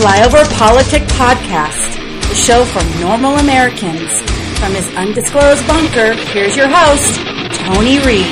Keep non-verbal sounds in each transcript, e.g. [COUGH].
Flyover Politic Podcast, the show for normal Americans. From his undisclosed bunker, here's your host, Tony Reed.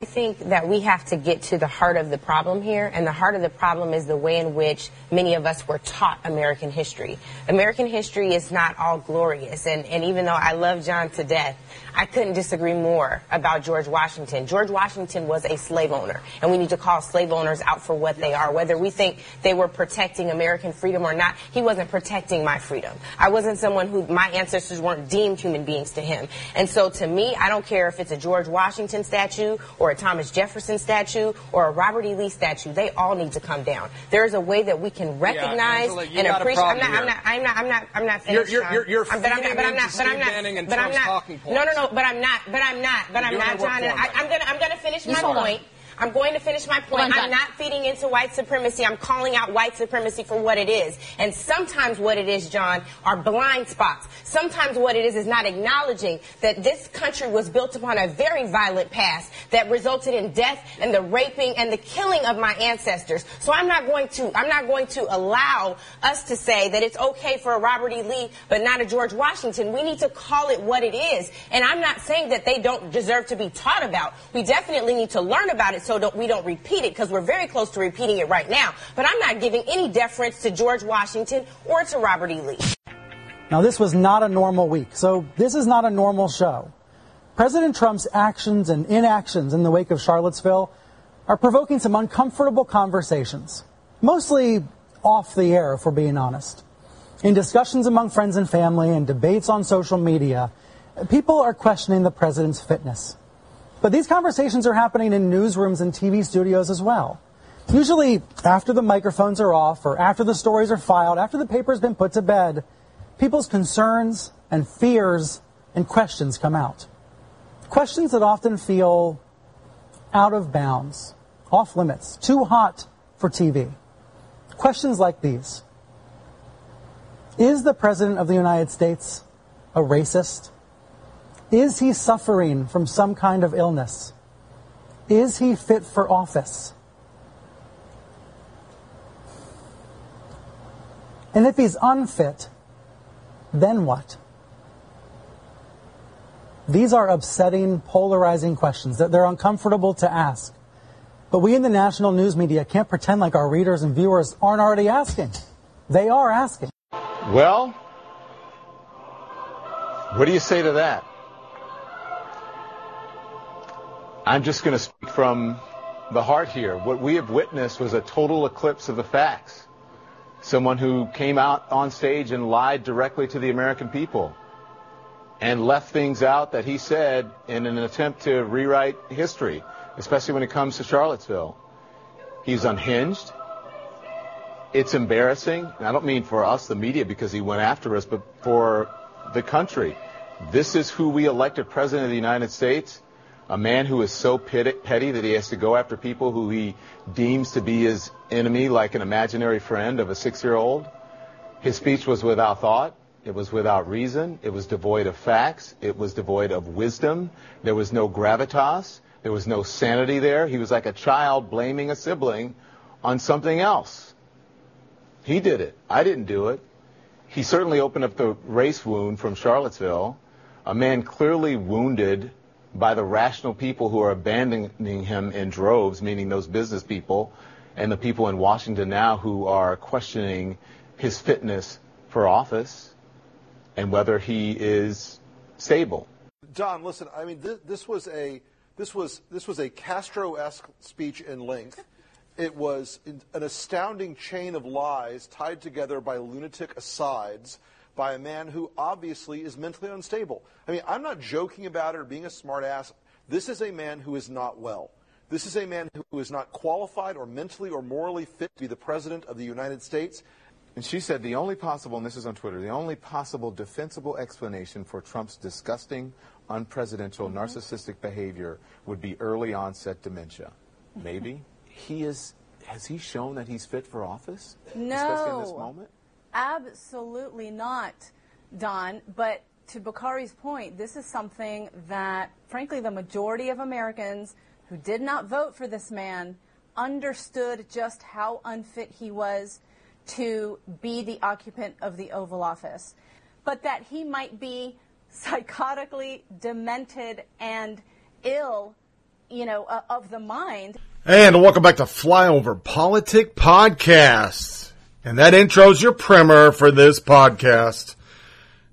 I think that we have to get to the heart of the problem here, and the heart of the problem is the way in which many of us were taught American history. American history is not all glorious, and, and even though I love John to death, I couldn't disagree more about George Washington. George Washington was a slave owner, and we need to call slave owners out for what they are. Whether we think they were protecting American freedom or not, he wasn't protecting my freedom. I wasn't someone who my ancestors weren't deemed human beings to him. And so to me, I don't care if it's a George Washington statue or a Thomas Jefferson statue or a Robert E. Lee statue. They all need to come down. There is a way that we can recognize Angela, you and appreciate. I'm not, I'm not. I'm not. I'm not. I'm not You're- finished. you're- John. you're- you're I'm- but I'm not. But I'm not. But I'm not. But I'm Trump's not. talking No, no, points. no. But I'm not. But I'm not. But I'm You're not, doing John. work for I, I'm gonna. I'm gonna finish my point. on. I'm going to finish my point. I'm not feeding into white supremacy. I'm calling out white supremacy for what it is. And sometimes what it is, John, are blind spots. Sometimes what it is is not acknowledging that this country was built upon a very violent past that resulted in death and the raping and the killing of my ancestors. So I'm not going to I'm not going to allow us to say that it's okay for a Robert E. Lee but not a George Washington. We need to call it what it is. And I'm not saying that they don't deserve to be taught about. We definitely need to learn about it so don't, we don't repeat it because we're very close to repeating it right now. But I'm not giving any deference to George Washington or to Robert E. Lee. Now, this was not a normal week, so this is not a normal show. President Trump's actions and inactions in the wake of Charlottesville are provoking some uncomfortable conversations, mostly off the air, if we're being honest. In discussions among friends and family and debates on social media, people are questioning the president's fitness. But these conversations are happening in newsrooms and TV studios as well. Usually after the microphones are off or after the stories are filed, after the paper's been put to bed, people's concerns and fears and questions come out. Questions that often feel out of bounds, off limits, too hot for TV. Questions like these. Is the President of the United States a racist? Is he suffering from some kind of illness? Is he fit for office? And if he's unfit, then what? These are upsetting, polarizing questions that they're uncomfortable to ask. But we in the national news media can't pretend like our readers and viewers aren't already asking. They are asking. Well, what do you say to that? I'm just going to speak from the heart here. What we have witnessed was a total eclipse of the facts. Someone who came out on stage and lied directly to the American people and left things out that he said in an attempt to rewrite history, especially when it comes to Charlottesville. He's unhinged. It's embarrassing. And I don't mean for us, the media, because he went after us, but for the country. This is who we elected president of the United States. A man who is so petty that he has to go after people who he deems to be his enemy, like an imaginary friend of a six-year-old. His speech was without thought. It was without reason. It was devoid of facts. It was devoid of wisdom. There was no gravitas. There was no sanity there. He was like a child blaming a sibling on something else. He did it. I didn't do it. He certainly opened up the race wound from Charlottesville. A man clearly wounded by the rational people who are abandoning him in droves, meaning those business people and the people in Washington now who are questioning his fitness for office and whether he is stable. Don, listen. I mean, this, this was a this was this was a Castro-esque speech in length. It was an astounding chain of lies tied together by lunatic asides by a man who obviously is mentally unstable. I mean, I'm not joking about it or being a smartass. This is a man who is not well. This is a man who is not qualified or mentally or morally fit to be the president of the United States. And she said the only possible, and this is on Twitter, the only possible defensible explanation for Trump's disgusting, unpresidential, mm-hmm. narcissistic behavior would be early onset dementia. Maybe. [LAUGHS] he is, has he shown that he's fit for office? Especially in this moment? Absolutely not, Don. But to Bakari's point, this is something that, frankly, the majority of Americans who did not vote for this man understood just how unfit he was to be the occupant of the Oval Office. But that he might be psychotically demented and ill, you know, uh, of the mind. And welcome back to Flyover Politic Podcast. And that intro's your primer for this podcast.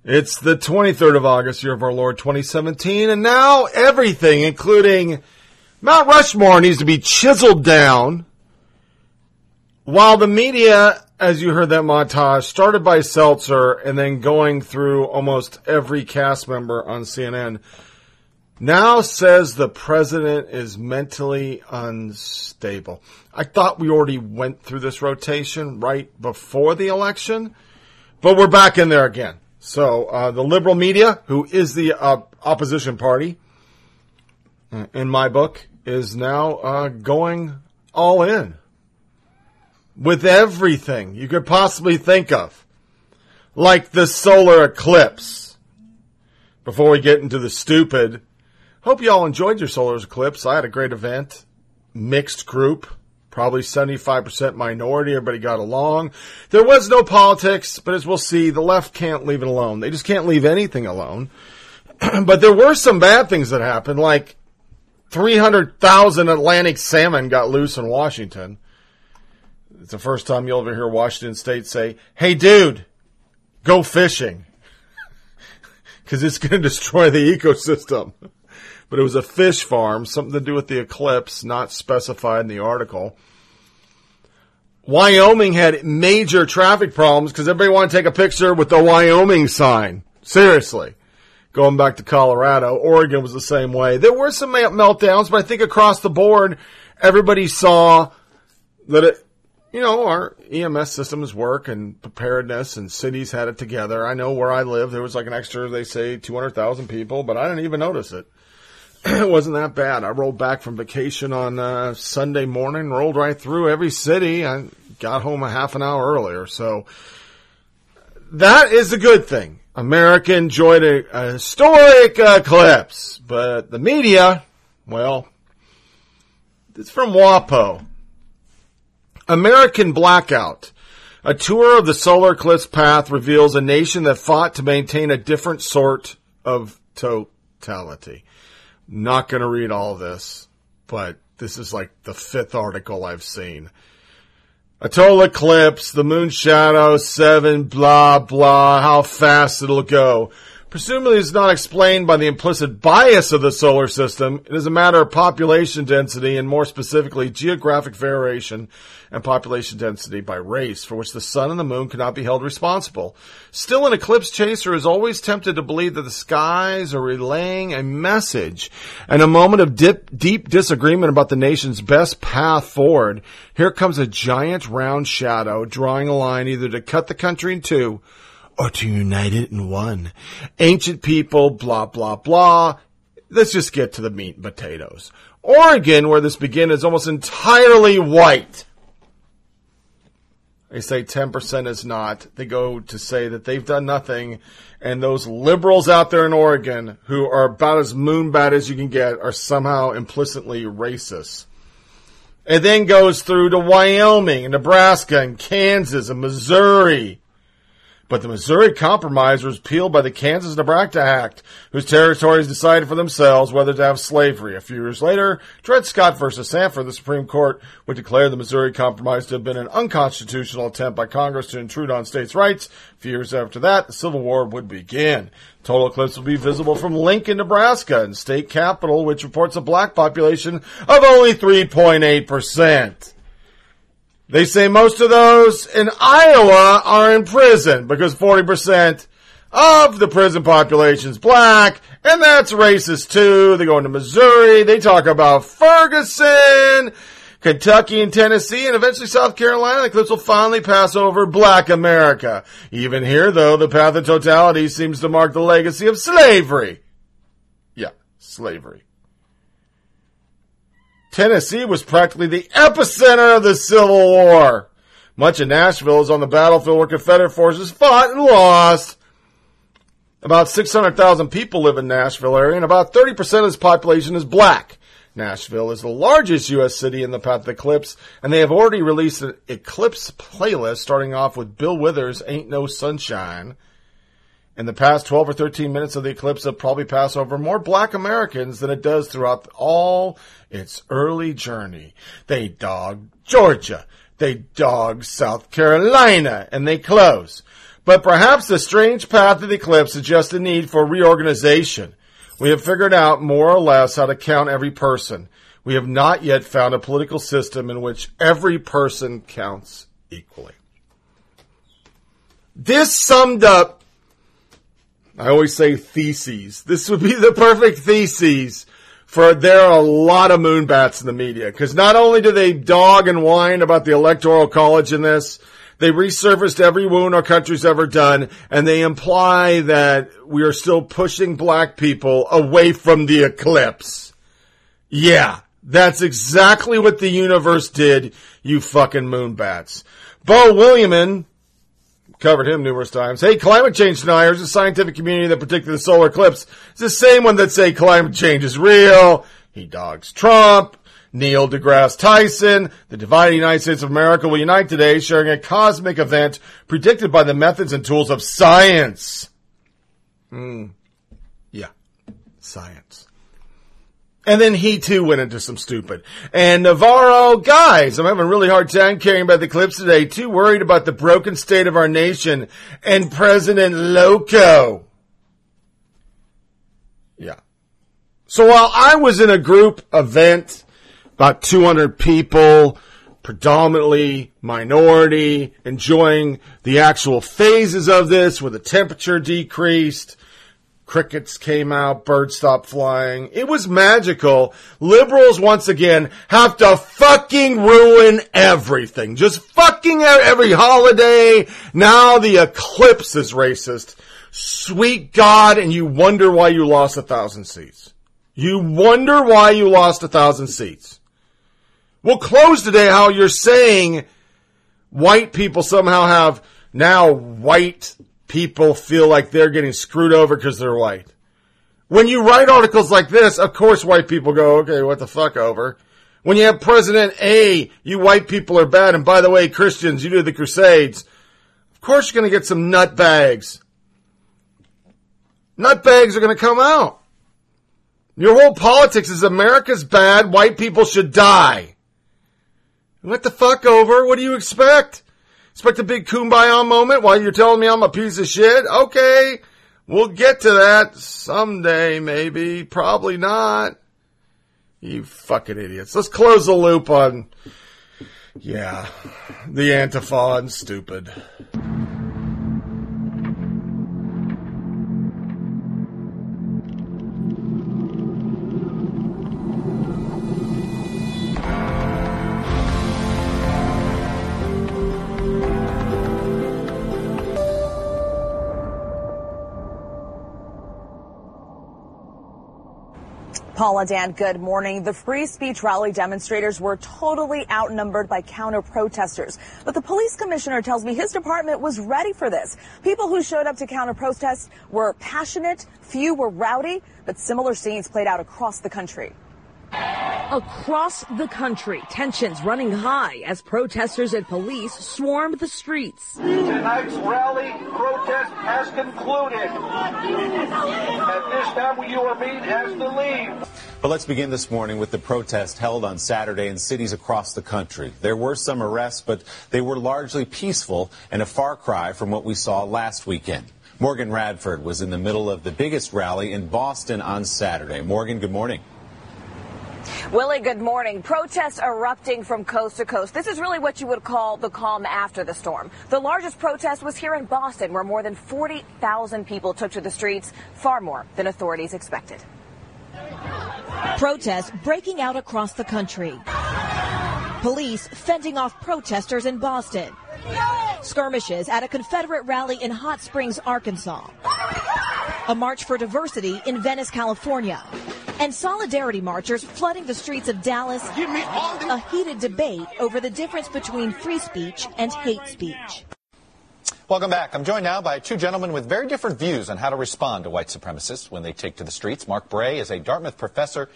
It's the 23rd of August, year of our Lord 2017, and now everything, including Mount Rushmore, needs to be chiseled down. While the media, as you heard that montage, started by Seltzer and then going through almost every cast member on CNN, now says the president is mentally unstable. I thought we already went through this rotation right before the election, but we're back in there again. So uh, the liberal media, who is the uh, opposition party, uh, in my book, is now uh, going all in with everything you could possibly think of, like the solar eclipse. Before we get into the stupid, hope you all enjoyed your solar eclipse. I had a great event, mixed group probably 75% minority. Everybody got along. There was no politics, but as we'll see, the left can't leave it alone. They just can't leave anything alone. [CLEARS THROAT] but there were some bad things that happened, like 300,000 Atlantic salmon got loose in Washington. It's the first time you'll ever hear Washington State say, hey dude, go fishing. [LAUGHS] Cause it's going [LAUGHS] to destroy the ecosystem. But it was a fish farm, something to do with the eclipse, not specified in the article. Wyoming had major traffic problems because everybody wanted to take a picture with the Wyoming sign. Seriously. Going back to Colorado, Oregon was the same way. There were some meltdowns, but I think across the board, everybody saw that it, you know, our EMS systems work and preparedness and cities had it together. I know where I live, there was like an extra, they say 200,000 people, but I didn't even notice it. It [CLEARS THROAT] wasn't that bad. I rolled back from vacation on uh, Sunday morning, rolled right through every city. I got home a half an hour earlier. So that is a good thing. America enjoyed a, a historic eclipse, but the media, well, it's from WAPO. American Blackout. A tour of the solar eclipse path reveals a nation that fought to maintain a different sort of totality. Not going to read all this, but this is like the fifth article I've seen. A total eclipse, the moon shadow, seven, blah, blah, how fast it'll go. Presumably it's not explained by the implicit bias of the solar system. It is a matter of population density and more specifically geographic variation and population density by race for which the sun and the moon cannot be held responsible. Still, an eclipse chaser is always tempted to believe that the skies are relaying a message. And a moment of dip, deep disagreement about the nation's best path forward, here comes a giant round shadow drawing a line either to cut the country in two or to unite it in one. Ancient people, blah, blah, blah. Let's just get to the meat and potatoes. Oregon, where this began, is almost entirely white. They say 10% is not. They go to say that they've done nothing. And those liberals out there in Oregon who are about as moon bad as you can get are somehow implicitly racist. It then goes through to Wyoming and Nebraska and Kansas and Missouri. But the Missouri Compromise was repealed by the Kansas-Nebraska Act, whose territories decided for themselves whether to have slavery. A few years later, Dred Scott versus Sanford, the Supreme Court would declare the Missouri Compromise to have been an unconstitutional attempt by Congress to intrude on states' rights. A few years after that, the Civil War would begin. Total eclipse will be visible from Lincoln, Nebraska, and state capital, which reports a black population of only 3.8%. They say most of those in Iowa are in prison because 40% of the prison population is black, and that's racist too. They go into Missouri, they talk about Ferguson, Kentucky and Tennessee, and eventually South Carolina. The clips will finally pass over black America. Even here, though, the path of totality seems to mark the legacy of slavery. Yeah, slavery. Tennessee was practically the epicenter of the Civil War. Much of Nashville is on the battlefield where Confederate forces fought and lost. About 600,000 people live in Nashville area, and about 30% of its population is black. Nashville is the largest U.S. city in the path of the eclipse, and they have already released an eclipse playlist starting off with Bill Withers' Ain't No Sunshine. In the past 12 or 13 minutes of the eclipse, it'll probably pass over more black Americans than it does throughout all its early journey. They dog Georgia. They dog South Carolina, and they close. But perhaps the strange path of the eclipse suggests a need for reorganization. We have figured out more or less how to count every person. We have not yet found a political system in which every person counts equally. This summed up, I always say theses. This would be the perfect theses for there are a lot of moonbats in the media because not only do they dog and whine about the electoral college in this, they resurfaced every wound our country's ever done, and they imply that we are still pushing black people away from the eclipse. Yeah, that's exactly what the universe did, you fucking moonbats. Beau Willimon, covered him numerous times. Hey, climate change deniers, the scientific community that predicted the solar eclipse, is the same one that say climate change is real. He dogs Trump. Neil deGrasse Tyson, the divided United States of America will unite today, sharing a cosmic event predicted by the methods and tools of science. Hmm. Yeah. Science. And then he too went into some stupid. Ana Navarro, guys, I'm having a really hard time carrying about the clips today. Too worried about the broken state of our nation and President Loco. Yeah. So while I was in a group event about 200 people, predominantly minority, enjoying the actual phases of this where the temperature decreased. Crickets came out, birds stopped flying. It was magical. Liberals once again have to fucking ruin everything. Just fucking every holiday. Now the eclipse is racist. Sweet God, and you wonder why you lost a thousand seats. You wonder why you lost a thousand seats. We'll close today how you're saying white people somehow have now white people feel like they're getting screwed over because they're white. When you write articles like this, of course white people go, okay, what the fuck over. When you have President A, you white people are bad, and by the way, Christians, you do the Crusades. Of course you're to get some nut bags. Nut bags are to come out. Your whole politics is America's bad, white people should die. What the fuck over? What do you expect? Expect a big kumbaya moment while you're telling me I'm a piece of shit? Okay. We'll get to that someday, maybe. Probably not. You fucking idiots. Let's close the loop on, yeah, the Antifa and stupid. Paula Dan, good morning. The free speech rally demonstrators were totally outnumbered by counter protesters. But the police commissioner tells me his department was ready for this. People who showed up to counter protest were passionate, few were rowdy, but similar scenes played out across the country. Across the country, tensions running high as protesters and police swarm the streets. Tonight's rally protest has concluded. At this time, you are being asked to leave. But let's begin this morning with the protest held on Saturday in cities across the country. There were some arrests, but they were largely peaceful and a far cry from what we saw last weekend. Morgan Radford was in the middle of the biggest rally in Boston on Saturday. Morgan, good morning. Willie, good morning. Protests erupting from coast to coast. This is really what you would call the calm after the storm. The largest protest was here in Boston, where more than 40,000 people took to the streets, far more than authorities expected. Protests breaking out across the country. Police fending off protesters in Boston. Skirmishes at a Confederate rally in Hot Springs, Arkansas. A march for diversity in Venice, California and solidarity marchers flooding the streets of Dallas. A heated debate over the difference between free speech and hate speech. Welcome back. I'm joined now by two gentlemen with very different views on how to respond to white supremacists when they take to the streets. Mark Bray is a Dartmouth professor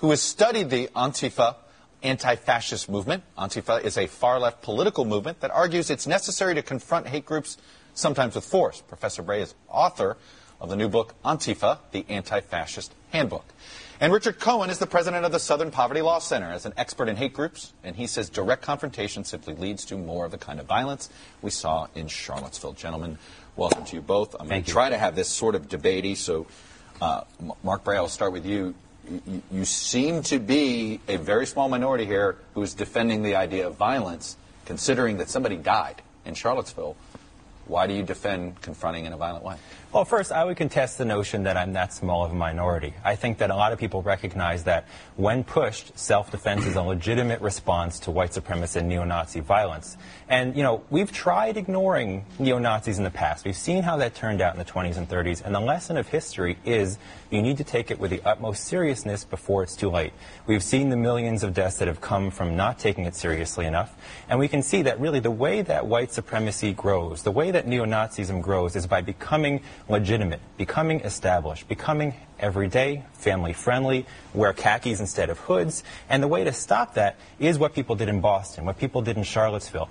who has studied the Antifa anti-fascist movement. Antifa is a far-left political movement that argues it's necessary to confront hate groups, sometimes with force. Professor Bray is author of the new book, Antifa, the Anti-Fascist Handbook. And Richard Cohen is the president of the Southern Poverty Law Center as an expert in hate groups, and he says direct confrontation simply leads to more of the kind of violence we saw in Charlottesville. Gentlemen, welcome to you both. I'm going to try to have this sort of debatey, so uh, Mark Bray, I'll start with you. You. Seem to be a very small minority here who is defending the idea of violence, considering that somebody died in Charlottesville. Why do you defend confronting in a violent way? Well, first, I would contest the notion that I'm that small of a minority. I think that a lot of people recognize that when pushed, self-defense is a legitimate response to white supremacist and neo-Nazi violence. And, you know, we've tried ignoring neo-Nazis in the past. We've seen how that turned out in the 20s and 30s. And the lesson of history is you need to take it with the utmost seriousness before it's too late. We've seen the millions of deaths that have come from not taking it seriously enough. And we can see that really the way that white supremacy grows, the way that neo-Nazism grows is by becoming legitimate, becoming established, becoming everyday, family friendly, wear khakis instead of hoods. And the way to stop that is what people did in Boston, what people did in Charlottesville.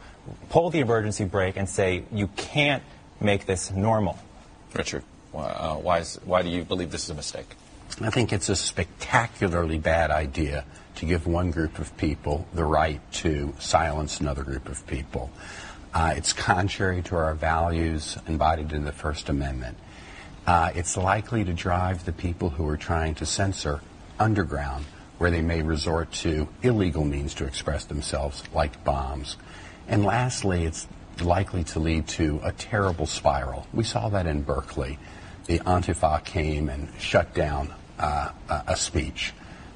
Pull the emergency brake and say, you can't make this normal. Richard, uh, why, is, why do you believe this is a mistake? I think it's a spectacularly bad idea to give one group of people the right to silence another group of people. Uh, it's contrary to our values embodied in the First Amendment. Uh, it's likely to drive the people who are trying to censor underground, where they may resort to illegal means to express themselves, like bombs. And lastly, it's likely to lead to a terrible spiral. We saw that in Berkeley. The Antifa came and shut down uh, a speech.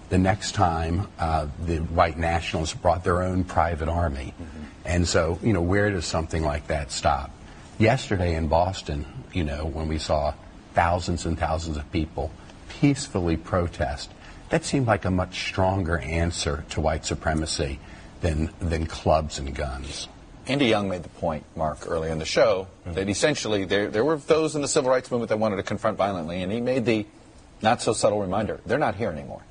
The next time, uh, the white nationalists brought their own private army. Mm-hmm. And so, you know, where does something like that stop? Yesterday in Boston, you know, when we saw thousands and thousands of people peacefully protest, that seemed like a much stronger answer to white supremacy than, than clubs and guns. Andy Young made the point, Mark, earlier in the show, mm-hmm. that essentially there, there were those in the civil rights movement that wanted to confront violently, and he made the not so subtle reminder they're not here anymore.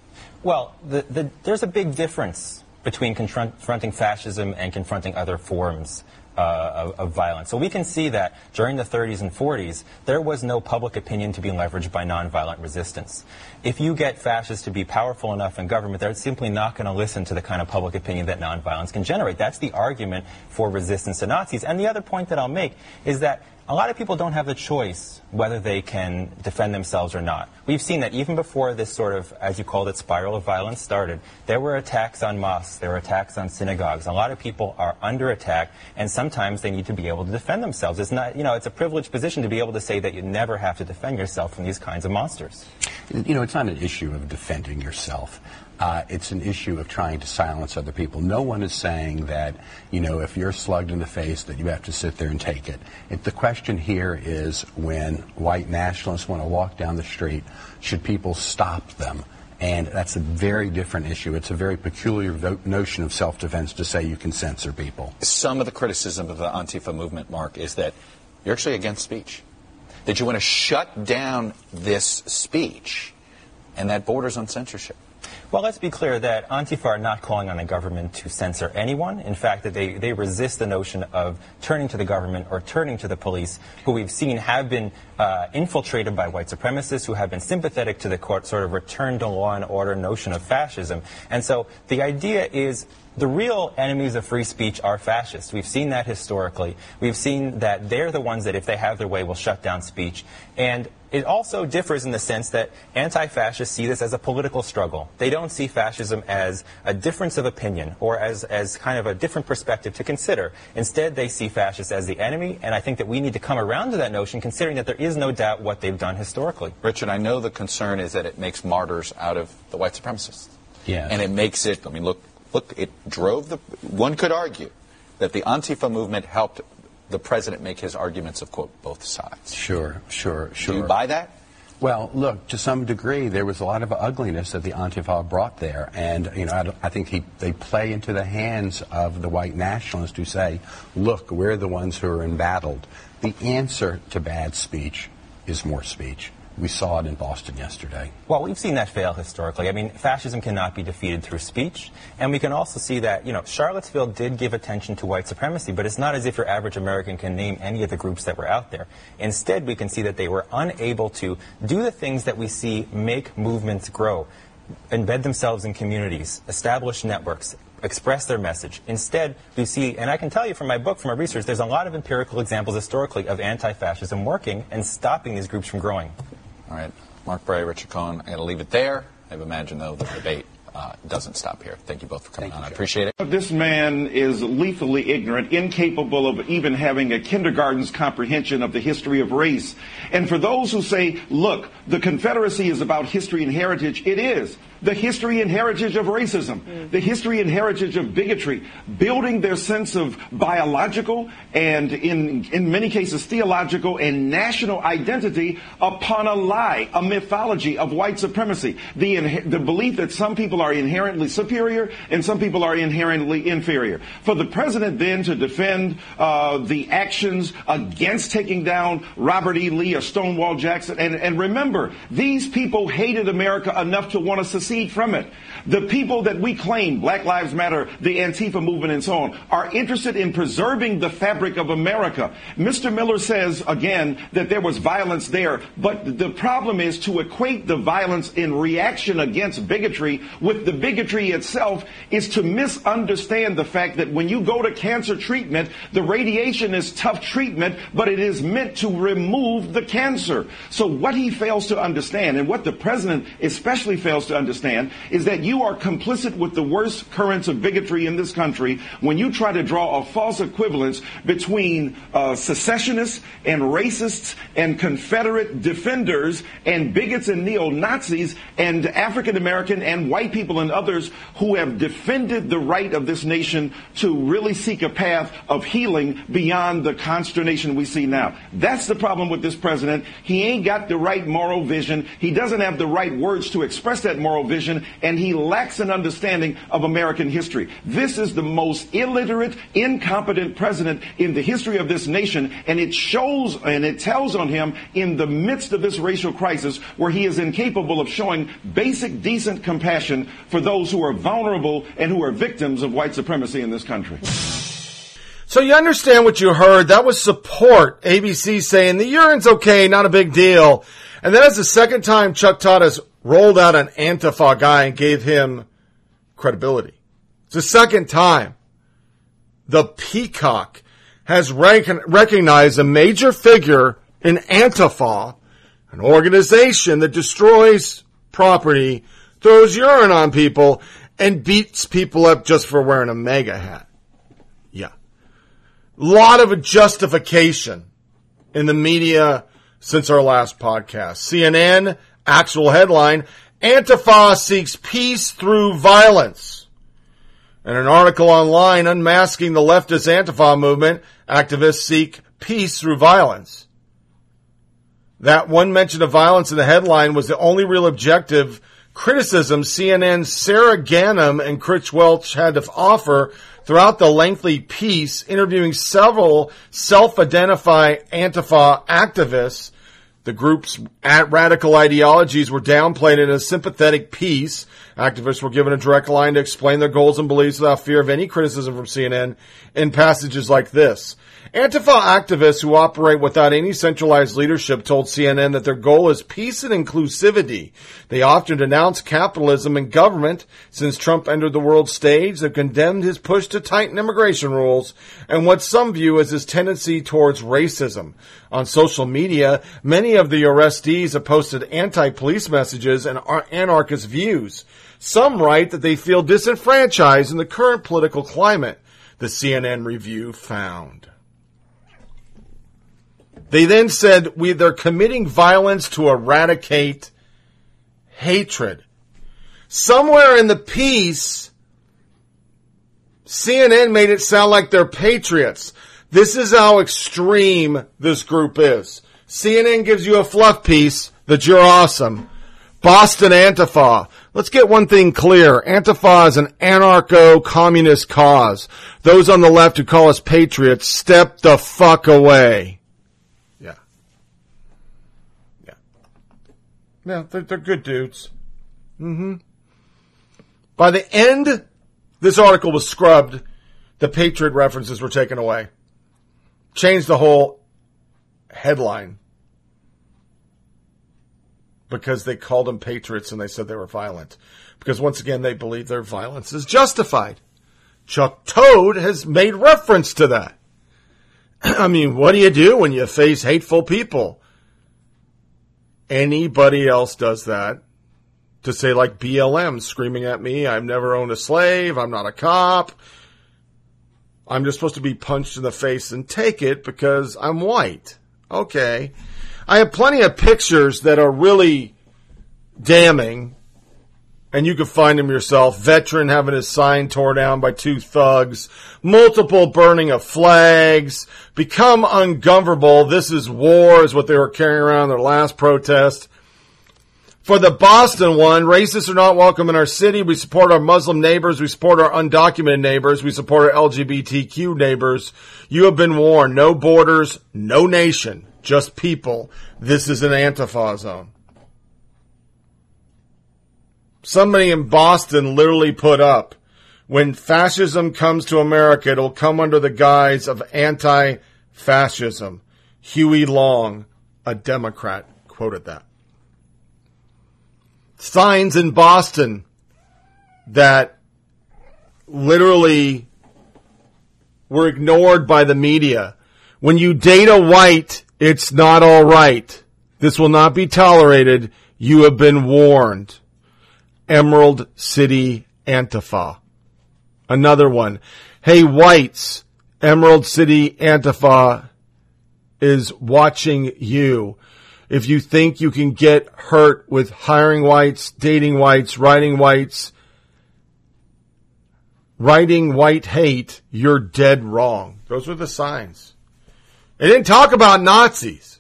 Well, the, the, there's a big difference between confronting fascism and confronting other forms uh, of, of, violence. So we can see that during the 30s and 40s, there was no public opinion to be leveraged by nonviolent resistance. If you get fascists to be powerful enough in government, they're simply not going to listen to the kind of public opinion that nonviolence can generate. That's the argument for resistance to Nazis. And the other point that I'll make is that a lot of people don't have the choice whether they can defend themselves or not. We've seen that even before this sort of, as you called it, spiral of violence started, there were attacks on mosques, there were attacks on synagogues. A lot of people are under attack, and sometimes they need to be able to defend themselves. It's not, you know, it's a privileged position to be able to say that you never have to defend yourself from these kinds of monsters. You know, it's not an issue of defending yourself. Uh, it's an issue of trying to silence other people. No one is saying that, you know, if you're slugged in the face, that you have to sit there and take it. If the question here is when white nationalists want to walk down the street, should people stop them? And that's a very different issue. It's a very peculiar vo- notion of self defense to say you can censor people. Some of the criticism of the Antifa movement, Mark, is that you're actually against speech. That you want to shut down this speech, and that borders on censorship. Well, let's be clear that Antifa are not calling on the government to censor anyone. In fact, that they, they resist the notion of turning to the government or turning to the police, who we've seen have been uh, infiltrated by white supremacists, who have been sympathetic to the court sort of return to law and order notion of fascism. And so the idea is the real enemies of free speech are fascists. We've seen that historically. We've seen that they're the ones that, if they have their way, will shut down speech. And it also differs in the sense that anti-fascists see this as a political struggle. They don't see fascism as a difference of opinion or as, as kind of a different perspective to consider. Instead, they see fascists as the enemy, and I think that we need to come around to that notion, considering that there is no doubt what they've done historically. Richard, I know the concern is that it makes martyrs out of the white supremacists. Yeah. And it makes it, I mean, look, look, it drove the, one could argue that the Antifa movement helped the president make his arguments of, quote, both sides. Sure, sure, sure. Do you buy that? Well, look, to some degree, there was a lot of ugliness that the Antifa brought there. And, you know, I, I think he, they play into the hands of the white nationalists who say, look, we're the ones who are embattled. The answer to bad speech is more speech. We saw it in Boston yesterday. Well, we've seen that fail historically. I mean, fascism cannot be defeated through speech. And we can also see that, you know, Charlottesville did give attention to white supremacy, but it's not as if your average American can name any of the groups that were out there. Instead, we can see that they were unable to do the things that we see make movements grow, embed themselves in communities, establish networks, express their message. Instead, we see, and I can tell you from my book, from my research, there's a lot of empirical examples historically of anti-fascism working and stopping these groups from growing. All right. Mark Bray, Richard Cohen, I'm going to leave it there. I've imagined, though, the debate uh, doesn't stop here. Thank you both for coming on. I appreciate it. This man is lethally ignorant, incapable of even having a kindergarten's comprehension of the history of race. And for those who say, look, the Confederacy is about history and heritage, it is. The history and heritage of racism, the history and heritage of bigotry, building their sense of biological and, in, in many cases, theological and national identity upon a lie, a mythology of white supremacy. The, the belief that some people are inherently superior and some people are inherently inferior. For the president then to defend uh, the actions against taking down Robert E. Lee or Stonewall Jackson, and, and remember, these people hated America enough to want to secede from it. The people that we claim, Black Lives Matter, the Antifa movement, and so on, are interested in preserving the fabric of America. Mr. Miller says, again, that there was violence there, but the problem is to equate the violence in reaction against bigotry with the bigotry itself is to misunderstand the fact that when you go to cancer treatment, the radiation is tough treatment, but it is meant to remove the cancer. So what he fails to understand, and what the president especially fails to understand, is that you are complicit with the worst currents of bigotry in this country when you try to draw a false equivalence between uh, secessionists and racists and Confederate defenders and bigots and neo-Nazis and African American and white people and others who have defended the right of this nation to really seek a path of healing beyond the consternation we see now. That's the problem with this president. He ain't got the right moral vision. He doesn't have the right words to express that moral vision, and he lacks an understanding of American history. This is the most illiterate, incompetent president in the history of this nation, and it shows and it tells on him in the midst of this racial crisis where he is incapable of showing basic, decent compassion for those who are vulnerable and who are victims of white supremacy in this country. So you understand what you heard. That was support. ABC saying the urine's okay, not a big deal. And that is the second time Chuck Todd has rolled out an Antifa guy and gave him credibility. It's the second time. The Peacock has rec- recognized a major figure in Antifa, an organization that destroys property, throws urine on people, and beats people up just for wearing a MAGA hat. Yeah. Lot of justification in the media since our last podcast. CNN, actual headline, Antifa seeks peace through violence. And an article online unmasking the leftist Antifa movement, activists seek peace through violence. That one mention of violence in the headline was the only real objective criticism CNN's Sara Ganim and Chris Welch had to offer throughout the lengthy piece, interviewing several self-identified Antifa activists. The group's radical ideologies were downplayed in a sympathetic piece. Activists were given a direct line to explain their goals and beliefs without fear of any criticism from CNN in passages like this. Antifa activists who operate without any centralized leadership told CNN that their goal is peace and inclusivity. They often denounce capitalism and government. Since Trump entered the world stage, they've condemned his push to tighten immigration rules and what some view as his tendency towards racism. On social media, many of the arrestees have posted anti-police messages and anarchist views. Some write that they feel disenfranchised in the current political climate, the CNN review found. They then said we, they're committing violence to eradicate hatred. Somewhere in the piece, CNN made it sound like they're patriots. This is how extreme this group is. CNN gives you a fluff piece, that you're awesome. Boston Antifa. Let's get one thing clear. Antifa is an anarcho-communist cause. Those on the left who call us patriots, step the fuck away. Yeah. Yeah. Yeah, they're, they're good dudes. hmm By the end, this article was scrubbed. The patriot references were taken away. Changed the whole headline because they called them patriots and they said they were violent. Because once again, they believe their violence is justified. Chuck Todd has made reference to that. [CLEARS THROAT] I mean, what do you do when you face hateful people? Anybody else does that. To say like BLM screaming at me, I've never owned a slave, I'm not a cop. I'm just supposed to be punched in the face and take it because I'm white. Okay. I have plenty of pictures that are really damning, and you can find him yourself. Veteran having his sign tore down by two thugs, multiple burning of flags, become ungovernable. This is war, is what they were carrying around their last protest. For the Boston one, racists are not welcome in our city. We support our Muslim neighbors. We support our undocumented neighbors. We support our LGBTQ neighbors. You have been warned. No borders, no nation, just people. This is an Antifa zone. Somebody in Boston literally put up, when fascism comes to America, it'll come under the guise of anti-fascism. Huey Long, a Democrat, quoted that signs in Boston that literally were ignored by the media. When you date a white, it's not all right. This will not be tolerated. You have been warned. Emerald City Antifa. Another one. Hey, whites, Emerald City Antifa is watching you if you think you can get hurt with hiring whites, dating whites, writing whites, writing white hate, you're dead wrong. Those were the signs. They didn't talk about Nazis.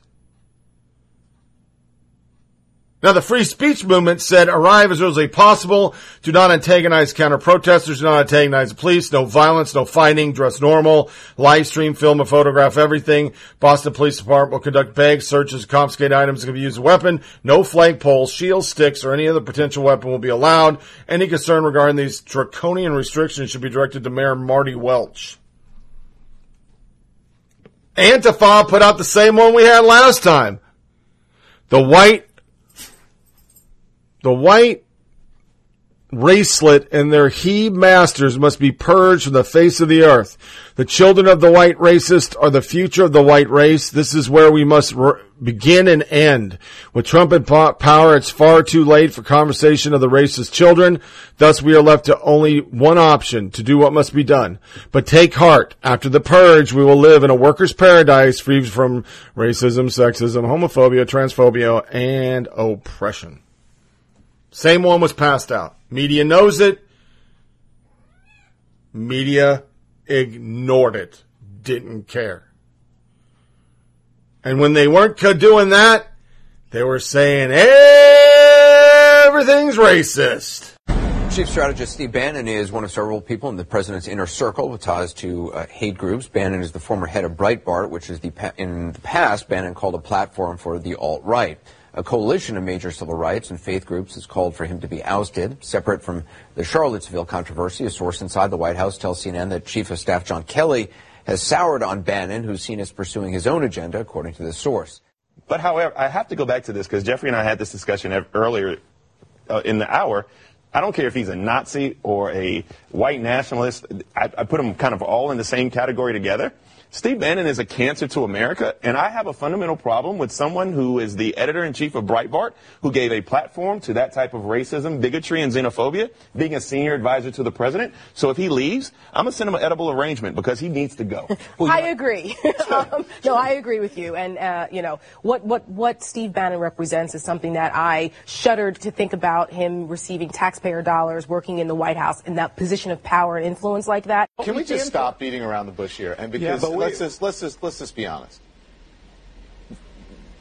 Now, the free speech movement said arrive as early as possible. Do not antagonize counter protesters. Do not antagonize the police. No violence, no fighting. Dress normal. Live stream, film, and photograph everything. Boston Police Department will conduct bag searches, confiscate items that can be used as a weapon. No flag poles, shields, sticks, or any other potential weapon will be allowed. Any concern regarding these draconian restrictions should be directed to Mayor Marty Welch. Antifa put out the same one we had last time. The white the white racelet and their he masters must be purged from the face of the earth. The children of the white racist are the future of the white race. This is where we must re- begin and end. With Trump in power, it's far too late for conversation of the racist children. Thus, we are left to only one option to do what must be done. But take heart. After the purge, we will live in a worker's paradise free from racism, sexism, homophobia, transphobia, and oppression. Same one was passed out. Media knows it. Media ignored it. Didn't care. And when they weren't doing that, they were saying everything's racist. Chief strategist Steve Bannon is one of several people in the president's inner circle with ties to uh, hate groups. Bannon is the former head of Breitbart, which is the pa- in the past Bannon called a platform for the alt right. A coalition of major civil rights and faith groups has called for him to be ousted. Separate from the Charlottesville controversy, a source inside the White House tells CNN that Chief of Staff John Kelly has soured on Bannon, who's seen as pursuing his own agenda, according to this source. But however, I have to go back to this because Jeffrey and I had this discussion earlier uh, in the hour. I don't care if he's a Nazi or a white nationalist. I, I put them kind of all in the same category together. Steve Bannon is a cancer to America, and I have a fundamental problem with someone who is the editor in chief of Breitbart, who gave a platform to that type of racism, bigotry, and xenophobia, being a senior advisor to the president. So if he leaves, I'm gonna send him an edible arrangement because he needs to go. [LAUGHS] Well, I agree. [LAUGHS] [LAUGHS] um, no, I agree with you. And uh, you know what what what Steve Bannon represents is something that I shuddered to think about him receiving taxpayer dollars, working in the White House in that position of power and influence like that. Can we just stop beating around the bush here? And because Yeah, but let's just let's just let's just be honest.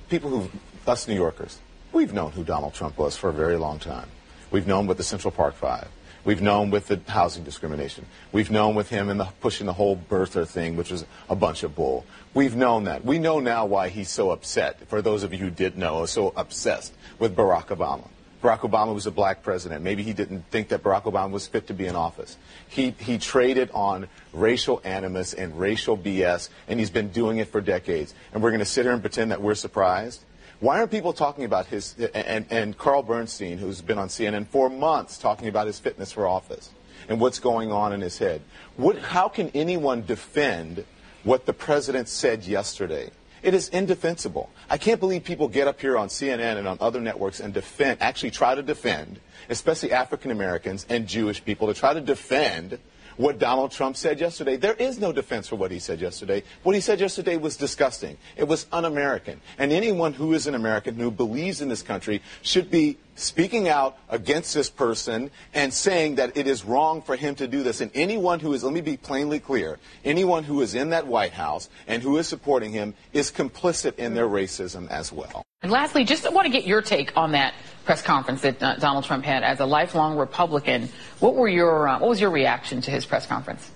People who us New Yorkers, We've known who Donald Trump was for a very long time. We've known with the Central Park Five. We've known with the housing discrimination. We've known with him and the, pushing the whole birther thing, which was a bunch of bull. We've known that. We know now why he's so upset. For those of you who did know, so obsessed with Barack Obama. Barack Obama was a black president. Maybe he didn't think that Barack Obama was fit to be in office. He, he traded on racial animus and racial BS, and he's been doing it for decades. And we're going to sit here and pretend that we're surprised? Why aren't people talking about his, and, and Carl Bernstein, who's been on CNN for months, talking about his fitness for office and what's going on in his head? What, how can anyone defend what the president said yesterday? It is indefensible. I can't believe people get up here on CNN and on other networks and defend, actually try to defend, especially African Americans and Jewish people, to try to defend what Donald Trump said yesterday. There is no defense for what he said yesterday. What he said yesterday was disgusting. It was un American. And anyone who is an American who believes in this country should be speaking out against this person and saying that it is wrong for him to do this. And anyone who is, let me be plainly clear, anyone who is in that White House and who is supporting him is complicit in their racism as well. And lastly, just want to get your take on that press conference that uh, Donald Trump had as a lifelong Republican. What were your uh, what was your reaction to his press conference?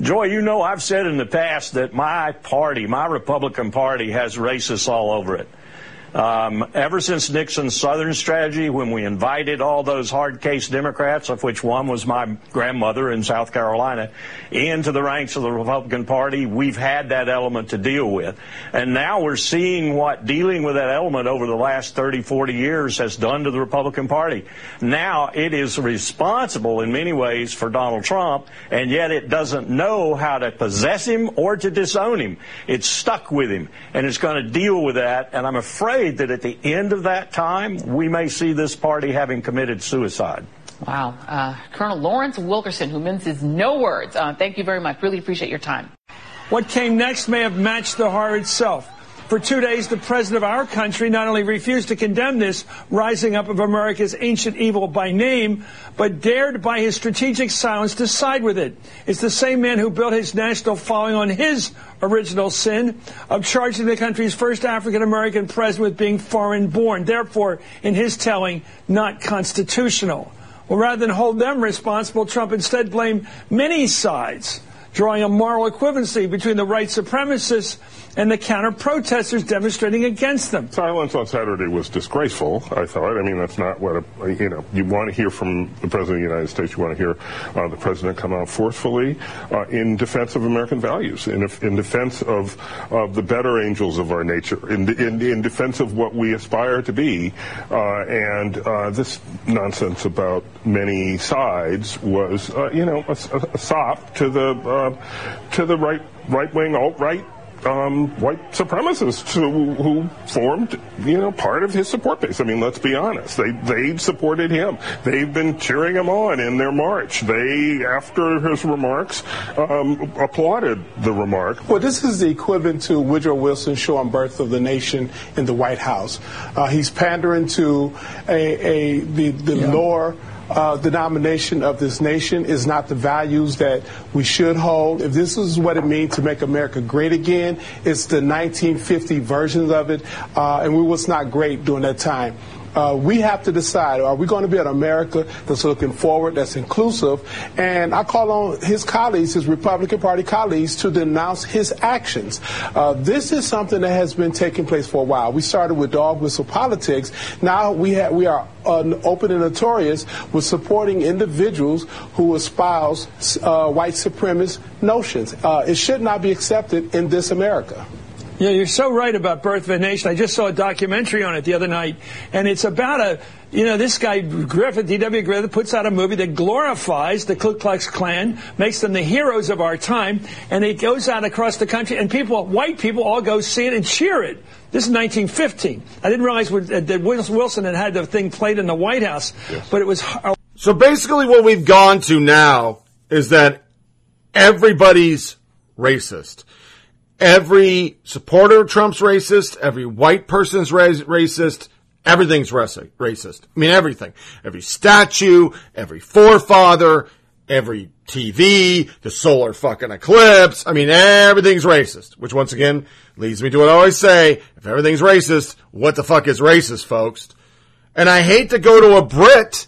Joy, you know I've said in the past that my party, my Republican Party, has racists all over it. Um, ever since Nixon's Southern strategy, when we invited all those hard case Democrats, of which one was my grandmother in South Carolina, into the ranks of the Republican Party, we've had that element to deal with. And now we're seeing what dealing with that element over the last 30, 40 years has done to the Republican Party. Now it is responsible in many ways for Donald Trump, and yet it doesn't know how to possess him or to disown him. It's stuck with him, and it's going to deal with that, and I'm afraid afraid that at the end of that time, we may see this party having committed suicide. Wow. Uh, Colonel Lawrence Wilkerson, who minces no words. Uh, thank you very much. Really appreciate your time. What came next may have matched the horror itself. For two days, the president of our country not only refused to condemn this rising up of America's ancient evil by name, but dared by his strategic silence to side with it. It's the same man who built his national following on his original sin of charging the country's first African American president with being foreign born, therefore, in his telling, not constitutional. Well, rather than hold them responsible, Trump instead blamed many sides, drawing a moral equivalency between the white supremacists and the counter protesters demonstrating against them. Silence on Saturday was disgraceful, I thought. I mean, that's not what, a, you know, you want to hear from the President of the United States. You want to hear uh, the President come out forcefully uh, in defense of American values, in, in defense of, of the better angels of our nature, in, in, in defense of what we aspire to be. Uh, and uh, this nonsense about many sides was, uh, you know, a, a, sop to the, uh, to the right, right-wing, alt-right um, white supremacists who, who, formed, you know, part of his support base. I mean, let's be honest. They they supported him. They've been cheering him on in their march. They, after his remarks, um, applauded the remark. Well, this is the equivalent to Woodrow Wilson's show on Birth of the Nation in the White House. Uh, he's pandering to a, a the the yeah. lower uh, denomination of this nation is not the values that we should hold. If this is what it means to make America great again, it's the 1950 versions of it, uh, and we was not great during that time uh, we have to decide are we going to be an America that's looking forward, that's inclusive? And I call on his colleagues, his Republican Party colleagues, to denounce his actions. Uh, this is something that has been taking place for a while. We started with dog whistle politics. Now we, have, we are uh, open and notorious with supporting individuals who espouse uh, white supremacist notions. Uh, it should not be accepted in this America. Yeah, you're so right about Birth of a Nation. I just saw a documentary on it the other night, and it's about a, you know, this guy Griffith, D.W. Griffith, puts out a movie that glorifies the Ku Klux Klan, makes them the heroes of our time, and it goes out across the country, and people, white people, all go see it and cheer it. This is 1915. I didn't realize uh, that Wilson had had the thing played in the White House, yes. but it was. So basically, what we've gone to now is that everybody's racist. Every supporter of Trump's racist. Every white person's racist. Everything's racist. I mean, everything. Every statue, every forefather, every TV, the solar fucking eclipse. I mean, everything's racist. Which once again leads me to what I always say. If everything's racist, what the fuck is racist, folks? And I hate to go to a Brit,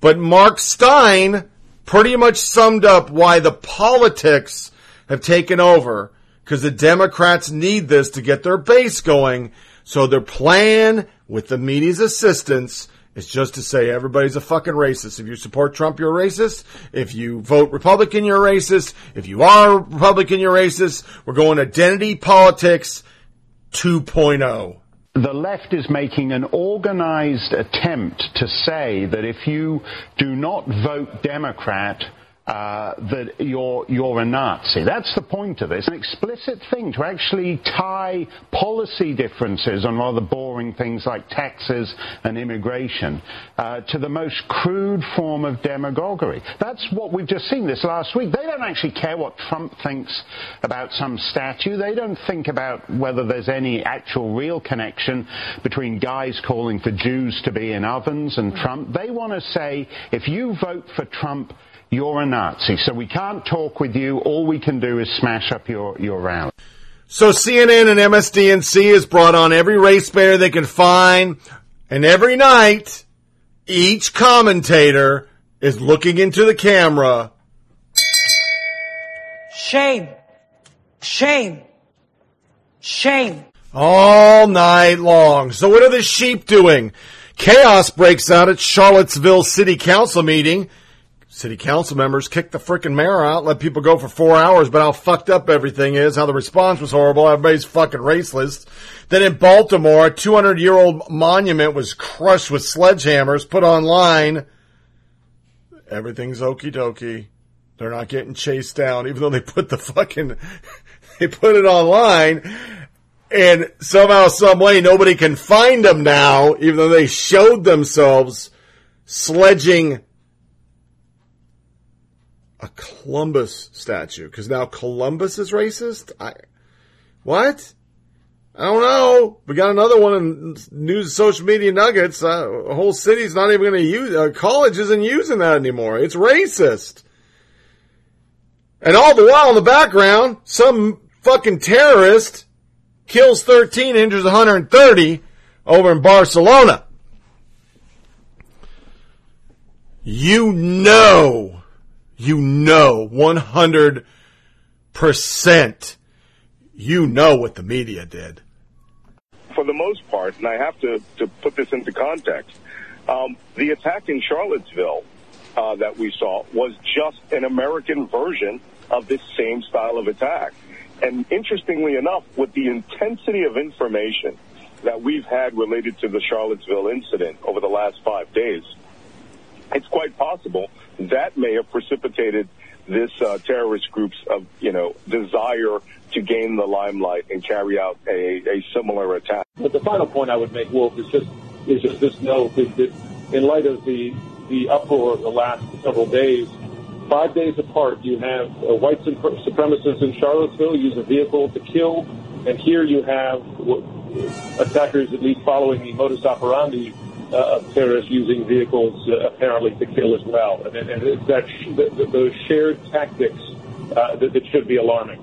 but Mark Steyn pretty much summed up why the politics have taken over because the Democrats need this to get their base going. So their plan with the media's assistance is just to say everybody's a fucking racist. If you support Trump, you're a racist. If you vote Republican, you're a racist. If you are Republican, you're racist. We're going identity politics 2.0 the left is making an organized attempt to say that if you do not vote Democrat, uh, that you're you're a Nazi. That's the point of this. An explicit thing to actually tie policy differences on rather boring things like taxes and immigration uh, to the most crude form of demagoguery. That's what we've just seen this last week. They don't actually care what Trump thinks about some statue. They don't think about whether there's any actual real connection between guys calling for Jews to be in ovens and Trump. They want to say if you vote for Trump you're a Nazi. So we can't talk with you. All we can do is smash up your, your rally. So CNN and MSDNC has brought on every race bear they can find, and every night, each commentator is looking into the camera. Shame. Shame. Shame. All night long. So what are the sheep doing? Chaos breaks out at Charlottesville City Council meeting city council members kicked the freaking mayor out, let people go for four hours, but how fucked up everything is, how the response was horrible, everybody's fucking raceless. Then in Baltimore, a 200 year old monument was crushed with sledgehammers, put online. Everything's okie dokie. They're not getting chased down, even though they put the fucking, [LAUGHS] they put it online. And somehow, some way, nobody can find them now, even though they showed themselves sledging a Columbus statue because now Columbus is racist. I what? I don't know. We got another one in news, social media nuggets. Uh, a whole city's not even going to use. Uh, college isn't using that anymore. It's racist. And all the while in the background, some fucking terrorist kills 13, injures 130 over in Barcelona. You know you know 100% you know what the media did. For the most part, and I have to, to put this into context, um, the attack in Charlottesville uh, that we saw was just an American version of this same style of attack. And interestingly enough, with the intensity of information that we've had related to the Charlottesville incident over the last five days, it's quite possible that may have precipitated this uh, terrorist group's uh, you know desire to gain the limelight and carry out a, a similar attack. But the final point I would make, Wolf, is just is just this note that, that in light of the the uproar of the last several days, five days apart, you have uh, white supremacists in Charlottesville use a vehicle to kill, and here you have attackers at least following the modus operandi uh, of terrorists using vehicles uh, apparently to kill as well. And, and it's that sh- the, those shared tactics uh, that, that, should be alarming.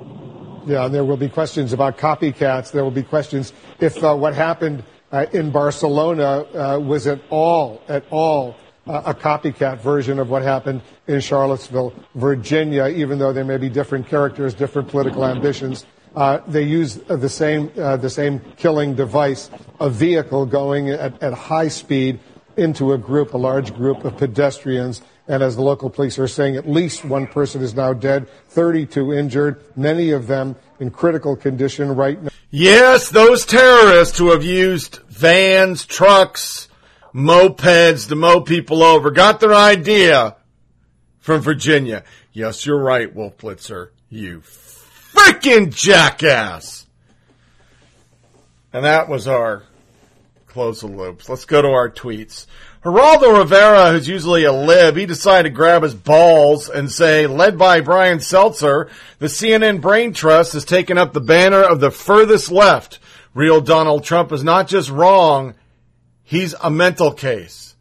Yeah, and there will be questions about copycats. There will be questions if uh, what happened uh, in Barcelona uh, was at all, at all a copycat version of what happened in Charlottesville, Virginia, even though there may be different characters, different political ambitions. Uh, they use the same uh, the same killing device, a vehicle going at, at high speed into a group, a large group of pedestrians. And as the local police are saying, at least one person is now dead, 32 injured, many of them in critical condition right now. Yes, those terrorists who have used vans, trucks, mopeds to mow people over got their idea from Virginia. Yes, you're right, Wolf Blitzer. You freaking jackass. And that was our close the loops. Let's go to our tweets. Geraldo Rivera, who's usually a lib, he decided to grab his balls and say, led by Brian Stelter, the CNN Brain Trust has taken up the banner of the furthest left. Real Donald Trump is not just wrong, he's a mental case.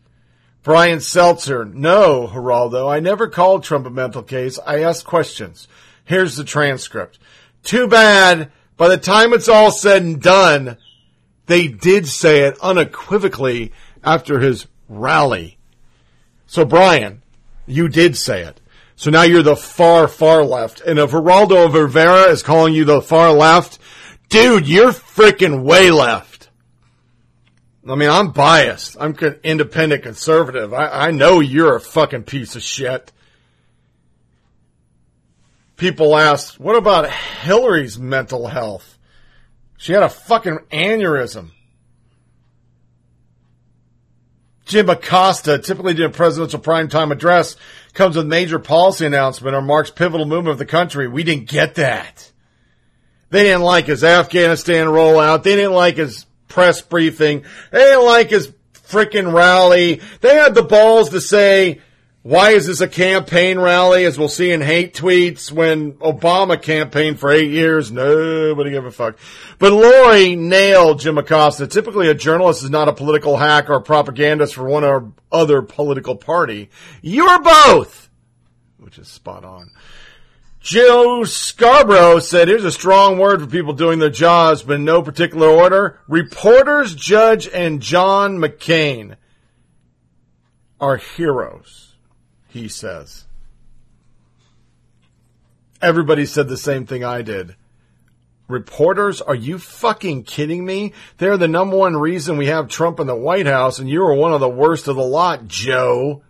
Brian Stelter, no, Geraldo, I never called Trump a mental case. I asked questions. Here's the transcript. Too bad. By the time it's all said and done, they did say it unequivocally after his rally. So, Brian, you did say it. So now you're the far, far left. And if Geraldo Rivera is calling you the far left, dude, you're freaking way left. I mean, I'm biased. I'm independent conservative. I, I know you're a fucking piece of shit. People ask, what about Hillary's mental health? She had a fucking aneurysm. Jim Acosta, typically doing presidential primetime address, comes with major policy announcement or marks pivotal movement of the country. We didn't get that. They didn't like his Afghanistan rollout. They didn't like his press briefing. They didn't like his freaking rally. They had the balls to say, why is this a campaign rally? As we'll see in hate tweets when Obama campaigned for eight years, nobody gave a fuck. But Lori nailed Jim Acosta. Typically a journalist is not a political hack or propagandist for one or other political party. You're both! Which is spot on. Joe Scarborough said, here's a strong word for people doing their jobs, but in no particular order. Reporters, Judge, and John McCain are heroes he says. Everybody said the same thing I did. Reporters, are you fucking kidding me? They're the number one reason we have Trump in the White House, and you are one of the worst of the lot, Joe.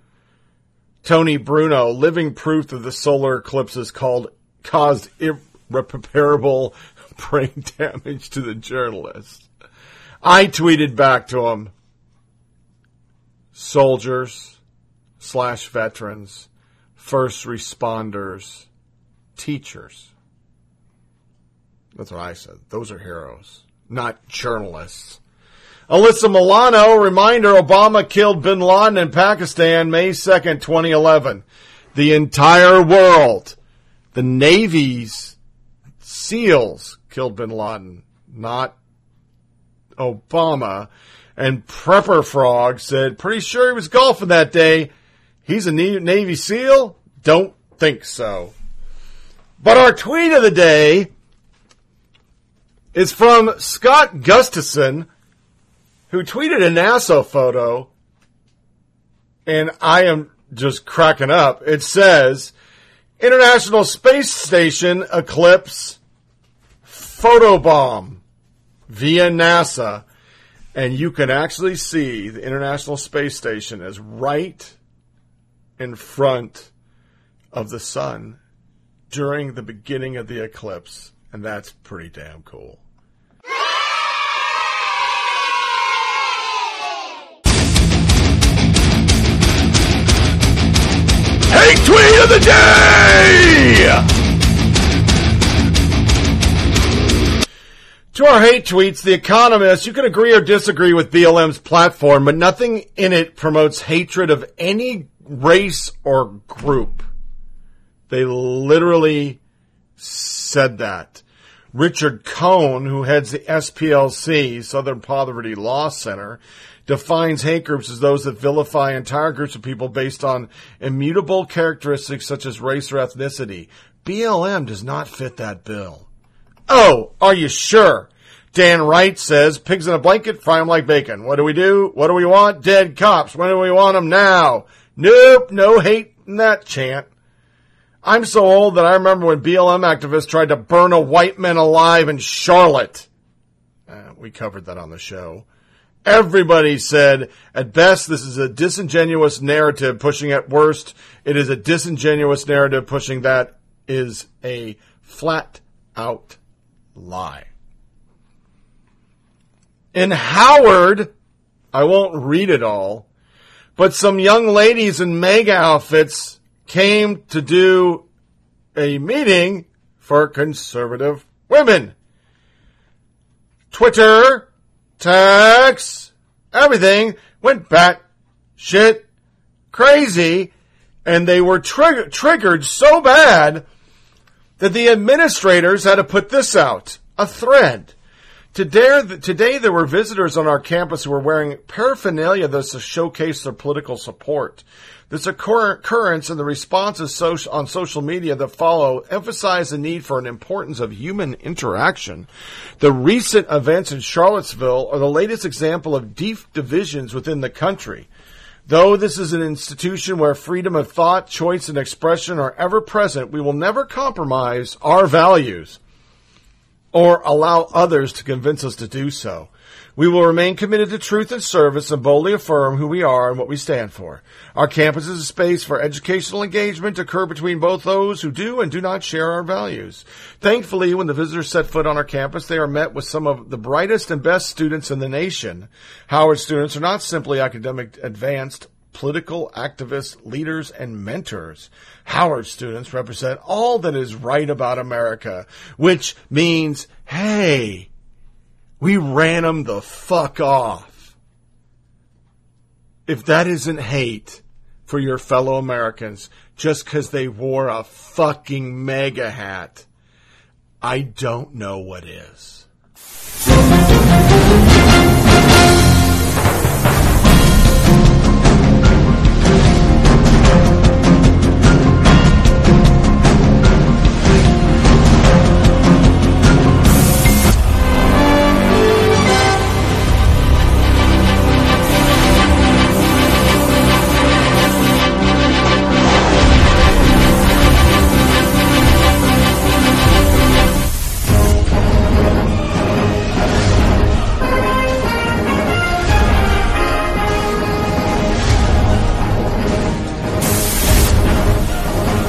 Tony Bruno, living proof that the solar eclipses called caused irreparable [LAUGHS] brain damage to the journalist. I tweeted back to him, soldiers, slash veterans, first responders, teachers. That's what I said. Those are heroes, not journalists. Alyssa Milano, reminder Obama killed bin Laden in Pakistan May 2nd, 2011. The entire world, the Navy's SEALs killed bin Laden, not Obama. And Prepper Frog said, pretty sure he was golfing that day. He's a Navy SEAL? Don't think so. But our tweet of the day is from Scott Gustafson, who tweeted a NASA photo, and I am just cracking up. It says, International Space Station eclipse photobomb via NASA. And you can actually see the International Space Station is right in front of the sun during the beginning of the eclipse, and that's pretty damn cool. Hate tweet of the day! To our hate tweets, The Economist, you can agree or disagree with BLM's platform, but nothing in it promotes hatred of any race or group. They literally said that. Richard Cohen, who heads the SPLC, Southern Poverty Law Center, defines hate groups as those that vilify entire groups of people based on immutable characteristics such as race or ethnicity. BLM does not fit that bill. Oh, are you sure? Dan Wright says, pigs in a blanket, fry them like bacon. What do we do? What do we want? Dead cops. When do we want them? Now. Nope, no hate in that chant. I'm so old that I remember when BLM activists tried to burn a white man alive in Charlotte. Uh, we covered that on the show. Everybody said, at best, this is a disingenuous narrative pushing at worst. It is a disingenuous narrative pushing that is a flat out lie. In Howard, I won't read it all, but some young ladies in MAGA outfits came to do a meeting for conservative women. Twitter, text, everything went back shit crazy and they were trigger- triggered so bad that the administrators had to put this out, a thread Today, today there were visitors on our campus who were wearing paraphernalia that showcased their political support. This occurrence and the responses on social media that follow emphasize the need for an importance of human interaction. The recent events in Charlottesville are the latest example of deep divisions within the country. Though this is an institution where freedom of thought, choice, and expression are ever present, we will never compromise our values or allow others to convince us to do so. We will remain committed to truth and service and boldly affirm who we are and what we stand for. Our campus is a space for educational engagement to occur between both those who do and do not share our values. Thankfully, when the visitors set foot on our campus, they are met with some of the brightest and best students in the nation. Howard students are not simply academic advanced, political activists, leaders, and mentors. Howard students represent all that is right about America, which means, hey, we ran them the fuck off. If that isn't hate for your fellow Americans just because they wore a fucking MAGA hat, I don't know what is.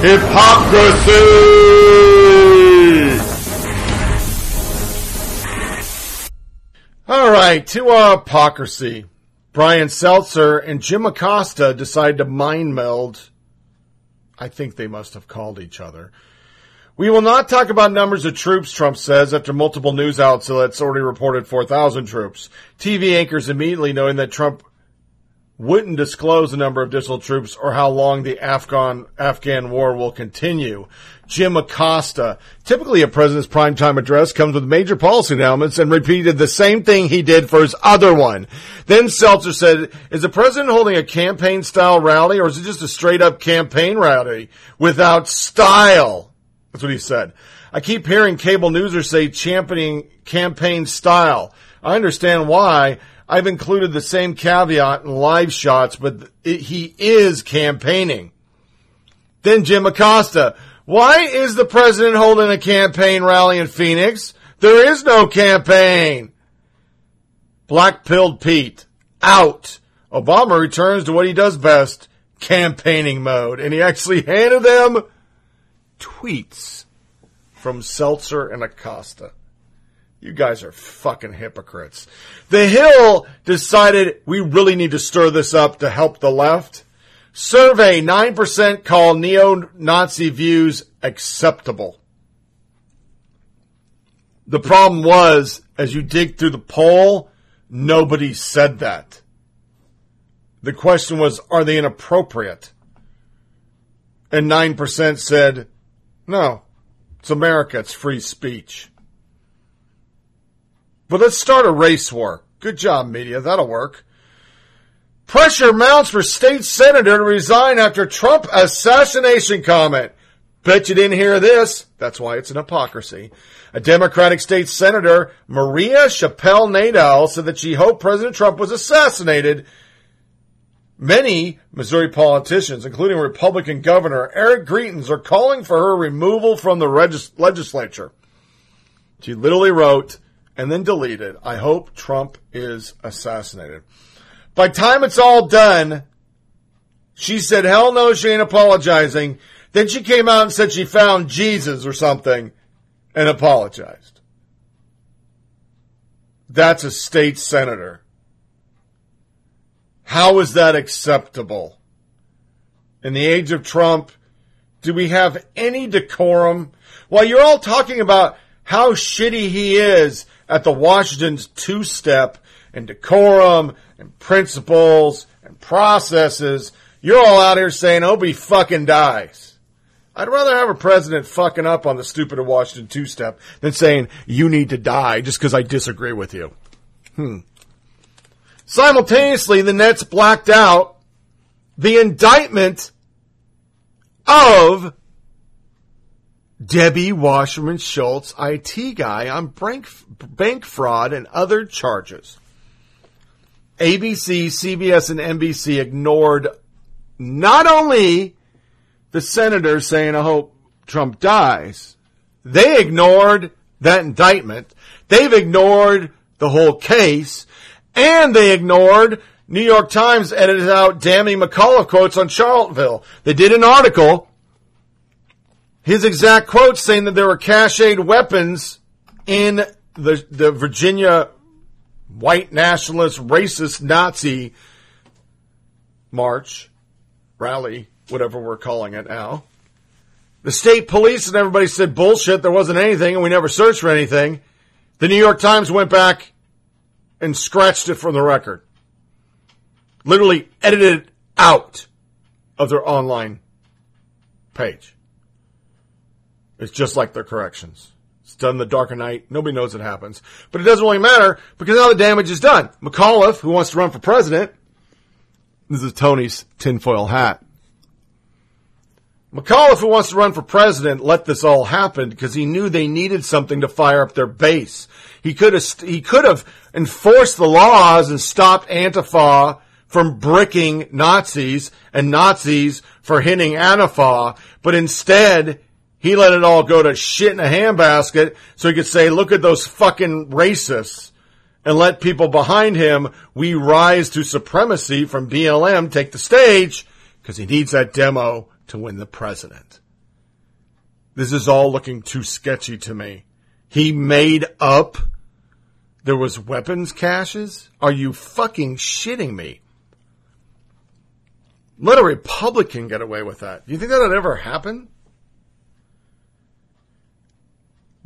Hypocrisy! All right, to our hypocrisy. Brian Stelter and Jim Acosta decide to mind meld. I think they must have called each other. We will not talk about numbers of troops, Trump says, after multiple news outlets already reported 4,000 troops. TV anchors immediately knowing that Trump wouldn't disclose the number of additional troops or how long the Afghan Afghan war will continue. Jim Acosta, typically a president's primetime address comes with major policy elements and repeated the same thing he did for his other one. Then Stelter said, is the president holding a campaign style rally or is it just a straight up campaign rally without style? That's what he said. I keep hearing cable newsers say championing campaign style. I understand why. I've included the same caveat in live shots, but it, he is campaigning. Then Jim Acosta. Why is the president holding a campaign rally in Phoenix? There is no campaign. Black pilled Pete. Out. Obama returns to what he does best, campaigning mode. And he actually handed them tweets from Stelter and Acosta. You guys are fucking hypocrites. The Hill decided we really need to stir this up to help the left. Survey 9% call neo-Nazi views acceptable. The problem was, as you dig through the poll, nobody said that. The question was, are they inappropriate? And 9% said, no, it's America, it's free speech. But let's start a race war. Good job, media. That'll work. Pressure mounts for state senator to resign after Trump assassination comment. Bet you didn't hear this. That's why it's an hypocrisy. A Democratic state senator, Maria Chappelle Nadal, said that she hoped President Trump was assassinated. Many Missouri politicians, including Republican Governor Eric Greitens, are calling for her removal from the regis- legislature. She literally wrote, and then deleted. I hope Trump is assassinated. By time it's all done, she said, hell no, she ain't apologizing. Then she came out and said she found Jesus or something and apologized. That's a state senator. How is that acceptable? In the age of Trump, do we have any decorum? While you're all talking about how shitty he is at the Washington's two step and decorum and principles and processes. You're all out here saying Obie fucking dies. I'd rather have a president fucking up on the stupid of Washington two step than saying you need to die just because I disagree with you. Hmm. Simultaneously, the Nets blacked out the indictment of Debbie Wasserman Schultz, IT guy, on bank, bank fraud and other charges. ABC, CBS, and NBC ignored not only the senator saying, I hope Trump dies, they ignored that indictment. They've ignored the whole case, and they ignored New York Times edited out damning McAuliffe quotes on Charlottesville. They did an article, his exact quote saying that there were cached weapons in the, the Virginia white nationalist, racist Nazi march, rally, whatever we're calling it now. The state police and everybody said bullshit, there wasn't anything, and we never searched for anything. The New York Times went back and scratched it from the record. Literally edited it out of their online page. It's just like their corrections. It's done in the dark of night. Nobody knows it happens. But it doesn't really matter because now the damage is done. McAuliffe, who wants to run for president, this is Tony's tinfoil hat. McAuliffe, who wants to run for president, let this all happen because he knew they needed something to fire up their base. He could have, he could have enforced the laws and stopped Antifa from bricking Nazis and Nazis for hitting Antifa, but instead he let it all go to shit in a handbasket so he could say, look at those fucking racists and let people behind him, we rise to supremacy from BLM take the stage because he needs that demo to win the president. This is all looking too sketchy to me. He made up there was weapons caches? Are you fucking shitting me? Let a Republican get away with that. Do you think that would ever happen?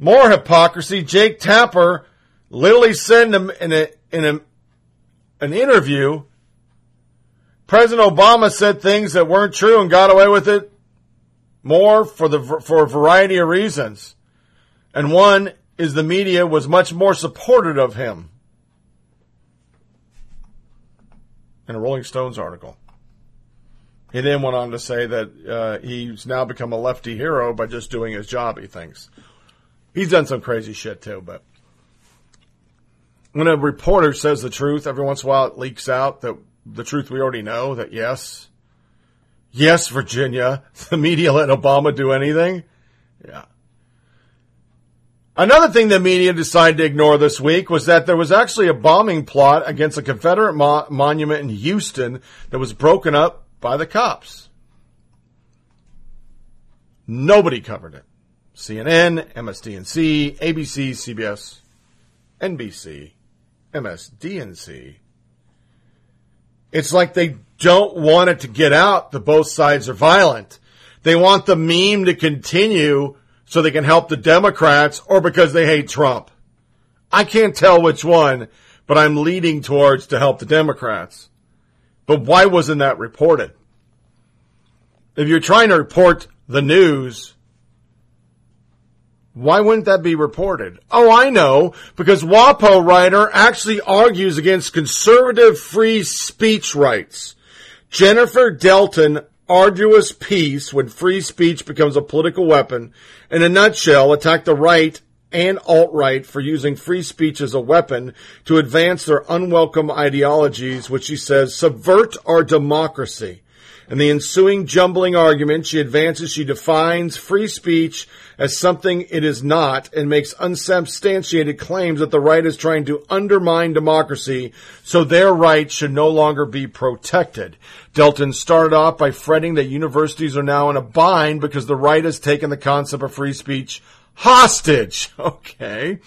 More hypocrisy. Jake Tapper literally said in, a, in, a, in a, an interview, President Obama said things that weren't true and got away with it more for the for a variety of reasons. And one is the media was much more supportive of him. In a Rolling Stones article. He then went on to say that uh, he's now become a lefty hero by just doing his job, he thinks. He's done some crazy shit too, but when a reporter says the truth, every once in a while it leaks out that the truth we already know that yes, yes, Virginia, [LAUGHS] the media let Obama do anything. Yeah. Another thing the media decided to ignore this week was that there was actually a bombing plot against a Confederate mo- monument in Houston that was broken up by the cops. Nobody covered it. CNN, MSDNC, ABC, CBS, NBC, MSDNC. It's like they don't want it to get out that both sides are violent. They want the meme to continue so they can help the Democrats or because they hate Trump. I can't tell which one, but I'm leading towards to help the Democrats. But why wasn't that reported? If you're trying to report the news, why wouldn't that be reported? Oh, I know, because WAPO writer actually argues against conservative free speech rights. Jennifer Delton arduous piece when free speech becomes a political weapon. In a nutshell, attack the right and alt-right for using free speech as a weapon to advance their unwelcome ideologies, which she says subvert our democracy. In the ensuing jumbling argument, she advances she defines free speech as something it is not and makes unsubstantiated claims that the right is trying to undermine democracy, so their rights should no longer be protected. Delton started off by fretting that universities are now in a bind because the right has taken the concept of free speech hostage. [LAUGHS] Okay.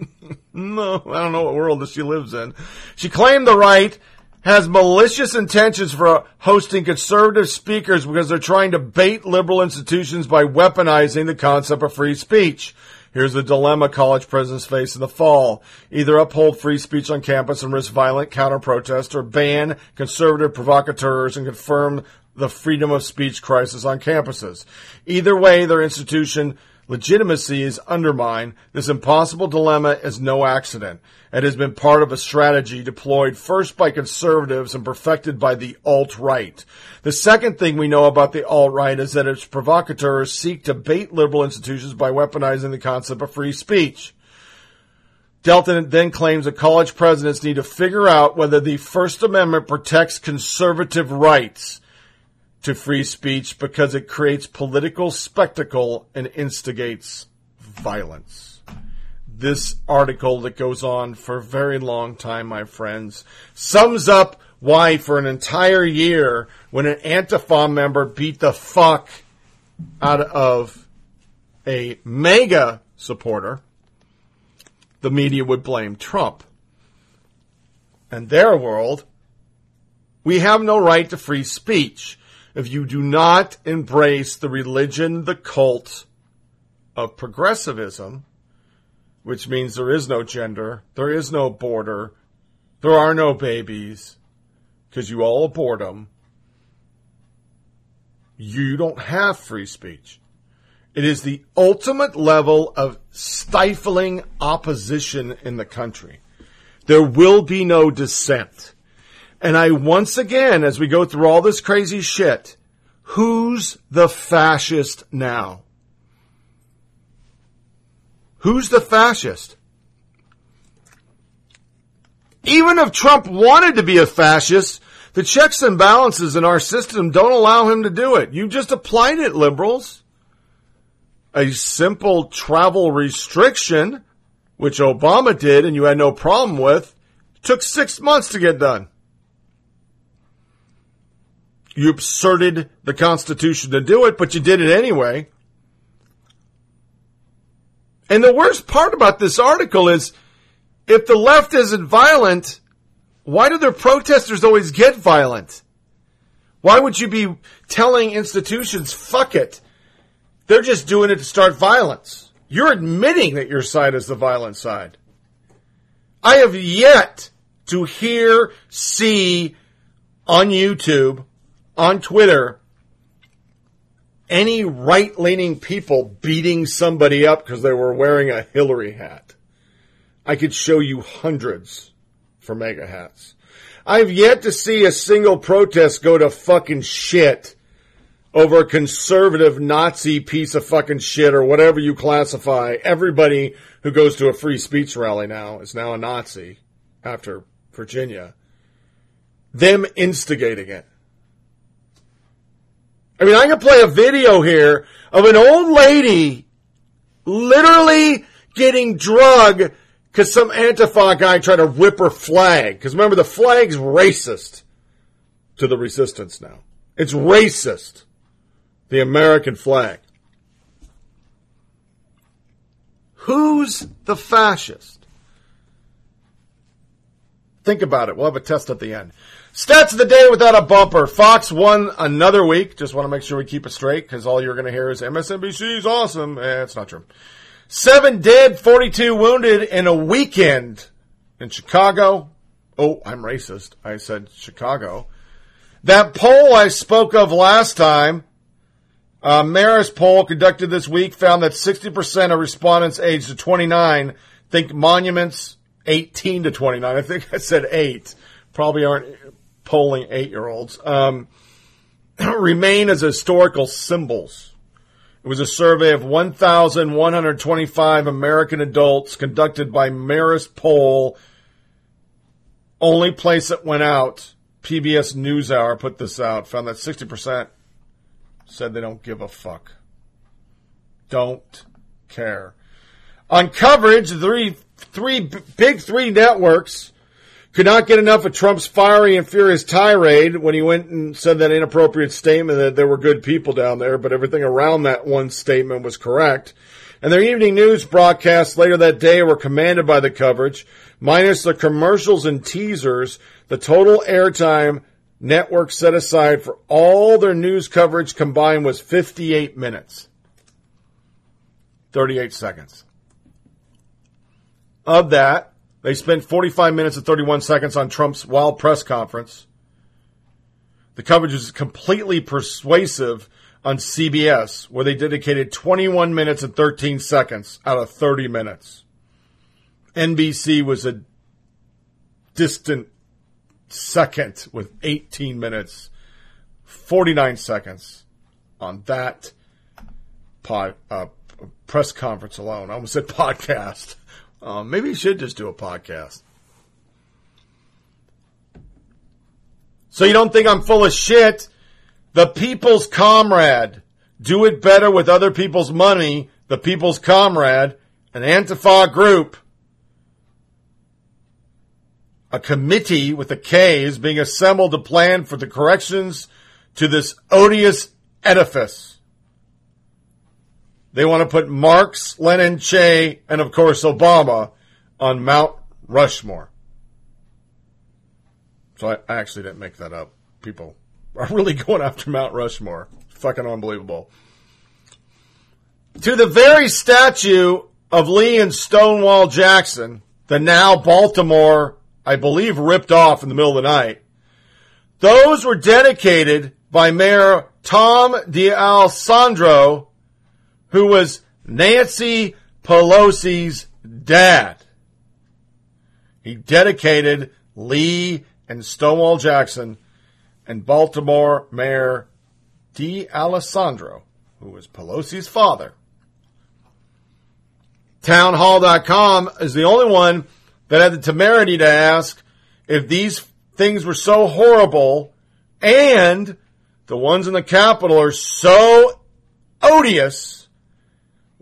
[LAUGHS] no, I don't know what world she lives in. She claimed the right has malicious intentions for hosting conservative speakers because they're trying to bait liberal institutions by weaponizing the concept of free speech. Here's the dilemma college presidents face in the fall. Either uphold free speech on campus and risk violent counter protest or ban conservative provocateurs and confirm the freedom of speech crisis on campuses. Either way, their institution legitimacy is undermined. This impossible dilemma is no accident. It has been part of a strategy deployed first by conservatives and perfected by the alt-right. The second thing we know about the alt-right is that its provocateurs seek to bait liberal institutions by weaponizing the concept of free speech. Delton then claims that college presidents need to figure out whether the First Amendment protects conservative rights to free speech because it creates political spectacle and instigates violence. This article that goes on for a very long time, my friends, sums up why for an entire year when an Antifa member beat the fuck out of a MAGA supporter, the media would blame Trump. And their world, we have no right to free speech if you do not embrace the religion, the cult of progressivism, which means there is no gender, there is no border, there are no babies, because you all abort them, you don't have free speech. It is the ultimate level of stifling opposition in the country. There will be no dissent. And I once again, as we go through all this crazy shit, who's the fascist now? Who's the fascist? Even if Trump wanted to be a fascist, the checks and balances in our system don't allow him to do it. You just applied it, liberals. A simple travel restriction, which Obama did and you had no problem with, took six months to get done. You absurded the Constitution to do it, but you did it anyway. And the worst part about this article is if the left isn't violent, why do their protesters always get violent? Why would you be telling institutions, fuck it? They're just doing it to start violence. You're admitting that your side is the violent side. I have yet to hear, see on YouTube on Twitter any right leaning people beating somebody up because they were wearing a Hillary hat. I could show you hundreds for MAGA hats. I've yet to see a single protest go to fucking shit over a conservative Nazi piece of fucking shit or whatever you classify. Everybody who goes to a free speech rally now is now a Nazi after Virginia. Them instigating it. I mean, I can play a video here of an old lady literally getting drug because some Antifa guy tried to rip her flag. Because remember, the flag's racist to the resistance now. It's racist. The American flag. Who's the fascist? Think about it. We'll have a test at the end. Stats of the day without a bumper. Fox won another week. Just want to make sure we keep it straight because all you're going to hear is MSNBC is awesome. Eh, it's not true. Seven dead, 42 wounded in a weekend in Chicago. Oh, I'm racist. I said Chicago. That poll I spoke of last time, uh, Marist poll conducted this week found that 60% of respondents aged to 29 think monuments 18 to 29. I think I said 8. Probably aren't polling eight year olds, um, [CLEARS THROAT] remain as historical symbols. It was a survey of 1,125 American adults conducted by Marist Poll. Only place that went out, PBS NewsHour put this out, found that 60% said they don't give a fuck. Don't care. On coverage, three, three, big three networks could not get enough of Trump's fiery and furious tirade when he went and said that inappropriate statement that there were good people down there, but everything around that one statement was correct. And their evening news broadcasts later that day were commanded by the coverage, minus the commercials and teasers, the total airtime network set aside for all their news coverage combined was 58 minutes. 38 seconds. of that. They spent 45 minutes and 31 seconds on Trump's wild press conference. The coverage was completely persuasive on CBS, where they dedicated 21 minutes and 13 seconds out of 30 minutes. NBC was a distant second with 18 minutes, 49 seconds on that pod, uh, press conference alone. I almost said [LAUGHS] podcast. Um, maybe he should just do a podcast. So you don't think I'm full of shit? The people's comrade. Do it better with other people's money. The people's comrade. An Antifa group. A committee with a K is being assembled to plan for the corrections to this odious edifice. They want to put Marx, Lenin, Che, and of course Obama on Mount Rushmore. So I, actually didn't make that up. People are really [LAUGHS] going after Mount Rushmore. Fucking unbelievable. To the very statue of Lee and Stonewall Jackson, the now Baltimore, I believe, ripped off in the middle of the night. Those were dedicated by Mayor Tom D'Alesandro, who was Nancy Pelosi's dad. He dedicated Lee and Stonewall Jackson and Baltimore Mayor D'Alesandro, who was Pelosi's father. Townhall.com is the only one that had the temerity to ask if these things were so horrible and the ones in the Capitol are so odious,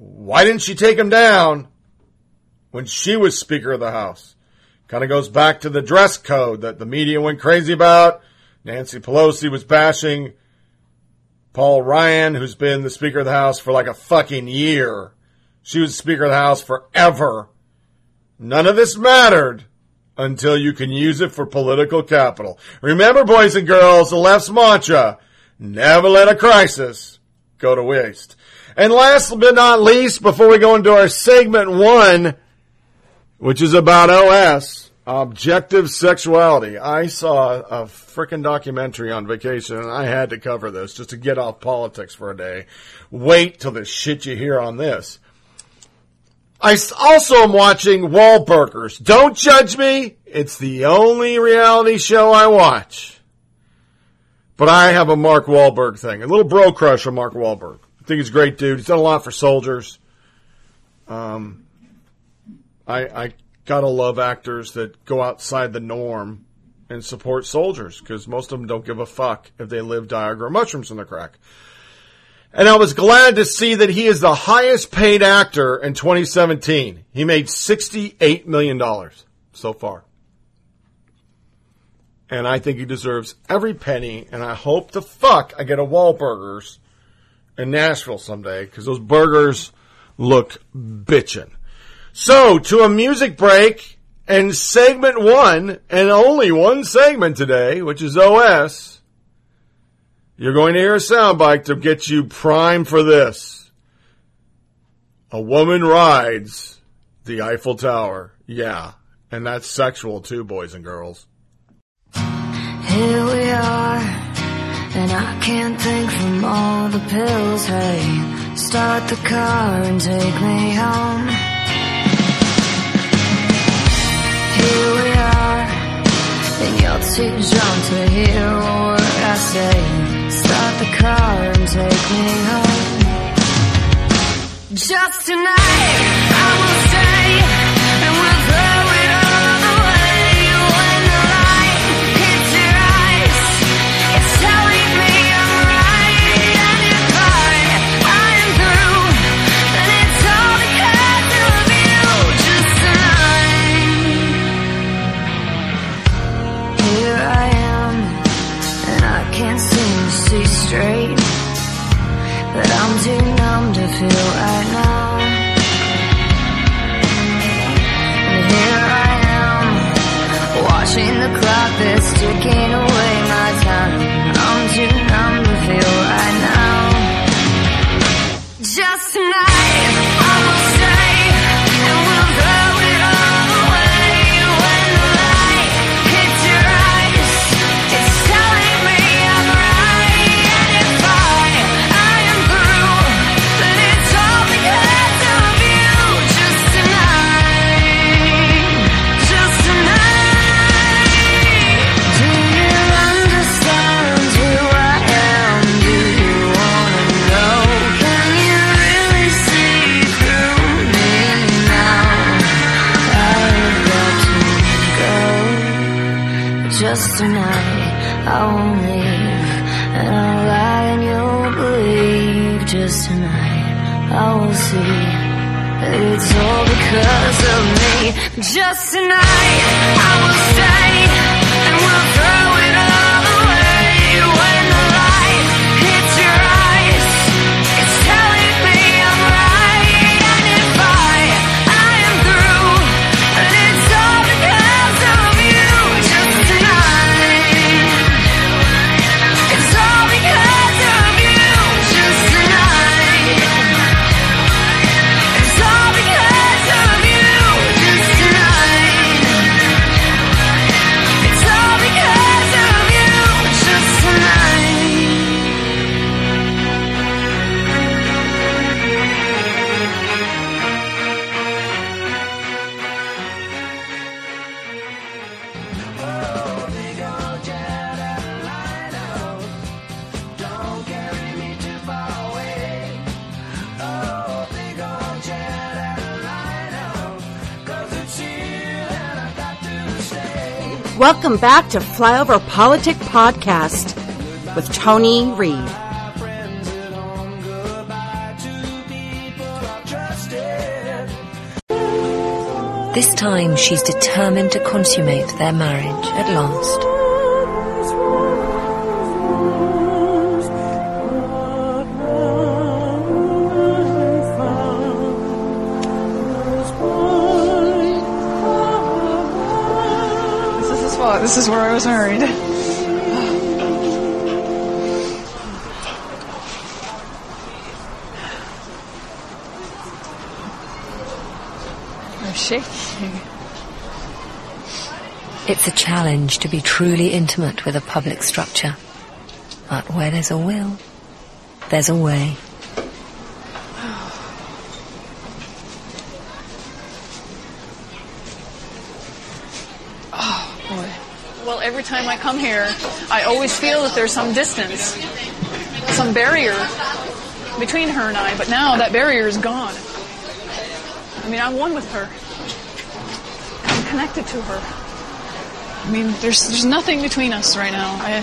why didn't she take him down when she was Speaker of the House? Kind of goes back to the dress code that the media went crazy about. Nancy Pelosi was bashing Paul Ryan, who's been the Speaker of the House for like a fucking year. She was Speaker of the House forever. None of this mattered until you can use it for political capital. Remember, boys and girls, the left's mantra, never let a crisis go to waste. And last but not least, before we go into our segment one, which is about OS, objective sexuality. I saw a freaking documentary on vacation and I had to cover this just to get off politics for a day. Wait till the shit you hear on this. I also am watching Wahlburgers. Don't judge me. It's the only reality show I watch. But I have a Mark Wahlberg thing. A little bro crush on Mark Wahlberg. Think he's a great dude. He's done a lot for soldiers. Um, I, I gotta love actors that go outside the norm and support soldiers because most of them don't give a fuck if they live, die, or grow mushrooms in their crack. And I was glad to see that he is the highest paid actor in 2017. He made $68 million so far. And I think he deserves every penny. And I hope the fuck I get a Wahlburgers in Nashville someday because those burgers look bitchin'. So, to a music break and segment one, and only one segment today, which is OS. You're going to hear a soundbite to get you primed for this. A woman rides the Eiffel Tower. Yeah. And that's sexual too, boys and girls. Here we are, and I can't think from all the pills. Hey, start the car and take me home. Here we are, and you're too drunk to hear a word I say. Start the car and take me home. Just tonight, that's ticking see it's all because of me. Just tonight, Welcome back to Flyover Politic Podcast with Tony Reed. This time she's determined to consummate their marriage at last. This is where I was married. I'm shaking. It's a challenge to be truly intimate with a public structure. But where there's a will, there's a way. Oh boy. Well, every time I come here, I always feel that there's some distance, some barrier between her and I, but now that barrier is gone. I mean, I'm one with her. I'm connected to her. I mean, there's there's nothing between us right now. I,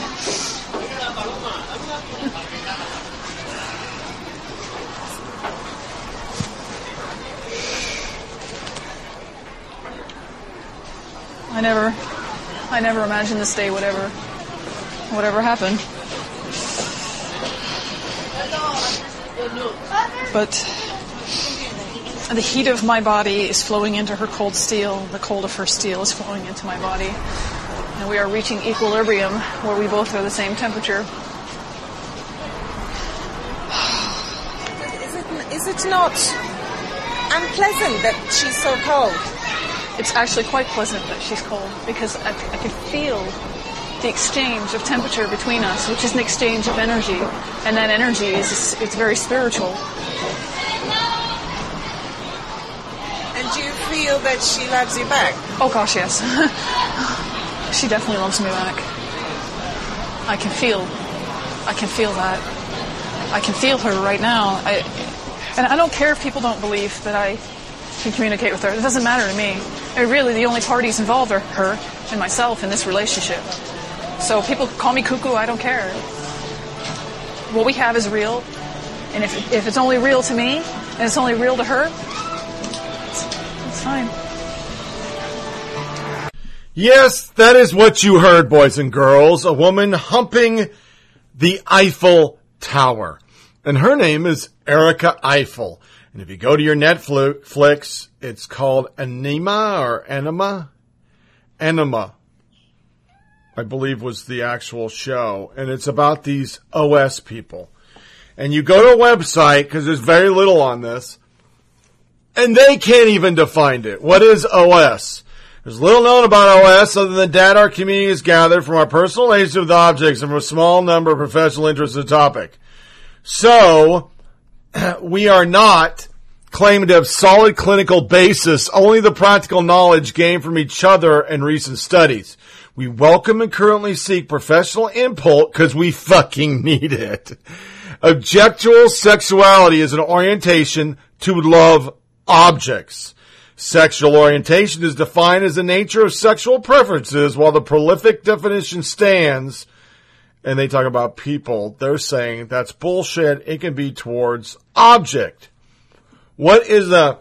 I never, I never imagined this day would ever, would happen. But the heat of my body is flowing into her cold steel. The cold of her steel is flowing into my body. And we are reaching equilibrium where we both are the same temperature. Is it, is it not unpleasant that she's so cold? It's actually quite pleasant that she's cold because I, I can feel the exchange of temperature between us, which is an exchange of energy, and that energy is it's very spiritual. And do you feel that she loves you back? Oh gosh, yes. [LAUGHS] she definitely loves me back. I can feel, I can feel that. I can feel her right now. I, and I don't care if people don't believe that I can communicate with her. It doesn't matter to me. Really, the only parties involved are her and myself in this relationship. So people call me cuckoo. I don't care. What we have is real, and if if it's only real to me and it's only real to her, it's, it's fine. Yes, that is what you heard, boys and girls. A woman humping the Eiffel Tower. And her name is Erika Eiffel. And if you go to your Netflix, it's called Anima or Anima? Anima, I believe was the actual show. And it's about these OS people. And you go to a website, because there's very little on this, and they can't even define it. What is OS? There's little known about OS other than data our community has gathered from our personal relationship with objects and from a small number of professional interests in the topic. So, [CLEARS THROAT] we are not claiming to have solid clinical basis, only the practical knowledge gained from each other and recent studies. We welcome and currently seek professional input because we fucking need it. Objectual sexuality is an orientation to love objects. Sexual orientation is defined as the nature of sexual preferences, while the prolific definition stands, and they talk about people, they're saying that's bullshit. It can be towards object. What is the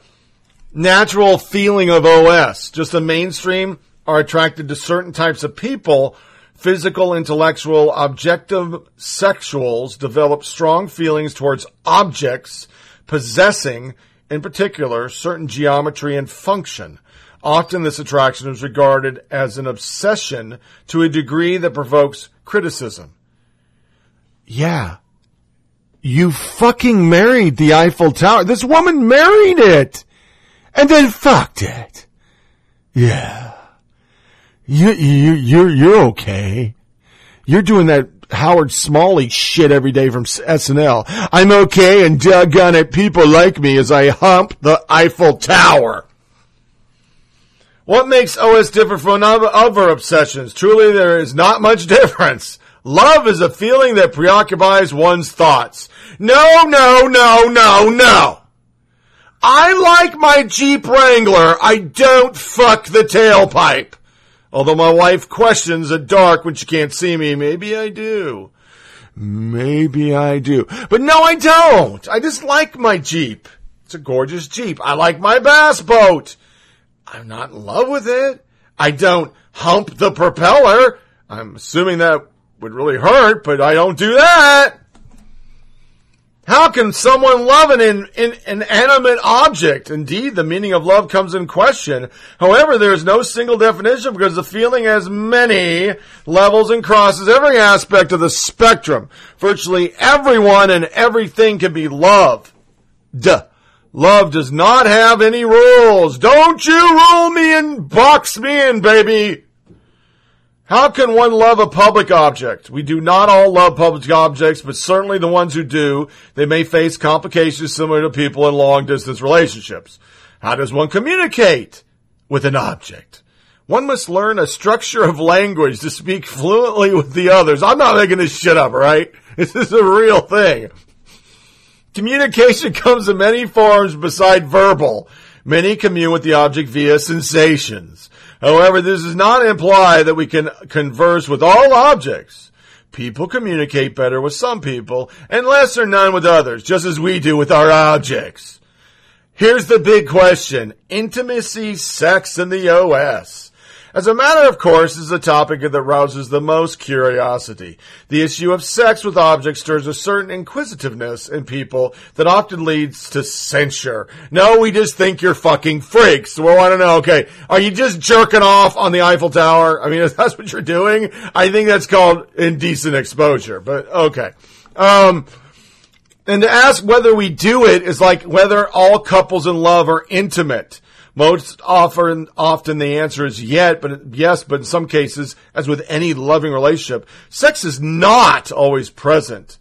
natural feeling of OS? Just the mainstream are attracted to certain types of people. Physical, intellectual, objective sexuals develop strong feelings towards objects possessing, in particular, certain geometry and function. Often this attraction is regarded as an obsession to a degree that provokes criticism. Yeah. You fucking married the Eiffel Tower. This woman married it. And then fucked it. Yeah. You, you, you're, you're okay. You're doing that Howard Smalley shit every day from SNL. I'm okay and doggone it, people like me as I hump the Eiffel Tower. What makes OS different from other obsessions? Truly, there is not much [LAUGHS] difference. Love is a feeling that preoccupies one's thoughts. No, no, no, no, no. I like my Jeep Wrangler. I don't fuck the tailpipe. Although my wife questions at dark when she can't see me, maybe I do. Maybe I do. But no, I don't. I just like my Jeep. It's a gorgeous Jeep. I like my bass boat. I'm not in love with it. I don't hump the propeller. I'm assuming that would really hurt, but I don't do that. How can someone love an in, in, inanimate object? Indeed, the meaning of love comes in question. However, there is no single definition because the feeling has many levels and crosses every aspect of the spectrum. Virtually everyone and everything can be love. Duh. Love does not have any rules. Don't you rule me and box me in, baby. How can one love a public object? We do not all love public objects, but certainly the ones who do, they may face complications similar to people in long distance relationships. How does one communicate with an object? One must learn a structure of language to speak fluently with the others. I'm not making this shit up, right? [LAUGHS] This is a real thing. Communication [LAUGHS] comes in many forms beside verbal. Many commune with the object via sensations. However, this does not imply that we can converse with all objects. People communicate better with some people and less or none with others, just as we do with our objects. Here's the big question. Intimacy, sex, and the OS. As a matter of course, is a topic that rouses the most curiosity. The issue of sex with objects stirs a certain inquisitiveness in people that often leads to censure. No, we just think you're fucking freaks. So we want to know, okay, are you just jerking off on the Eiffel Tower? I mean, [LAUGHS] if that's what you're doing, I think that's called indecent exposure, but okay. Um, and to ask whether we do it is like whether all couples in love are intimate. Most often, often the answer is yet, but yes, but in some cases, as with any loving relationship, sex is not always present.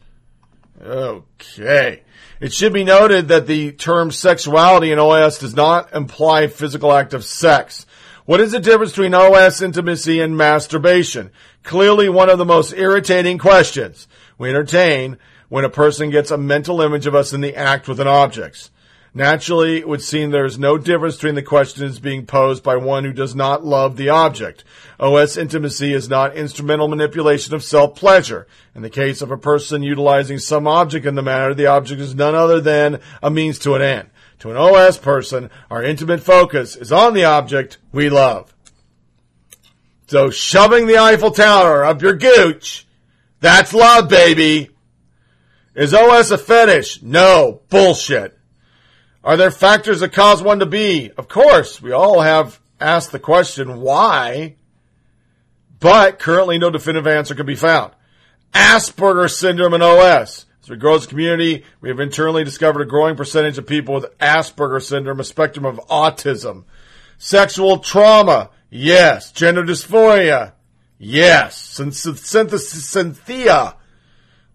Okay. It should be noted that the term sexuality in OS does not imply physical act of sex. What is the difference between OS intimacy and masturbation? Clearly one of the most irritating questions we entertain when a person gets a mental image of us in the act with an object. Naturally, it would seem there is no difference between the questions being posed by one who does not love the object. OS intimacy is not instrumental manipulation of self-pleasure. In the case of a person utilizing some object in the manner, the object is none other than a means to an end. To an OS person, our intimate focus is on the object we love. So shoving the Eiffel Tower up your gooch, that's love, baby. Is OS a fetish? No. Bullshit. Are there factors that cause one to be? Of course, we all have asked the question, why? But currently no definitive answer can be found. Asperger's syndrome and OS. As we grow as a community, we have internally discovered a growing percentage of people with Asperger's syndrome, a spectrum of autism. Sexual trauma. Yes. Gender dysphoria. Yes. Synesthesia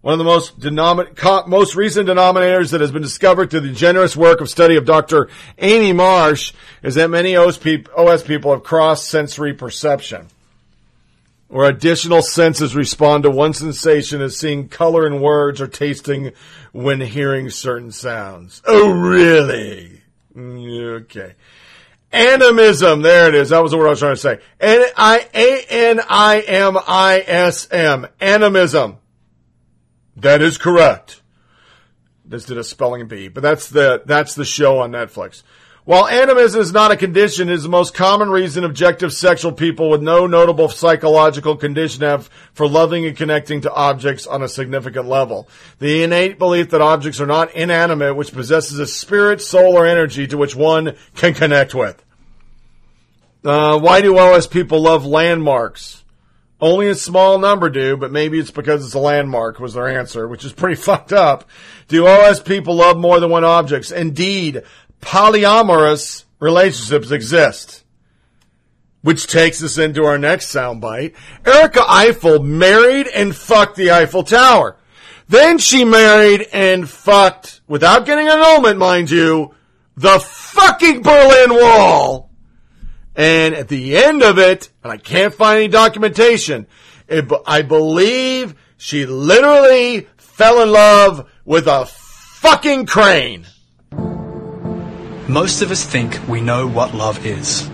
one of the most, most recent denominators that has been discovered through the generous work of study of Dr. Amy Marsh is that many OS, people have cross sensory perception, where additional senses respond to one sensation as seeing color in words or tasting when hearing certain sounds. Oh, really? Mm, okay. Animism. There it is. That was the word I was trying to say. N I A N I M I S M. Animism. That is correct. This did a spelling bee, but that's the that's the show on Netflix. While animism is not a condition, it is the most common reason objective sexual people with no notable psychological condition have for loving and connecting to objects on a significant level. The innate belief that objects are not inanimate, which possesses a spirit, soul, or energy to which one can connect with. Uh, why do OS people love landmarks? Only a small number do, but maybe it's because it's a landmark was their answer, which is pretty [LAUGHS] fucked up. Do OS people love more than one objects? Indeed, polyamorous relationships exist. Which takes us into our next soundbite. Erika Eiffel married and fucked the Eiffel Tower. Then she married and fucked, without getting an annulment, mind you, the fucking Berlin Wall. And at the end of it, and I can't find any documentation, it, I believe she literally fell in love with a fucking crane. Most of us think we know what love is.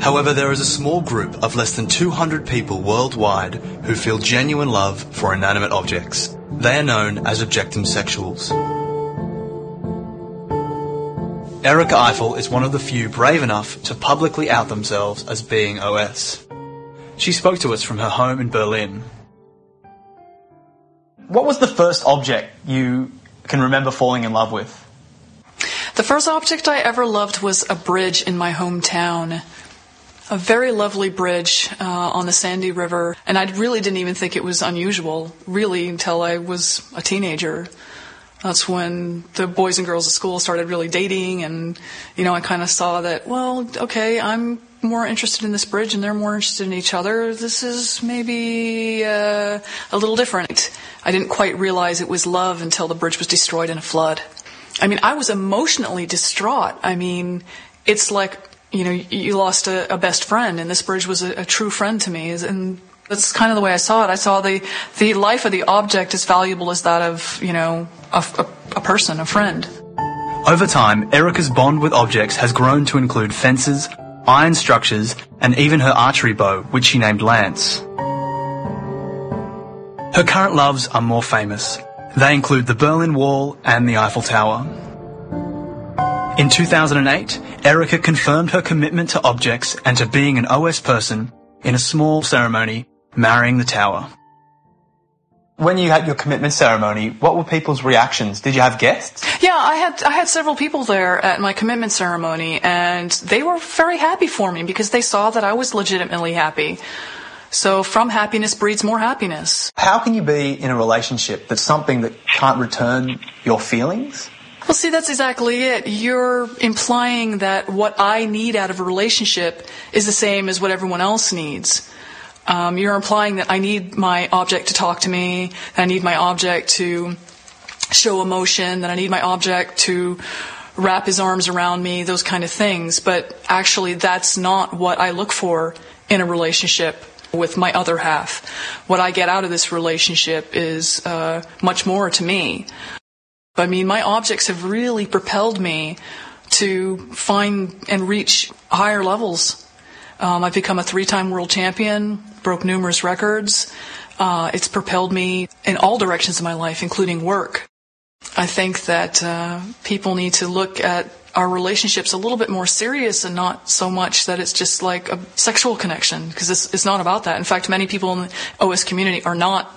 However, there is a small group of less than 200 people worldwide who feel genuine love for inanimate objects. They are known as objectum sexuals. Erika Eiffel is one of the few brave enough to publicly out themselves as being OS. She spoke to us from her home in Berlin. What was the first object you can remember falling in love with? The first object I ever loved was a bridge in my hometown. A very lovely bridge uh, on the Sandy River, and I really didn't even think it was unusual, really, until I was a teenager. That's when the boys and girls at school started really dating, and you know, I kind of saw that. Well, okay, I'm more interested in this bridge, and they're more interested in each other. This is maybe uh, a little different. I didn't quite realize it was love until the bridge was destroyed in a flood. I mean, I was emotionally distraught. I mean, it's like, you know, you lost a, a best friend and this bridge was a, a, true friend to me. And that's kind of the way I saw it. I saw the, the life of the object as valuable as that of, you know, a, a, a person, a friend. Over time, Erika's bond with objects has grown to include fences, iron structures, and even her archery bow, which she named Lance. Her current loves are more famous. They include the Berlin Wall and the Eiffel Tower. In 2008, Erika confirmed her commitment to objects and to being an OS person in a small ceremony marrying the tower. When you had your commitment ceremony, what were people's reactions? Did you have guests? Yeah, I had I had several people there at my commitment ceremony and they were very happy for me because they saw that I was legitimately happy. So from happiness breeds more happiness. How can you be in a relationship that's something that can't return your feelings? Well, see, that's exactly it. You're implying that what I need out of a relationship is the same as what everyone else needs. Um, you're implying that I need my object to talk to me, that I need my object to show emotion, that I need my object to wrap his arms around me, those kind of things. But actually, that's not what I look for in a relationship with my other half. What I get out of this relationship is uh, much more to me. I mean, my objects have really propelled me to find and reach higher levels. Um, I've become a three-time world champion, broke numerous records. Uh, it's propelled me in all directions of my life, including work. I think that uh, people need to look at our relationships a little bit more serious and not so much that it's just like a sexual connection because it's, it's not about that. In fact, many people in the OS community are not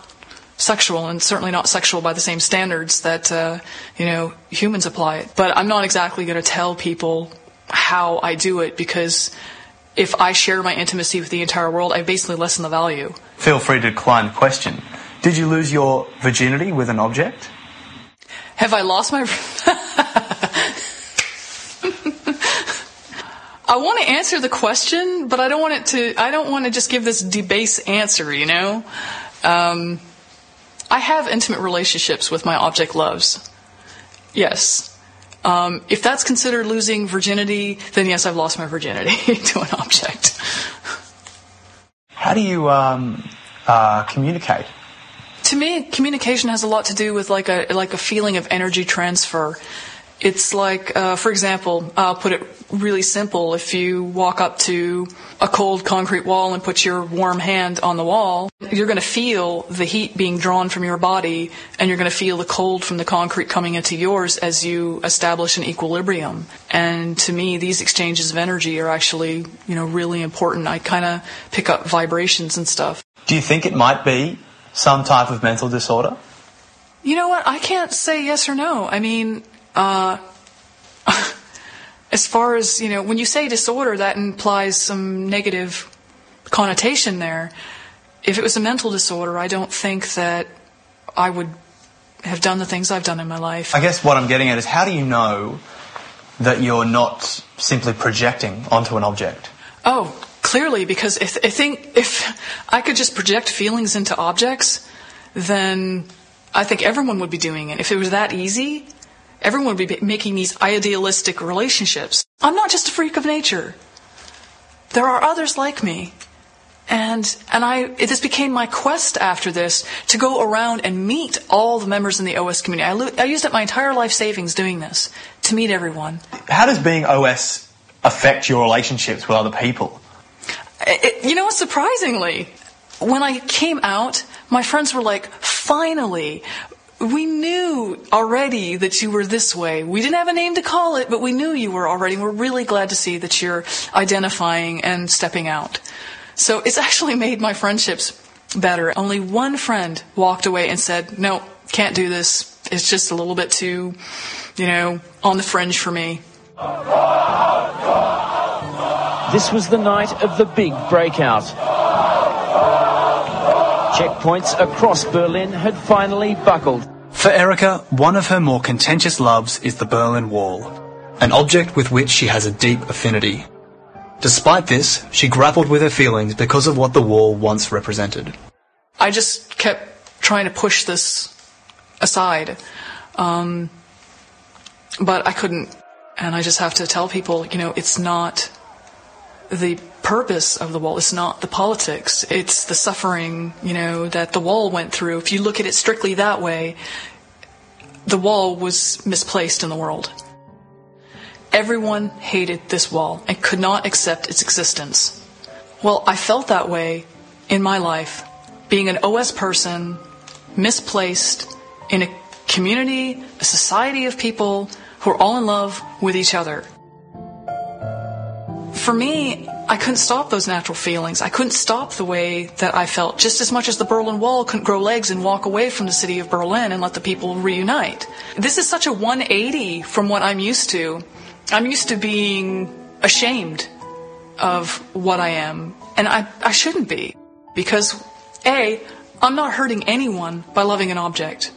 sexual and certainly not sexual by the same standards that uh, you know humans apply. But I'm not exactly going to tell people how I do it because if I share my intimacy with the entire world, I basically lessen the value. Feel free to decline the question. Did you lose your virginity with an object? Have I lost my? I want to answer the question, but I don't want it to. I don't want to just give this debase answer. You know, um, I have intimate relationships with my object loves. Yes. Um, if that's considered losing virginity, then yes, I've lost my virginity [LAUGHS] to an object. How do you um, uh, communicate? To me, communication has a lot to do with like a like a feeling of energy transfer. It's like, uh, for example, I'll put it really simple. If you walk up to a cold concrete wall and put your warm hand on the wall, you're going to feel the heat being drawn from your body and you're going to feel the cold from the concrete coming into yours as you establish an equilibrium. And to me, these exchanges of energy are actually, you know, really important. I kind of pick up vibrations and stuff. Do you think it might be some type of mental disorder? You know what? I can't say yes or no. I mean, uh, [LAUGHS] as far as, you know, when you say disorder, that implies some negative connotation there. If it was a mental disorder, I don't think that I would have done the things I've done in my life. I guess what I'm getting at is how do you know that you're not simply projecting onto an object? Oh, clearly, because if I think if I could just project feelings into objects, then I think everyone would be doing it. If it was that easy, everyone would be making these idealistic relationships. I'm not just a freak of nature. There are others like me. And, and I, this became my quest after this to go around and meet all the members in the OS community. I, lo- I used up my entire life savings doing this, to meet everyone. How does being OS affect your relationships with other people? It, you know, surprisingly, when I came out, my friends were like, finally, we knew already that you were this way. We didn't have a name to call it, but we knew you were already. We're really glad to see that you're identifying and stepping out. So it's [LAUGHS] actually made my friendships better. Only one friend walked away and said, no, can't do this. It's just a little bit too, you know, on the fringe for me. This was the night of the big breakout. Checkpoints across Berlin had finally buckled. For Erika, one of her more contentious loves is the Berlin Wall, an object with which she has a deep affinity. Despite this, she grappled with her feelings because of what the wall once represented. I just kept trying to push this aside. Um, but I couldn't. And I just have to tell people, you know, it's not the purpose of the wall. It's not the politics. It's the suffering, you know, that the wall went through. If you look at it strictly that way, the wall was misplaced in the world. Everyone hated this wall and could not accept its existence. Well, I felt that way in my life, being an OS person, misplaced in a community, a society of people who are all in love with each other. For me, I couldn't stop those natural feelings. I couldn't stop the way that I felt, just as much as the Berlin Wall couldn't grow legs and walk away from the city of Berlin and let the people reunite. This is such a 180 from what I'm used to. I'm used to being ashamed of what I am, and I, I shouldn't be. Because, A, I'm not hurting anyone by loving an object.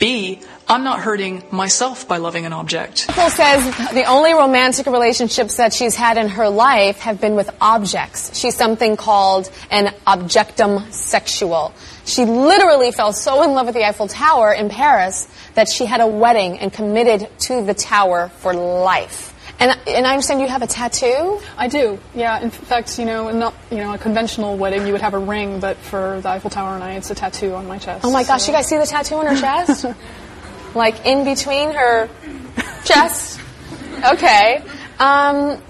B, I'm not hurting myself by loving an object. Nicole says the only romantic relationships that she's had in her life have been with objects. She's something called an objectum sexual. She literally fell so in love with the Eiffel Tower in Paris that she had a wedding and committed to the tower for life. And, and I understand you have a tattoo? I do. Yeah. In fact, you know, not you know a conventional wedding, you would have a ring, but for the Eiffel Tower and I, it's a tattoo on my chest. Oh my gosh, you guys see the tattoo on her chest? [LAUGHS] like in between her chest? Okay. Um,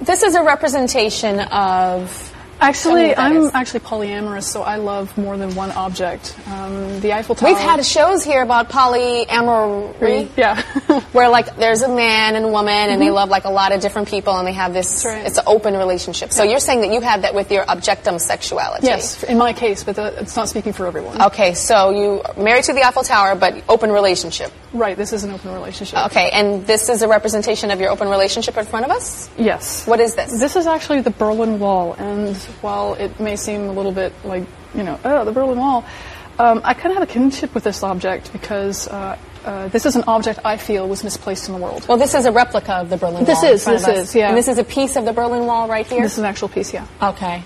this is a representation of. Actually, Tell me what that I'm actually polyamorous, so I love more than one object. Um, the Eiffel Tower. We've had shows here about polyamory. Yeah. [LAUGHS] where like there's a man and a woman and they Mhm. love like a lot of different people and they have this right. it's an open relationship. So you're saying that you have that with your objectum sexuality. Yes, in my case, but the, it's not speaking for everyone. Okay, so you married to the Eiffel Tower but open relationship. Right, this is an open relationship. Okay, and this is a representation of your open relationship in front of us? Yes. What is this? This is actually the Berlin Wall, and while it may seem a little bit like, you know, oh, the Berlin Wall, um, I kind of have a kinship with this object because uh, uh, this is an object I feel was misplaced in the world. Well, this is a replica of the Berlin This Wall. in is, this is, yeah. And this is a piece of the Berlin Wall right here? This is an actual piece, yeah. Okay.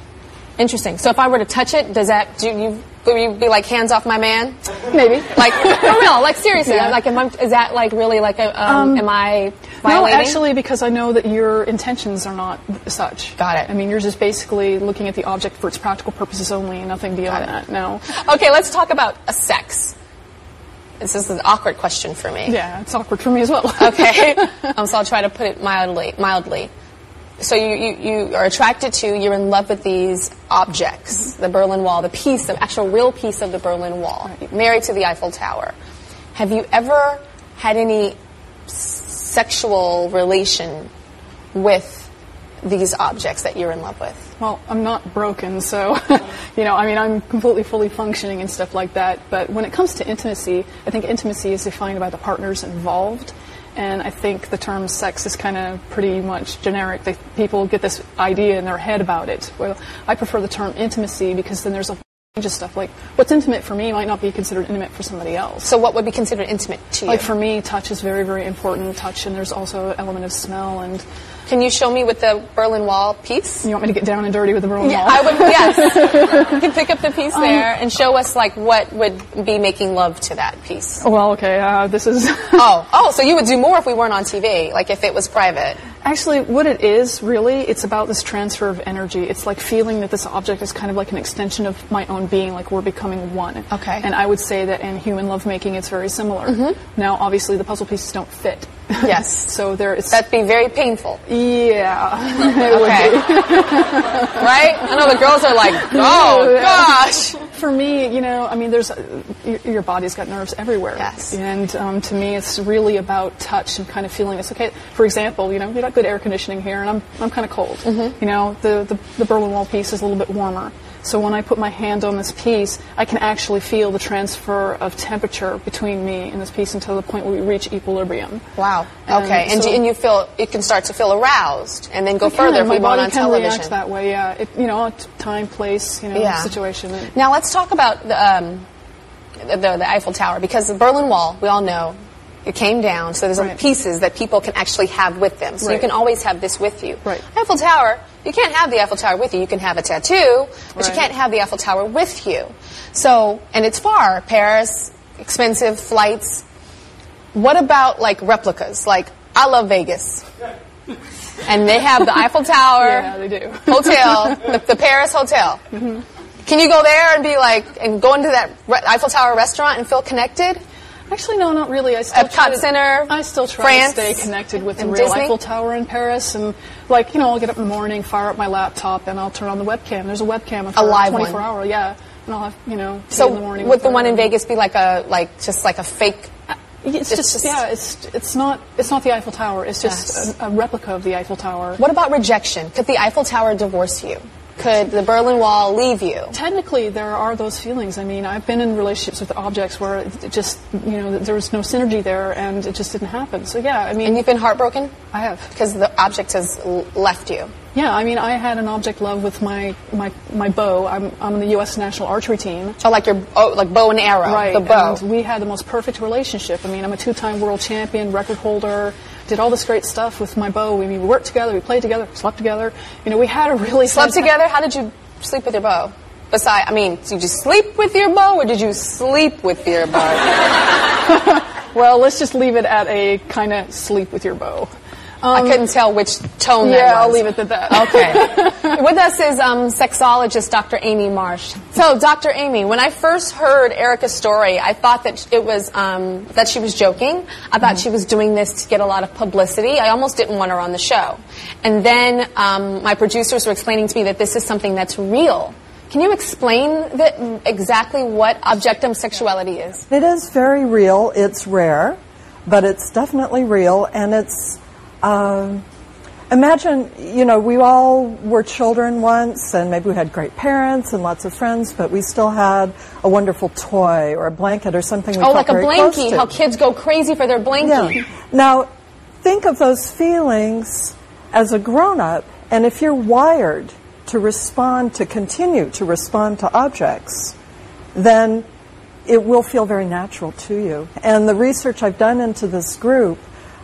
Interesting. So if I were to touch it, does that, do you, would you be like, hands off my man? Maybe. Like, [LAUGHS] for real, like seriously, Yeah. like, am I, is that like really like a, um, Um, am I violating? No, actually, because I know that your intentions are not such. Got it. I mean, you're just basically looking at the object for its practical purposes only, and nothing beyond that. No. Okay, let's talk about a sex. This is an awkward question for me. Yeah, it's awkward for me as well. okay. [LAUGHS] Um, so I'll try to put it mildly. Mildly. So you, you, you are attracted to, you're in love with these objects, the Berlin Wall, the piece, the actual real piece of the Berlin Wall, married to the Eiffel Tower. Have you ever had any sexual relation with these objects that you're in love with? Well, I'm not broken, so, [LAUGHS] you know, I mean, I'm completely fully functioning and stuff like that. But when it comes to intimacy, I think intimacy is defined by the partners involved. And I think the term sex is kind of pretty much generic. They, people get this idea in their head about it. Well, I prefer the term intimacy because then there's a range of stuff. Like, what's intimate for me might not be considered intimate for somebody else. So what would be considered intimate to you? Like for me, touch is very, very important. Touch, and there's also an element of smell. And can you show me with the Berlin Wall piece? You want me to get down and dirty with the Berlin Yeah, Wall? I would. [LAUGHS] Yes, you can pick up the piece Um, there and show us like what would be making love to that piece. Well, okay. Uh, this is. [LAUGHS] oh, oh, so you would do more if we weren't on TV, like if it was private. Actually, what it is really, it's about this transfer of energy. It's like feeling that this object is kind of like an extension of my own being, like we're becoming one. Okay. And I would say that in human lovemaking, it's very similar. Mhm. Now, obviously, the puzzle pieces don't fit. Yes. so there, it's That'd be very painful. Yeah. [LAUGHS] Okay. [LAUGHS] right? I know the girls are like, oh [LAUGHS] gosh. For me, you know, I mean, there's your, your body's got nerves everywhere. Yes. And um, to me, it's really about touch and kind of feeling it's okay. For example, you know, we got good air conditioning here, and I'm I'm kind of cold. Mm-hmm. You know, the, the the Berlin Wall piece is a little bit warmer. So when I put my hand on this piece, I can actually feel the transfer of temperature between me and this piece until the point where we reach equilibrium. Wow. And okay. And, so- you, and you feel it can start to feel aroused and then go further can. if my we went on can television. react that way. Yeah. It, you know, time, place, you know, Yeah. situation. Now let's talk about the, um, the, the Eiffel Tower because the Berlin Wall, we all know, it came down. So there's Right. pieces that people can actually have with them. So you can always have this with you. Right. Eiffel Tower, you can't have the Eiffel Tower with you. You can have a tattoo, but you can't have the Eiffel Tower with you. So, and it's far, Paris, expensive flights. What about like replicas? Like, I love Vegas. [LAUGHS] And they have the Eiffel Tower Yeah, they do. [LAUGHS] hotel, the, the Paris hotel. Mhm. Can you go there and be like, and go into that Eiffel Tower restaurant and feel connected? Actually, no, not really. I still try Epcot to- Center, I still try France, to stay connected with the real Disney? Eiffel Tower in Paris, and like you know, I'll get up in the morning, fire up my laptop, and I'll turn on the webcam. There's a webcam A live 24 one. hour, yeah, and I'll have you know. So in the morning would the one in Vegas be like a like just like a fake? Uh, it's, just, yeah, it's it's not it's not the Eiffel Tower. It's just Yes. a, a replica of the Eiffel Tower. What about rejection? Could the Eiffel Tower divorce you? Could the Berlin Wall leave you? Technically, there are those feelings. I mean, I've been in relationships with objects where it just, you know, there was no synergy there, and it just didn't happen. So yeah, I mean, And you've been heartbroken? I have. Because the object has left you. Yeah, I mean, I had an object love with my my my bow. I'm I'm on the U.S. national archery team. Oh, like your oh, like bow and arrow, right? the bow. And we had the most perfect relationship. I mean, I'm a two-time world champion, record holder. Did all this great stuff with my bow. We, we worked together, we played together, slept together. You know, we had a really Slept together? How did you sleep with your bow? Beside, I mean, did you sleep with your bow or did you sleep with your bow? [LAUGHS] Well, let's just leave it at a kind of sleep with your bow. I couldn't tell which tone that Yeah, I'll leave it at that. [LAUGHS] Okay. [LAUGHS] With us is um, sexologist Dr. Amy Marsh. So, Dr. Amy, when I first heard Erika's story, I thought that it was um, that she was joking. I thought she was doing this to get a lot of publicity. I almost didn't want her on the show. And then um, my producers were explaining to me that this is something that's real. Can you explain that, exactly what objectum sexuality is? It is very real. It's rare, but it's definitely real, and it's. Um, imagine, you know, we all were children once, and maybe we had great parents and lots of friends, but we still had a wonderful toy or a blanket or something. We oh, like a blankie. How kids go crazy for their blankie. Yeah. Now, think of those feelings as a grown up, and if you're wired to respond, to continue to respond to objects, then it will feel very natural to you. And the research I've done into this group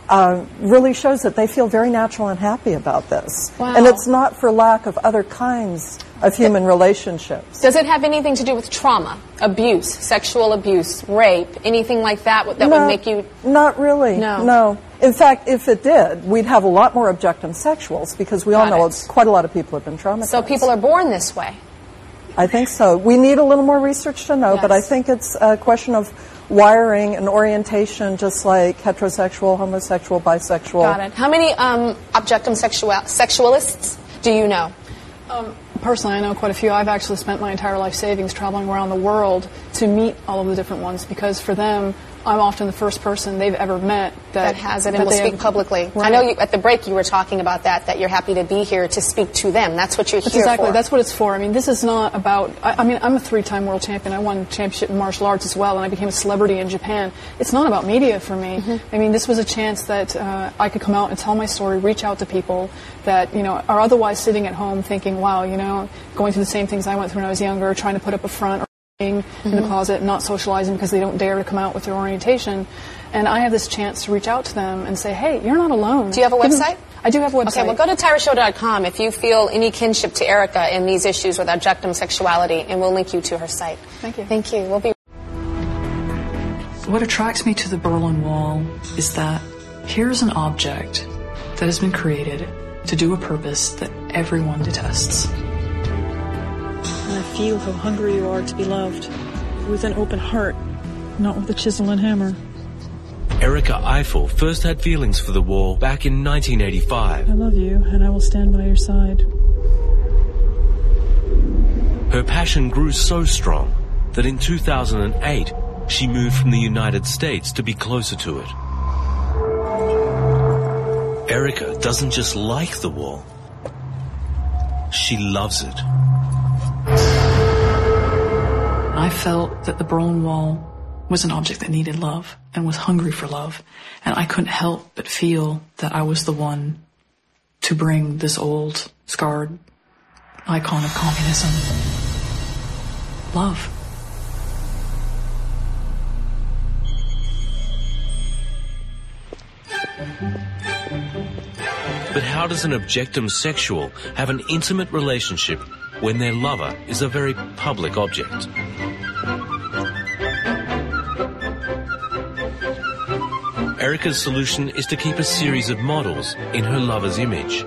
uh, really shows that they feel very natural and happy about this. Wow. And it's not for lack of other kinds of human relationships. Does it have anything to do with trauma, abuse, sexual abuse, rape, anything like that that No, would make you? Not really. No. No. In fact, if it did, we'd have a lot more objectum sexuals because we all know it. quite a lot of people have been traumatized. So people are born this way. I think so. We need a little more research to know, but I think it's a question of wiring and orientation just like heterosexual, homosexual, bisexual. Got it. How many um, objectum sexual- sexualists do you know? Um, personally, I know quite a few. I've actually spent my entire life savings traveling around the world to meet all of the different ones because for them, I'm often the first person they've ever met that, that has it and will speak have- publicly. I know you, at the break you were talking about that, that you're happy to be here to speak to them. That's what you're That's here exactly. for. That's what it's for. I mean, this is not about. I, I mean, I'm a three-time world champion. I won championship in martial arts as well, and I became a celebrity in Japan. It's not about media for me. Mm-hmm. I mean, this was a chance that uh, I could come out and tell my story, reach out to people that you know are otherwise sitting at home thinking, "Wow, you know, going through the same things I went through when I was younger, trying to put up a front." Or being in the Mhm. closet, not socializing because they don't dare to come out with their orientation. And I have this chance to reach out to them and say, hey, you're not alone. Do you have a website? I do have a website. Okay, well, go to tyrashow.com if you feel any kinship to Erika in these issues with objectum sexuality, and we'll link you to her site. Thank you. Thank you. We'll be What attracts me to the Berlin Wall is that here's an object that has been created to do a purpose that everyone detests. Feel how hungry you are to be loved, with an open heart, not with a chisel and hammer. Erika Eiffel first had feelings for the wall back in 1985. I love you, and I will stand by your side. Her passion grew so strong that in 2008 she moved from the United States to be closer to it. Erika doesn't just like the wall, she loves it. I felt that the Berlin Wall was an object that needed love and was hungry for love. And I couldn't help but feel that I was the one to bring this old, scarred icon of communism love. But how does an objectum sexual have an intimate relationship when their lover is a very public object? Erika's solution is to keep a series of models in her lover's image.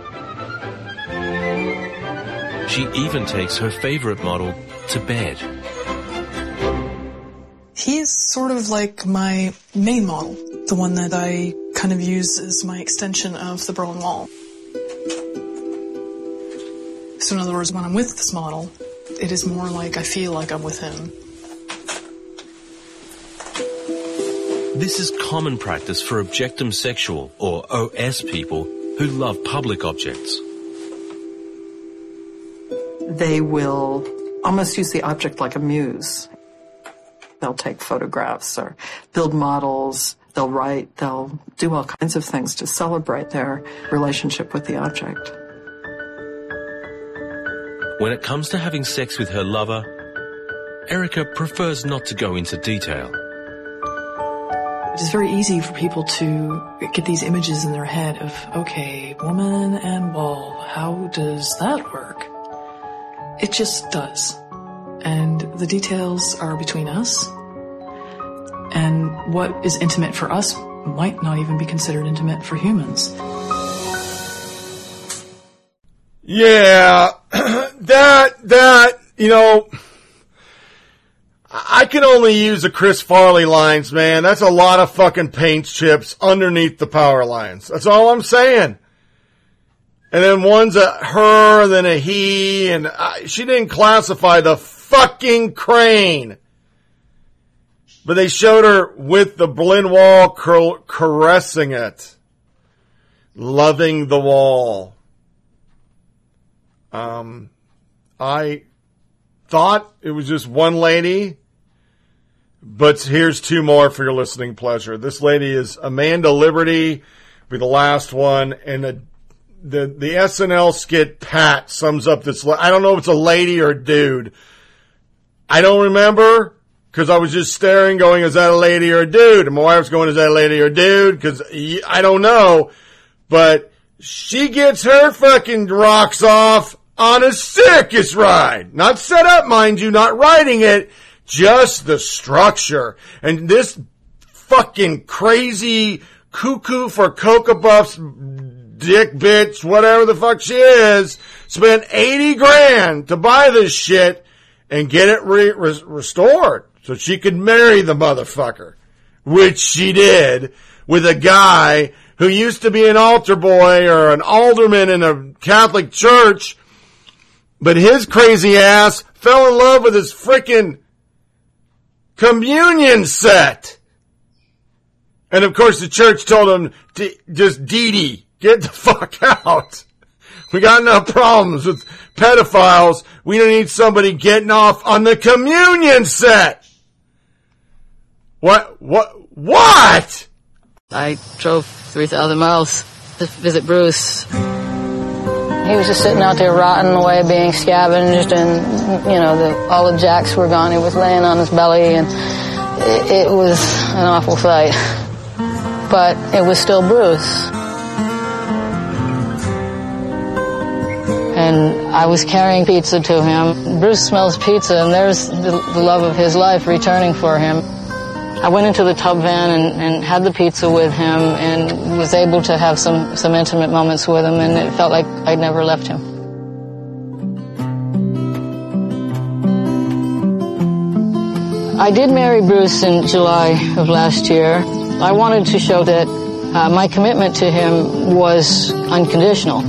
She even takes her favorite model to bed. He's sort of like my main model, the one that I kind of use as my extension of the Berlin Wall. So in other words, when I'm with this model, it is more like I feel like I'm with him. This is common practice for objectum sexual or OS people who love public objects. they will almost use the object like a muse. They'll take photographs or build models, they'll write, they'll do all kinds of things to celebrate their relationship with the object. When it comes to having sex with her lover, Erika prefers not to go into detail. It's very easy for people to get these images in their head of, okay, woman and wall, how does that work? It just does. And the details are between us. And what is intimate for us might not even be considered intimate for humans. Yeah, [CLEARS THROAT] that that you know, I can only use the Chris Farley lines, man. That's a lot of fucking paint chips underneath the power lines. That's all I'm saying. And then one's a her, and then a he, and I, she didn't classify the fucking crane. But they showed her with the Berlin Wall caressing it, loving the wall. Um, I thought it was just one lady, but here's two more for your listening pleasure. This lady is Amanda Liberty, be the last one, and the the the SNL skit Pat sums up this. I don't know if it's a lady or a dude. I don't remember because I was just staring, going, "Is that a lady or a dude?" And my wife's going, "Is that a lady or a dude?" Because I don't know, but she gets her fucking rocks off on a circus ride. Not set up, mind you, not riding it, just the structure. And this fucking crazy cuckoo for Cocoa Puffs dick bitch, whatever the fuck she is, spent 80 grand to buy this shit and get it re- re- restored. so she could marry the motherfucker, which she did with a guy who used to be an altar boy or an alderman in a Catholic church, but his crazy ass fell in love with his frickin' communion set. And of course the church told him, "D- just Dee, get the [LAUGHS] fuck out. We got enough problems with pedophiles. We don't need somebody getting off on the communion set. What, what, what? I drove 3,000 miles to visit Bruce. He was just sitting out there rotting away, being scavenged, and you know the, all the jacks were gone. He was laying on his belly, and it, it was an awful sight. But it was still Bruce, and I was carrying pizza to him. Bruce smells pizza, and there's the, the love of his life returning for him. I went into the tub van and, and had the pizza with him and was able to have some, some intimate moments with him and it felt like I'd never left him. I did marry Bruce in July of last year. I wanted to show that uh, my commitment to him was unconditional,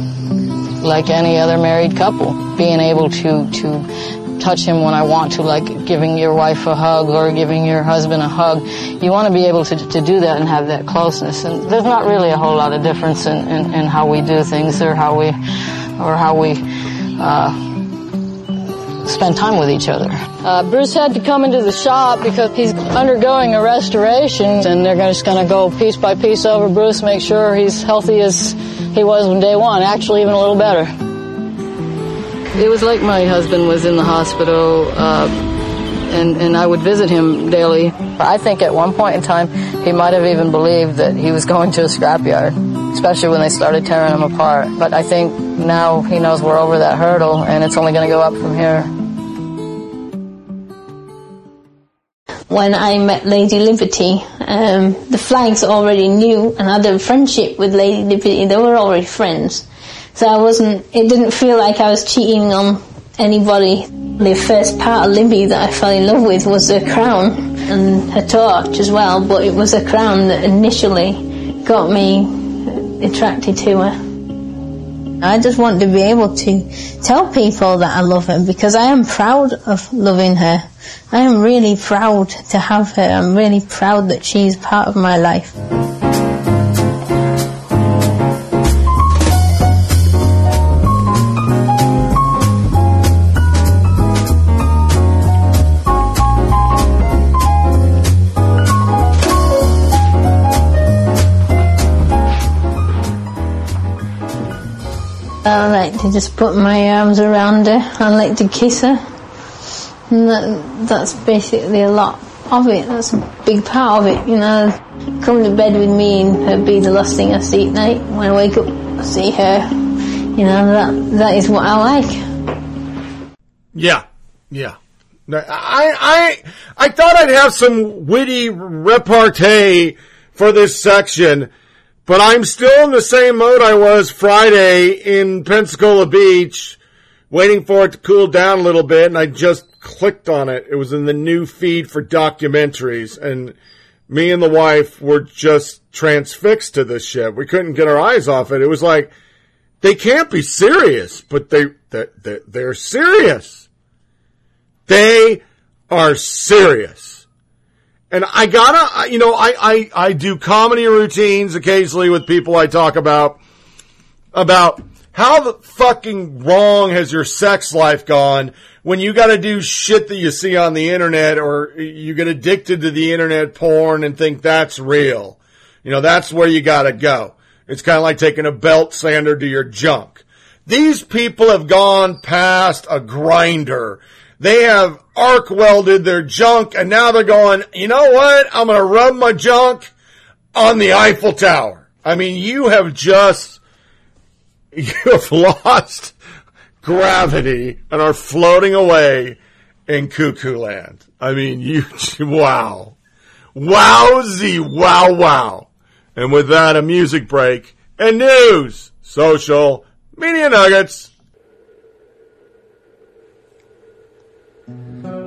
like any other married couple. Being able to, to touch him when I want to, like giving your wife a hug or giving your husband a hug. You want to be able to, to do that and have that closeness. And there's not really a whole lot of difference in, in, in how we do things or how we, or how we, uh, spend time with each other. Uh, Bruce had to come into the shop because he's undergoing a restoration and they're just going to go piece by piece over Bruce, make sure he's healthy as he was on day one, actually even a little better. It was like my husband was in the hospital, uh, and, and I would visit him daily. I think at one point in time, he might have even believed that he was [LAUGHS] going to a scrapyard, especially when they started tearing him apart. But I think now he knows we're over that hurdle, and it's only going to go up from here. when I met Lady Liberty, um, the flags already knew and had a friendship with Lady Liberty. They were already friends. So I wasn't, it didn't feel like I was cheating on anybody. The first part of Libby that I fell in love with was her crown and her torch as well, but it was a crown that initially got me attracted to her. I just want to be able to tell people that I love her because I am proud of loving her. I am really proud to have her. I'm really proud that she's part of my life. I like to just put my arms around her. I like to kiss her. And that, that's basically a lot of it. That's a big part of it, you know. Come to bed with me and her be the last thing I see at night. When I wake up, I see her. You know, that that is what I like. Yeah, yeah. I, I, I thought I'd have some witty repartee for this section, but I'm still in the same mode I was Friday in Pensacola Beach, waiting for it to cool down a little bit, and I just clicked on it. It was in the new feed for documentaries, and me and the wife were just transfixed to this shit. We couldn't get our eyes off it. It was like, they can't be serious, but they, they, they they're serious. They are serious. And I gotta, you know, I, I, I do comedy routines occasionally with people I talk about, about how the fucking wrong has your sex life gone when you gotta do shit that you see on the internet or you get addicted to the internet porn and think that's real. You know, that's where you gotta go. It's kind of like taking a belt sander to your junk. These people have gone past a grinder. They have arc welded their junk and now they're going, you know what? I'm going to rub my junk on the Eiffel Tower. I mean, you have just, [LAUGHS] you have lost gravity and are floating away in cuckoo land. I mean, you, [LAUGHS] wow. Wowzy, wow, wow. And with that, a music break and news, social, media nuggets. Thank you.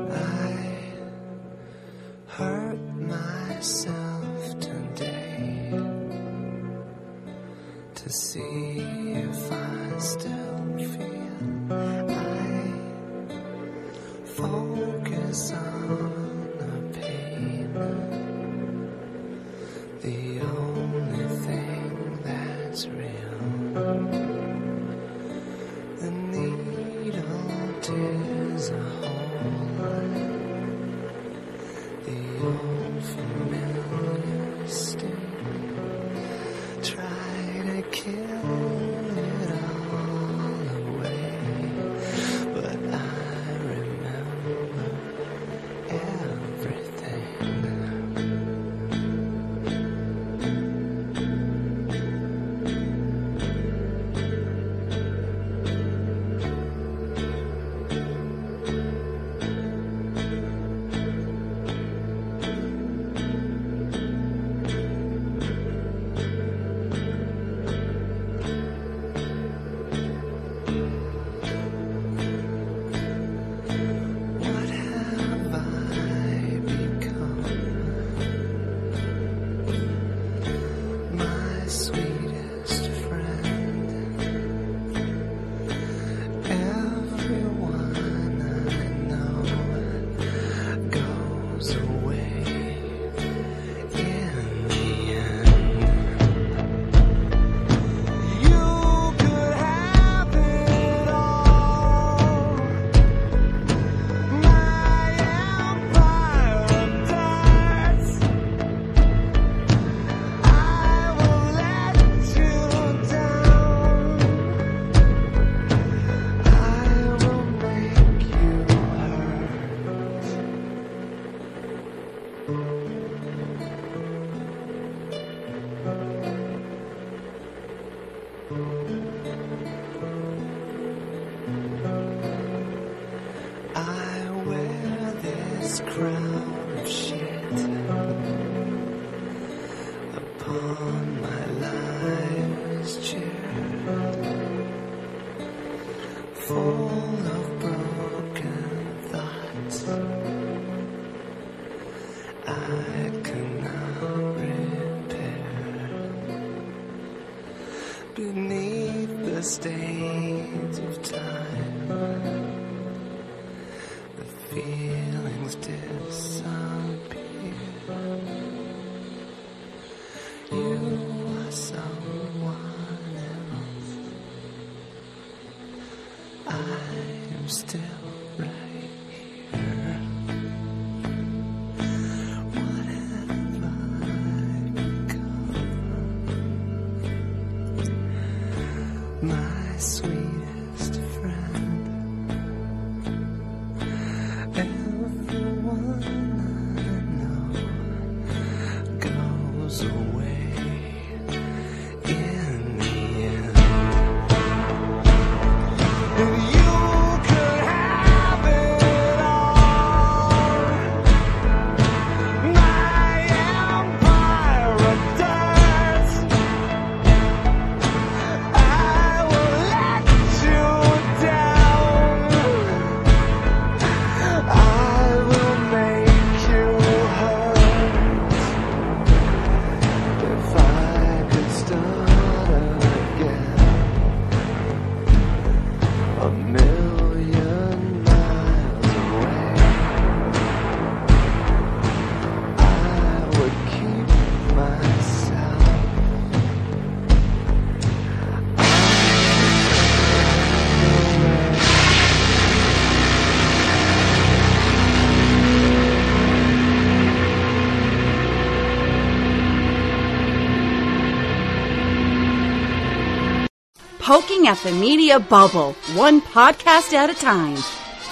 Poking at the media bubble, one podcast at a time.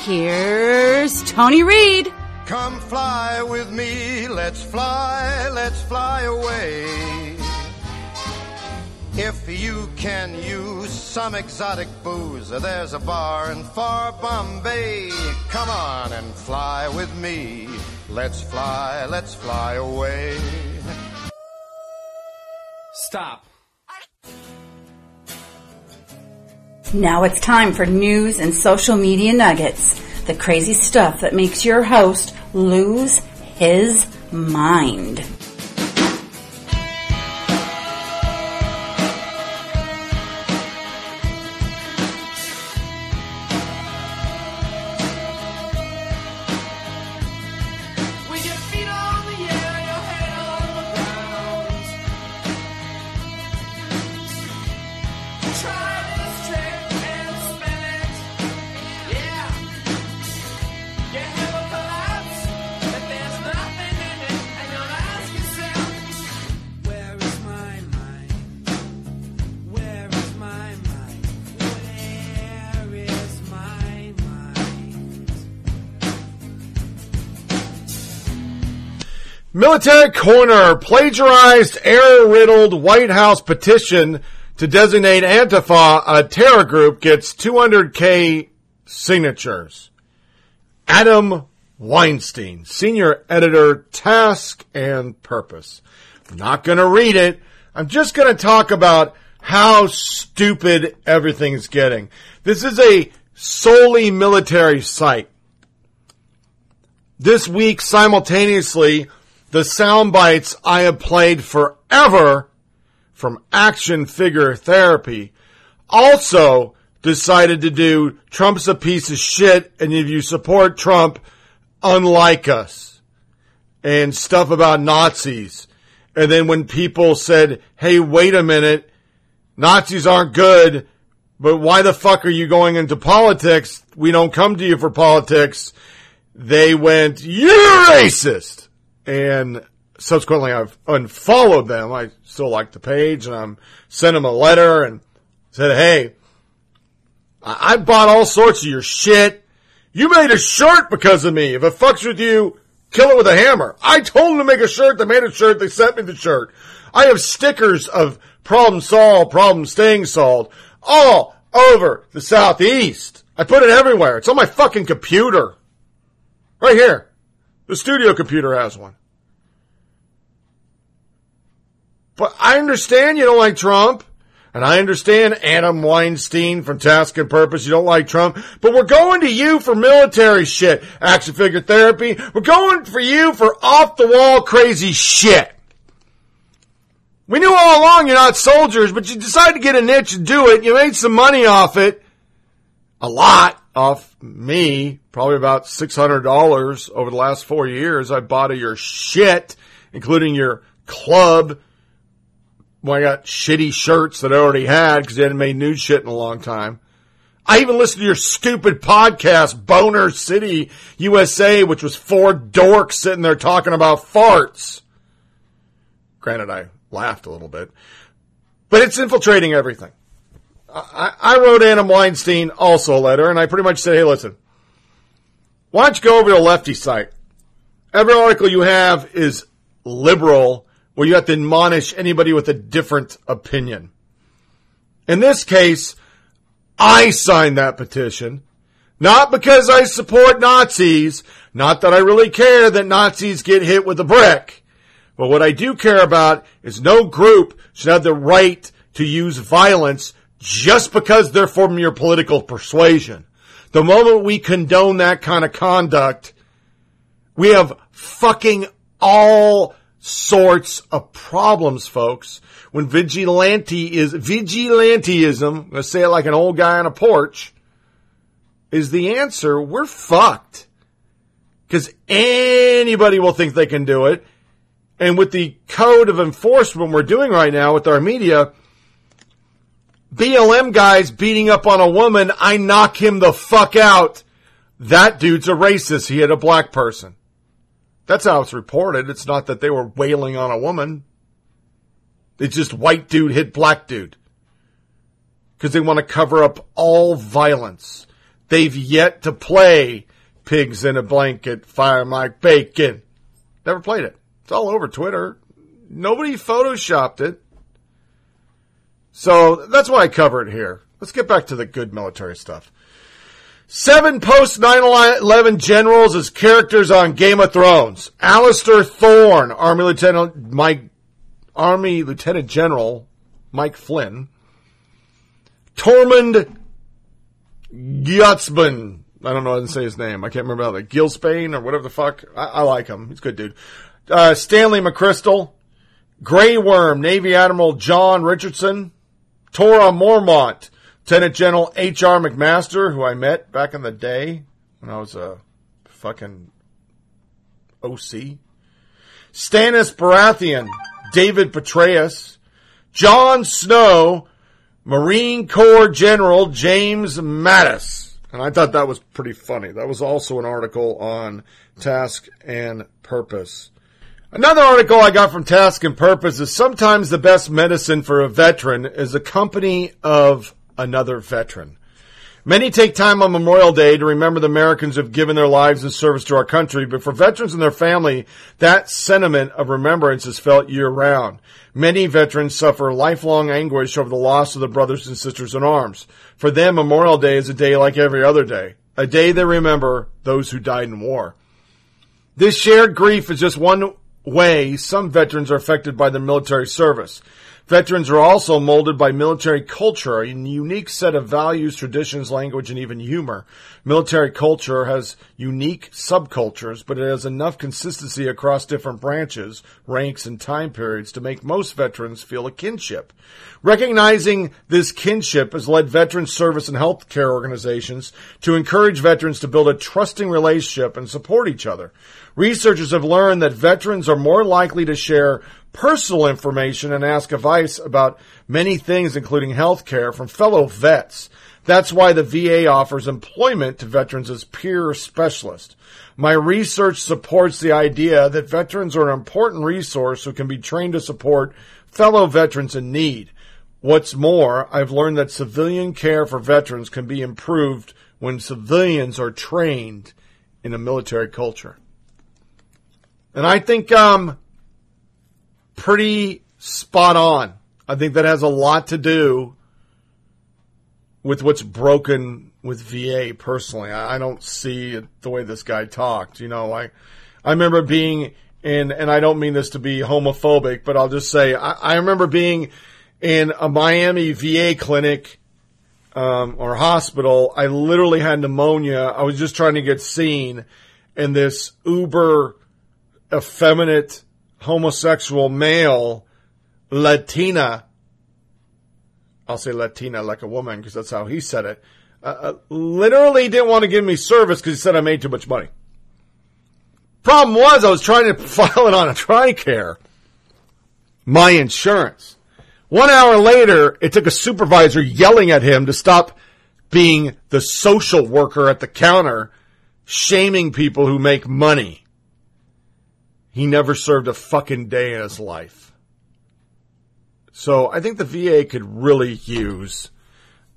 Here's Tony Reed. Come fly with me, let's fly, let's fly away. If you can use some exotic booze, there's a bar in far Bombay. Come on and fly with me. Let's fly, let's fly away. Now it's time for news and social media nuggets. The crazy stuff that makes your host lose his mind. Military Corner plagiarized error riddled White House petition to designate Antifa a terror group gets 200k signatures. Adam Weinstein, senior editor, Task and Purpose. I'm not going to read it. I'm just going to talk about how stupid everything's getting. This is a solely military site. This week, simultaneously, the sound bites I have played forever from action figure therapy also decided to do Trump's a piece of shit and if you support Trump, unlike us and stuff about Nazis. And then when people said, Hey, wait a minute, Nazis aren't good, but why the fuck are you going into politics? We don't come to you for politics. They went, you're racist. And subsequently I've unfollowed them. I still like the page and I'm sent them a letter and said, Hey, I I bought all sorts of your shit. You made a shirt because of me. If it fucks with you, kill it with a hammer. I told them to make a shirt. They made a shirt. They sent me the shirt. I have stickers of problem solved, problem staying solved all over the southeast. I put it everywhere. It's on my fucking computer. Right here. The studio computer has one. But I understand you don't like Trump. And I understand Adam Weinstein from Task and Purpose. You don't like Trump, but we're going to you for military shit, action figure therapy. We're going for you for off the wall crazy shit. We knew all along you're not soldiers, but you decided to get a niche and do it. You made some money off it. A lot off me. Probably about $600 over the last four years. I bought of your shit, including your club. Well, I got shitty shirts that I already had because I hadn't made new shit in a long time. I even listened to your stupid podcast, Boner City USA, which was four dorks sitting there talking about farts. Granted, I laughed a little bit, but it's infiltrating everything. I, I wrote Adam Weinstein also a letter, and I pretty much said, hey, listen, why don't you go over to a lefty site? Every article you have is liberal, where you have to admonish anybody with a different opinion. In this case, I signed that petition, not because I support Nazis, not that I really care that Nazis get hit with a brick, but what I do care about is no group should have the right to use violence just because they're from your political persuasion. The moment we condone that kind of conduct, we have fucking all sorts of problems, folks. When vigilante is, vigilanteism, to say it like an old guy on a porch, is the answer, we're fucked. Because anybody will think they can do it. And with the code of enforcement we're doing right now with our media, BLM guys beating up on a woman, I knock him the fuck out. That dude's a racist. He hit a black person. That's how it's reported. It's not that they were wailing on a woman. It's just white dude hit black dude. Because they want to cover up all violence. They've yet to play Pigs in a Blanket, Fire Mike Bacon. Never played it. It's all over Twitter. Nobody photoshopped it. So that's why I cover it here. Let's get back to the good military stuff. Seven post 9-11 generals as characters on Game of Thrones. Alliser Thorne, Army Lieutenant Mike, Army Lieutenant General Mike Flynn. Tormund Gutsman. I don't know how to say his name. I can't remember how that. Gilsbane or whatever the fuck. I, I like him. He's a good dude. Uh, Stanley McChrystal. Grey Worm, Navy Admiral John Richardson. Tora Mormont, Lieutenant General H.R. McMaster, who I met back in the day when I was a fucking OC. Stannis Baratheon, David Petraeus, Jon Snow, Marine Corps General James Mattis. And I thought that was pretty funny. That was also an article on Task and Purpose. Another article I got from Task and Purpose is sometimes the best medicine for a veteran is the company of another veteran. Many take time on Memorial Day to remember the Americans who have given their lives in service to our country, but for veterans and their family, that sentiment of remembrance is felt year round. Many veterans suffer lifelong anguish over the loss of their brothers and sisters in arms. For them, Memorial Day is a day like every other day, a day they remember those who died in war. This shared grief is just one way some veterans are affected by their military service. Veterans are also molded by military culture, a unique set of values, traditions, language, and even humor. Military culture has unique subcultures, but it has enough consistency across different branches, ranks, and time periods to make most veterans feel a kinship. Recognizing this kinship has led veteran service and healthcare organizations to encourage veterans to build a trusting relationship and support each other. Researchers have learned that veterans are more likely to share personal information and ask advice about many things, including health care, from fellow vets. That's why the VA offers employment to veterans as peer specialists. My research supports the idea that veterans are an important resource who can be trained to support fellow veterans in need. What's more, I've learned that civilian care for veterans can be improved when civilians are trained in a military culture. And I think um, pretty spot on. I think that has a lot to do with what's broken with VA personally. I, don't see it the way this guy talked. You know, I I remember being in, and I don't mean this to be homophobic, but I'll just say I, I remember being in a Miami VA clinic um, or hospital. I literally had pneumonia. I was just trying to get seen, and this uber effeminate homosexual male Latina. I'll say Latina like a woman because that's how he said it. Uh, uh, literally didn't want to give me service because he said I made too much money. Problem was I was trying to [LAUGHS] file it on a TRICARE, my insurance. One hour later, it took a supervisor yelling at him to stop being the social worker at the counter, shaming people who make money. He never served a fucking day in his life. So I think the VA could really use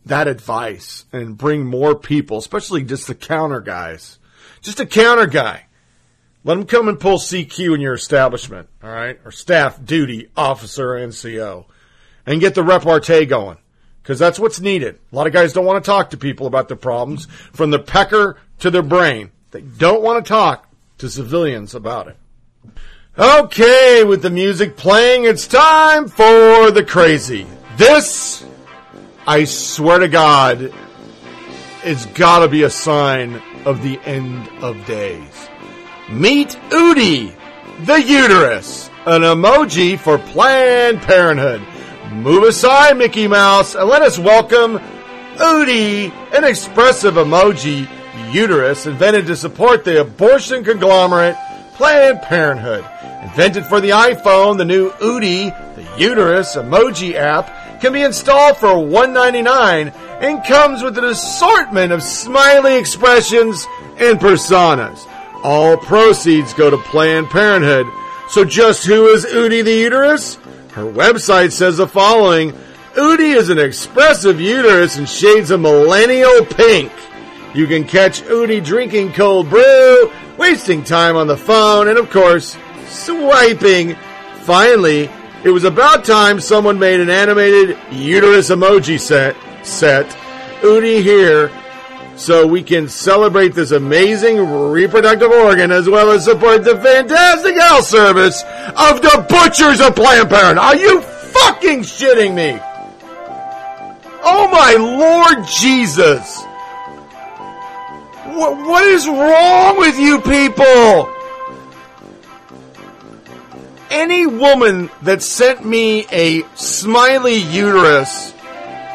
that advice and bring more people, especially just the counter guys. Just a counter guy. Let them come and pull CQ in your establishment, all right? Or staff duty officer NCO. And get the repartee going. Because that's what's needed. A lot of guys don't want to talk to people about their problems, from the pecker to their brain. They don't want to talk to civilians about it. Okay, with the music playing, it's time for the crazy. This, I swear to God, it's gotta be a sign of the end of days. Meet Udi, the uterus, an emoji for Planned Parenthood. Move aside, Mickey Mouse, and let us welcome Udi, an expressive emoji uterus invented to support the abortion conglomerate Planned Parenthood. Invented for the iPhone, the new Udi, the uterus emoji app, can be installed for $1.99 and comes with an assortment of smiley expressions and personas. All proceeds go to Planned Parenthood. So just who is Udi the uterus? Her website says the following. Udi is an expressive uterus in shades of millennial pink. You can catch Udi drinking cold brew, wasting time on the phone, and of course, swiping. Finally, it was about time someone made an animated uterus emoji set. Set Udi here, so we can celebrate this amazing reproductive organ as well as support the fantastic health service of the butchers of Planned Parenthood. Are you fucking shitting me? Oh my Lord Jesus! What, what is wrong with you people? Any woman that sent me a smiley uterus,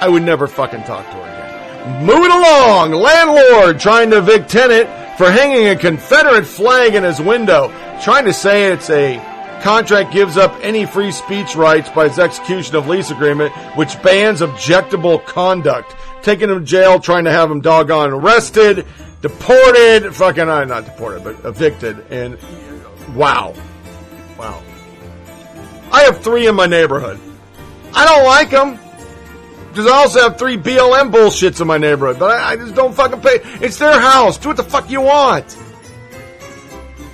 I would never fucking talk to her again. Moving along, landlord trying to evict tenant for hanging a Confederate flag in his window, trying to say it's a contract gives up any free speech rights by its execution of lease agreement, which bans objectable conduct. Taking him to jail, trying to have him doggone arrested, deported, fucking, uh, not deported, but evicted, and wow. Wow. I have three in my neighborhood. I don't like them. Because I also have three BLM bullshits in my neighborhood, but I, I just don't fucking pay. It's their house. Do what the fuck you want.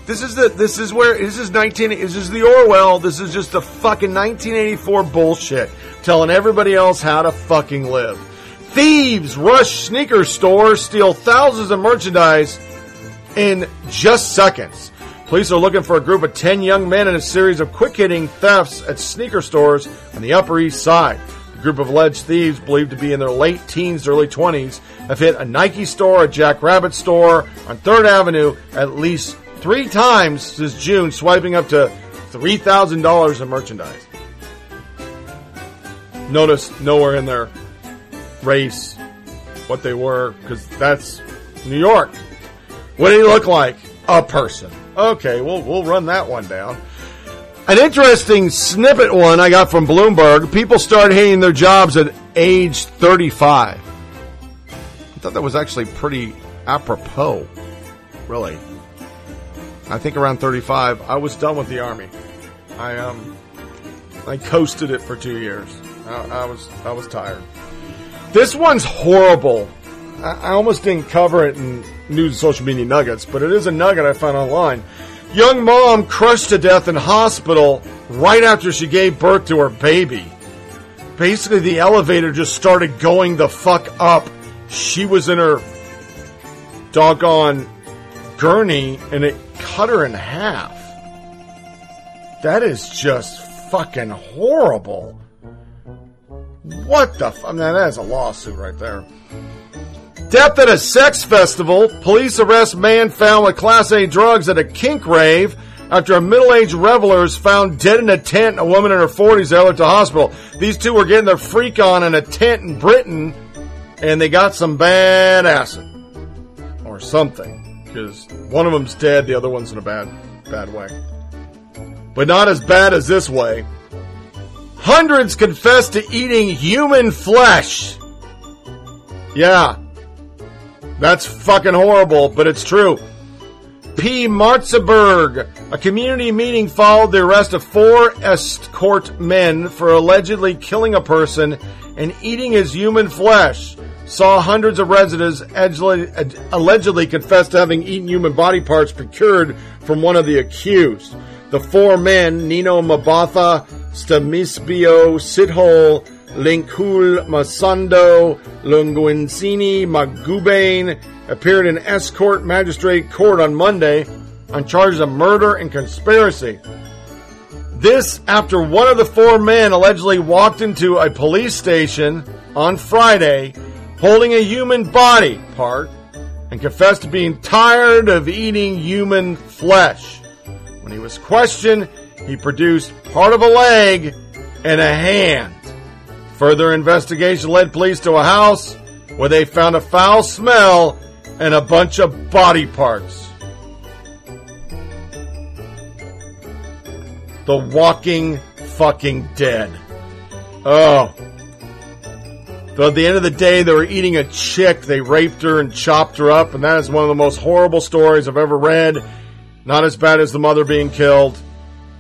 This is the. This is where. This is nineteen. This is the Orwell. This is just the fucking 1984 bullshit, telling everybody else how to fucking live. Thieves rush sneaker stores, steal thousands of merchandise in just seconds. Police are looking for a group of 10 young men in a series of quick hitting thefts at sneaker stores on the Upper East Side. The group of alleged thieves, believed to be in their late teens, early 20s, have hit a Nike store, a Jack Rabbit store on 3rd Avenue at least three times since June, swiping up to $3,000 in merchandise. Notice nowhere in their race what they were, because that's New York. What did he look like? A person. Okay, we'll we'll run that one down. An interesting snippet one I got from Bloomberg. People start hating their jobs at age 35. I thought that was actually pretty apropos. Really. I think around 35, I was done with the army. I um, I coasted it for two years. I, I was I was tired. This one's horrible. I, I almost didn't cover it in news social media nuggets, but it is a nugget I found online. Young mom crushed to death in hospital right after she gave birth to her baby. Basically, the elevator just started going the fuck up. She was in her doggone gurney and it cut her in half. That is just fucking horrible. What the? I mean, that is a lawsuit right there. Death at a sex festival. Police arrest man found with Class A drugs at a kink rave after a middle-aged reveler is found dead in a tent. A woman in her 40s there to hospital. These two were getting their freak on in a tent in Britain, and they got some bad acid or something. Because one of them's dead, the other one's in a bad, bad way. But not as bad as this way. Hundreds confess to eating human flesh. Yeah. That's fucking horrible, but it's true. P. Martzeberg. A community meeting followed the arrest of four Estcourt men for allegedly killing a person and eating his human flesh. Saw hundreds of residents allegedly, confess to having eaten human body parts procured from one of the accused. The four men, Nino Mabatha, Stamisbio, Sithole, Linkul Masando, Lunguincini Magubane, appeared in Estcourt magistrate court on Monday on charges of murder and conspiracy. This after one of the four men allegedly walked into a police station on Friday holding a human body part and confessed to being tired of eating human flesh. When he was questioned, he produced part of a leg and a hand. Further investigation led police to a house where they found a foul smell and a bunch of body parts. The Walking Fucking Dead. Oh. So at the end of the day, they were eating a chick. They raped her and chopped her up, and that is one of the most horrible stories I've ever read. Not as bad as the mother being killed.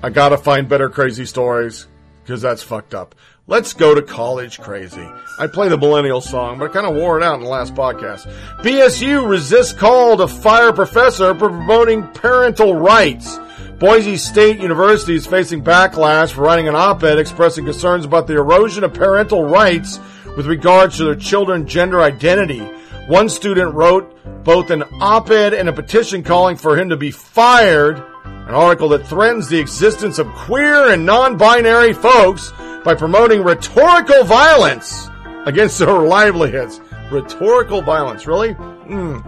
I gotta find better crazy stories, because that's fucked up. Let's go to college crazy. I play the millennial song, but I kind of wore it out in the last podcast. BSU resists call to fire professor for promoting parental rights. Boise State University is facing backlash for writing an op-ed expressing concerns about the erosion of parental rights with regards to their children's gender identity. One student wrote both an op-ed and a petition calling for him to be fired, an article that threatens the existence of queer and non-binary folks by promoting rhetorical violence against their livelihoods. Rhetorical violence, really? Hmm.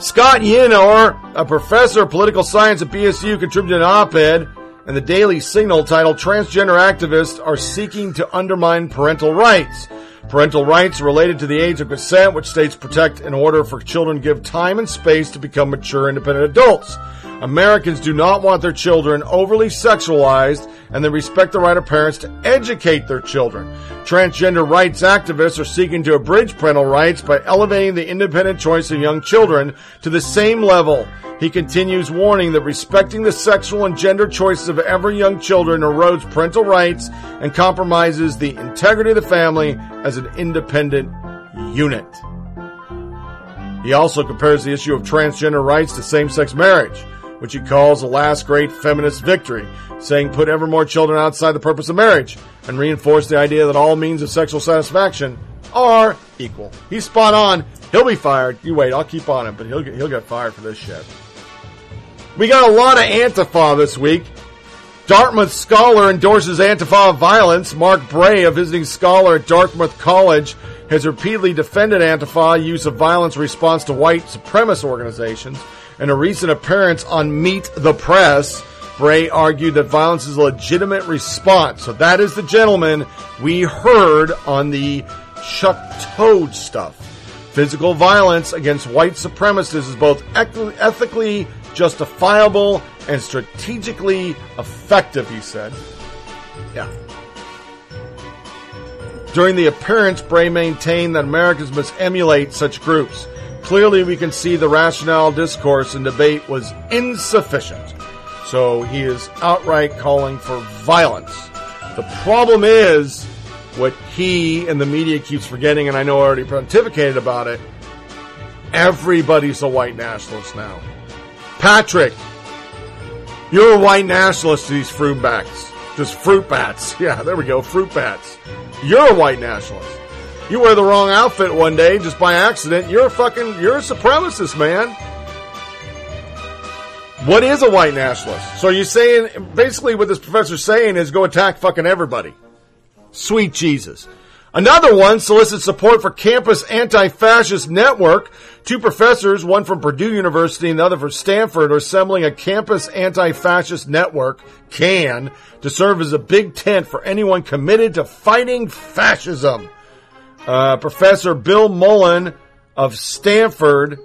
Scott Yenor, a professor of political science at BSU, contributed an op-ed and the Daily Signal titled Transgender Activists Are Seeking to Undermine Parental Rights. Parental rights related to the age of consent, which states protect in order for children give time and space to become mature, independent adults. Americans do not want their children overly sexualized and they respect the right of parents to educate their children. Transgender rights activists are seeking to abridge parental rights by elevating the independent choice of young children to the same level He continues warning that respecting the sexual and gender choices of every young children erodes parental rights and compromises the integrity of the family as an independent unit. He also compares the issue of transgender rights to same-sex marriage, which he calls the last great feminist victory, saying put ever more children outside the purpose of marriage and reinforce the idea that all means of sexual satisfaction are equal. He's spot on. He'll be fired. You wait, I'll keep on him, but he'll get, he'll get fired for this shit. We got a lot of Antifa this week. Dartmouth scholar endorses Antifa violence. Mark Bray, a visiting scholar at Dartmouth College, has repeatedly defended Antifa use of violence response to white supremacist organizations. In a recent appearance on Meet the Press, Bray argued that violence is a legitimate response. So that is the gentleman we heard on the Chuck Todd stuff. Physical violence against white supremacists is both ethically justifiable and strategically effective, he said. Yeah. During the appearance, Bray maintained that Americans must emulate such groups. Clearly, we can see the rationale, discourse, and debate was insufficient. So he is outright calling for violence. The problem is what he and the media keeps forgetting, and I know I already pontificated about it. Everybody's a white nationalist now. Patrick, you're a white nationalist to these fruit bats. Just fruit bats. [LAUGHS] Yeah, there we go, fruit bats. You're a white nationalist. You wear the wrong outfit one day just by accident. You're a fucking, you're a supremacist, man. What is a white nationalist? So you're saying, basically what this professor's saying is go attack fucking everybody. Sweet Jesus. Another one solicits support for campus anti-fascist network. Two professors, one from Purdue University and the other from Stanford, are assembling a campus anti-fascist network, CAN, to serve as a big tent for anyone committed to fighting fascism. Uh, Professor Bill Mullen of Stanford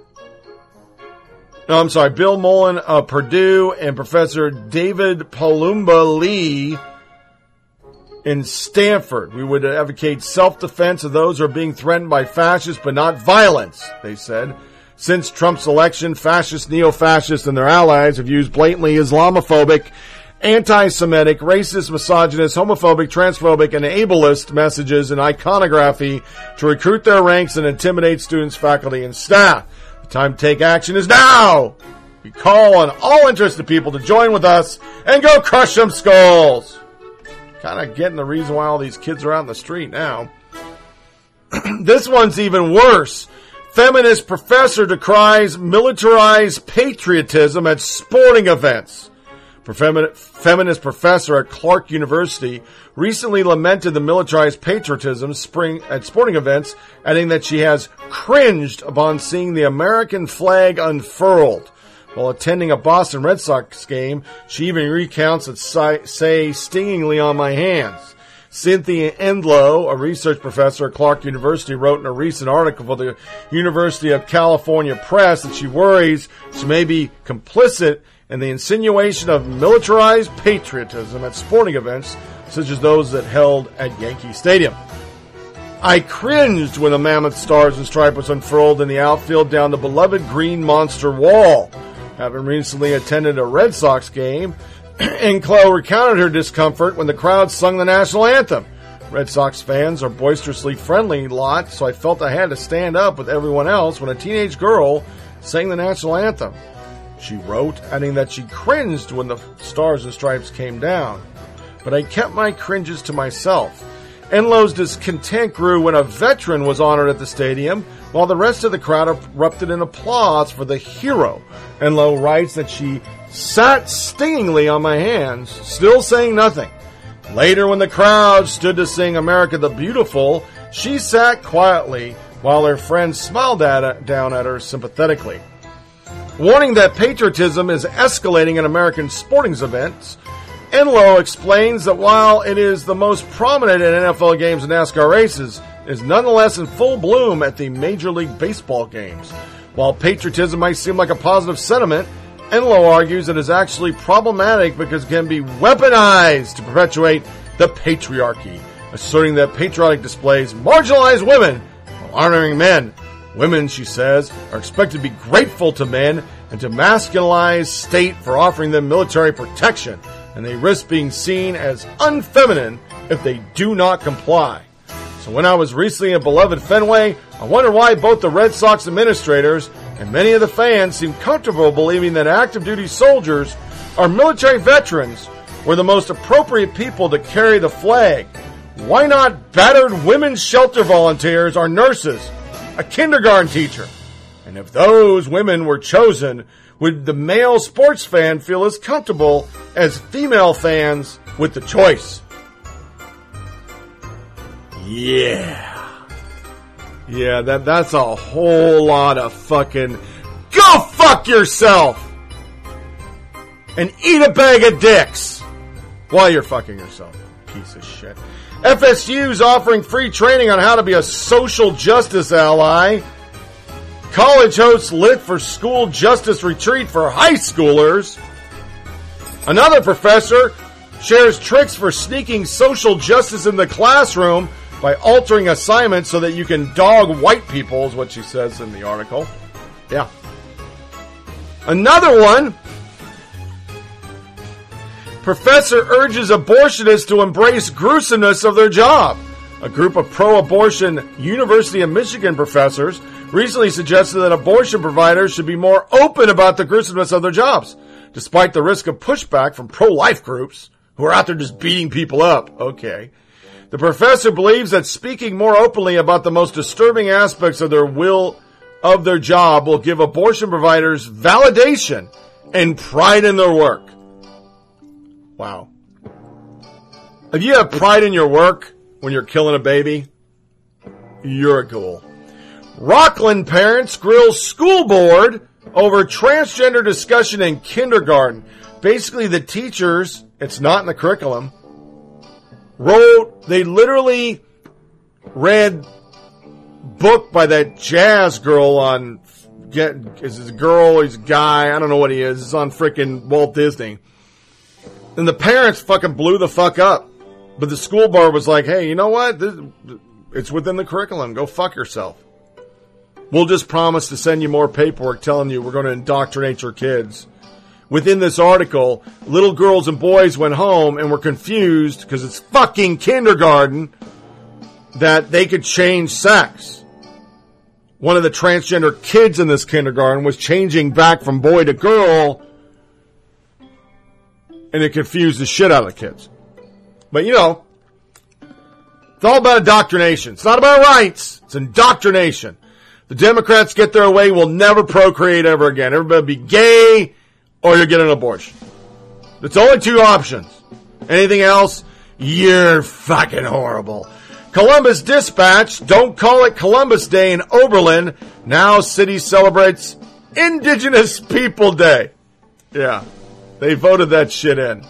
no, I'm sorry, Bill Mullen of Purdue and Professor David Palumbo-Liu in Stanford. We would advocate self-defense of those who are being threatened by fascists, but not violence, they said. Since Trump's election, fascists, neo-fascists, and their allies have used blatantly Islamophobic, anti-Semitic, racist, misogynist, homophobic, transphobic, and ableist messages and iconography to recruit their ranks and intimidate students, faculty, and staff. The time to take action is now! We call on all interested people to join with us and go crush some skulls! Kind of getting the reason why all these kids are out in the street now. [CLEARS THROAT] this one's even worse. Feminist professor decries militarized patriotism at sporting events. Feminist professor at Clark University recently lamented the militarized patriotism spring at sporting events, adding that she has cringed upon seeing the American flag unfurled. While attending a Boston Red Sox game, she even recounts it say stingingly on my hands. Cynthia Enloe, a research professor at Clark University, wrote in a recent article for the University of California Press that she worries she may be complicit in the insinuation of militarized patriotism at sporting events, such as those that held at Yankee Stadium. I cringed when the mammoth stars and stripe was unfurled in the outfield down the beloved green monster wall. Having recently attended a Red Sox game, [CLEARS THROAT] Enloe recounted her discomfort when the crowd sung the national anthem. Red Sox fans are boisterously friendly lot, so I felt I had to stand up with everyone else when a teenage girl sang the national anthem. She wrote, adding that she cringed when the stars and stripes came down. But I kept my cringes to myself. Enloe's discontent grew when a veteran was honored at the stadium, while the rest of the crowd erupted in applause for the hero. Enloe writes that she sat stingingly on my hands, still saying nothing. Later, when the crowd stood to sing America the Beautiful, she sat quietly while her friends smiled at, down at her sympathetically. Warning that patriotism is escalating in American sporting events, Enloe explains that while it is the most prominent in NFL games and NASCAR races, it is nonetheless in full bloom at the Major League Baseball games. While patriotism might seem like a positive sentiment, Enloe argues it is actually problematic because it can be weaponized to perpetuate the patriarchy, asserting that patriotic displays marginalize women while honoring men. Women, she says, are expected to be grateful to men and to masculinize state for offering them military protection, and they risk being seen as unfeminine if they do not comply. So when I was recently in beloved Fenway, I wondered why both the Red Sox administrators and many of the fans seem comfortable believing that active duty soldiers or military veterans were the most appropriate people to carry the flag. Why not battered women's shelter volunteers or nurses, a kindergarten teacher? And if those women were chosen, would the male sports fan feel as comfortable as female fans with the choice? Yeah. Yeah, that that's a whole lot of fucking go fuck yourself and eat a bag of dicks while you're fucking yourself. Piece of shit. FSU's offering free training on how to be a social justice ally. College hosts lit for school justice retreat for high schoolers. Another professor shares tricks for sneaking social justice in the classroom by altering assignments so that you can dog white people, is what she says in the article. Yeah. Another one. Professor urges abortionists to embrace gruesomeness of their job. A group of pro abortion University of Michigan professors recently suggested that abortion providers should be more open about the gruesomeness of their jobs, despite the risk of pushback from pro life groups who are out there just beating people up. Okay. The professor believes that speaking more openly about the most disturbing aspects of their will of their job will give abortion providers validation and pride in their work. Wow. If you have pride in your work when you're killing a baby, you're a ghoul. Rockland parents grill school board over transgender discussion in kindergarten. Basically, the teachers, it's not in the curriculum, wrote, they literally read book by that jazz girl on get is this a girl, he's a guy, I don't know what he is. It's on freaking Walt Disney. And the parents fucking blew the fuck up. But the school board was like, hey, you know what? This, it's within the curriculum. Go fuck yourself. We'll just promise to send you more paperwork telling you we're going to indoctrinate your kids. Within this article, little girls and boys went home and were confused because it's fucking kindergarten that they could change sex. One of the transgender kids in this kindergarten was changing back from boy to girl and it confused the shit out of the kids. But you know, it's all about indoctrination. It's not about rights. It's indoctrination. The Democrats get their way, We'll never procreate ever again. Everybody be gay or you get an abortion. It's only two options. Anything else, you're fucking horrible. Columbus Dispatch, don't call it Columbus Day in Oberlin. Now city celebrates Indigenous People Day. Yeah. They voted that shit in.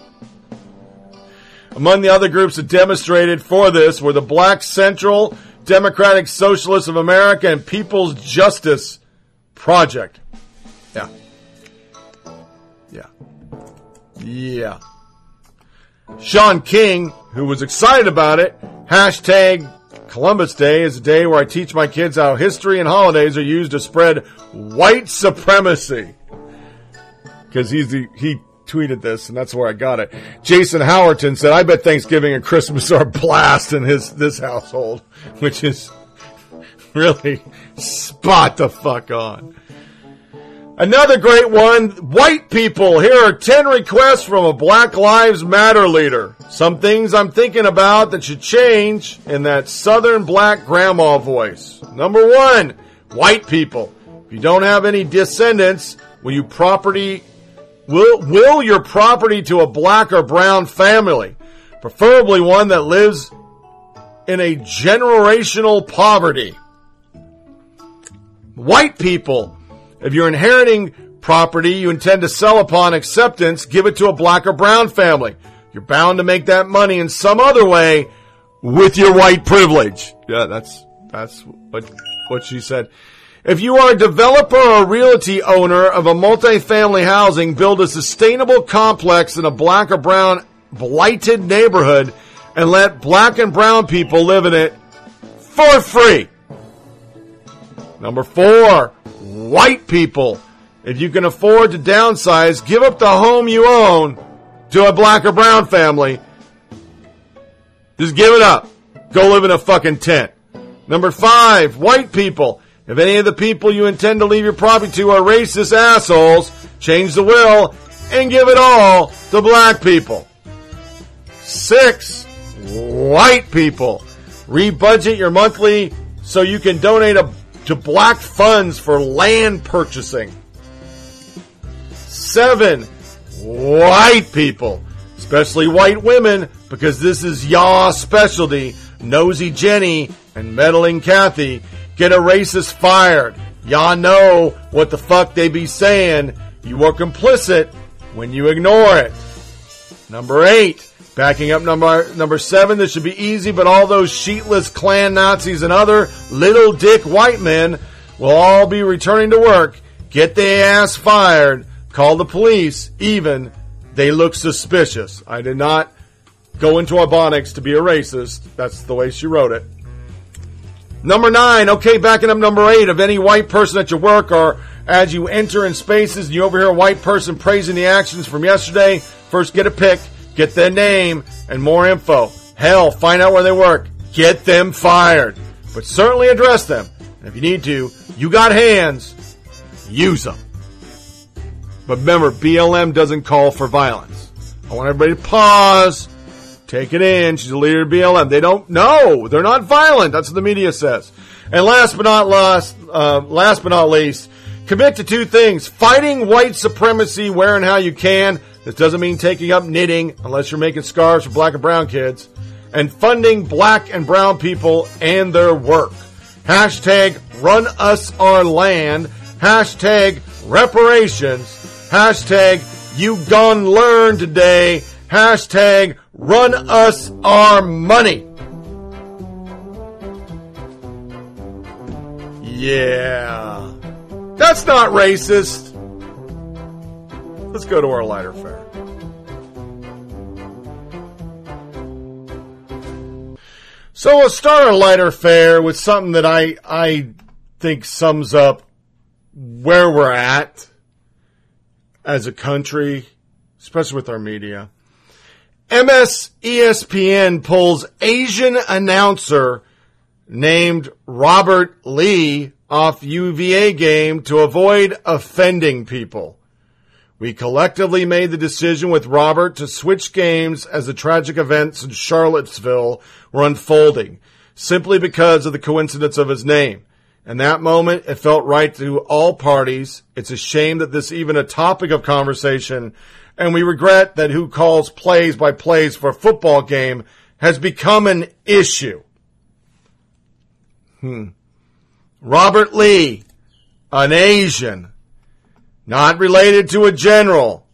Among the other groups that demonstrated for this were the Black Central, Democratic Socialists of America, and People's Justice Project. Yeah. Yeah. Yeah. Shaun King, who was excited about it, hashtag Columbus Day is a day where I teach my kids how history and holidays are used to spread white supremacy. Because he's the, he tweeted this, and that's where I got it. Jason Howerton said, "I bet Thanksgiving and Christmas are a blast in his this household," [LAUGHS] which is really spot the fuck on. Another great one, white people. Here are 10 requests from a Black Lives Matter leader. Some things I'm thinking about that should change in that southern black grandma voice. Number one, white people. If you don't have any descendants, will you property Will, will your property to a black or brown family, preferably one that lives in a generational poverty. White people, if you're inheriting property you intend to sell upon acceptance, give it to a black or brown family. You're bound to make that money in some other way with your white privilege. Yeah, that's, that's what, what she said. If you are a developer or a realty owner of a multifamily housing, build a sustainable complex in a black or brown blighted neighborhood and let black and brown people live in it for free. Number four, white people. If you can afford to downsize, give up the home you own to a black or brown family. Just give it up. Go live in a fucking tent. Number five, white people. If any of the people you intend to leave your property to are racist assholes, change the will and give it all to black people. Six, white people. Rebudget your monthly so you can donate a, to black funds for land purchasing. Seven, white people, especially white women, because this is y'all specialty. Nosy Jenny and meddling Kathy get a racist fired. Y'all know what the fuck they be saying. You are complicit when you ignore it. Number eight, backing up number number seven. This should be easy, but all those sheetless Klan Nazis and other little dick white men will all be returning to work. Get their ass fired. Call the police. Even they look suspicious. I did not go into Ebonics to be a racist. That's the way she wrote it. Number nine, okay, backing up number eight, of any white person at your work or as you enter in spaces and you overhear a white person praising the actions from yesterday, first get a pic, get their name, and more info. Hell, find out where they work. Get them fired. But certainly address them. And if you need to, you got hands, use them. But remember, BLM doesn't call for violence. I want everybody to pause, take it in. She's a leader of BLM. They don't know. They're not violent. That's what the media says. And last but not last, uh, last but not least, commit to two things: fighting white supremacy where and how you can. This doesn't mean taking up knitting unless you're making scarves for black and brown kids, and funding black and brown people and their work. Hashtag run us our land. Hashtag reparations. Hashtag you gone learn today. Hashtag run us our money. Yeah. That's not racist. Let's go to our lighter fare. So we'll start our lighter fare with something that I I think sums up where we're at as a country, especially with our media. MS ESPN pulls Asian announcer named Robert Lee off UVA game to avoid offending people. We collectively made the decision with Robert to switch games as the tragic events in Charlottesville were unfolding, simply because of the coincidence of his name. In that moment, it felt right to all parties. It's a shame that this even a topic of conversation, and we regret that who calls plays by plays for a football game has become an issue. Hmm. Robert Lee, an Asian, not related to a general,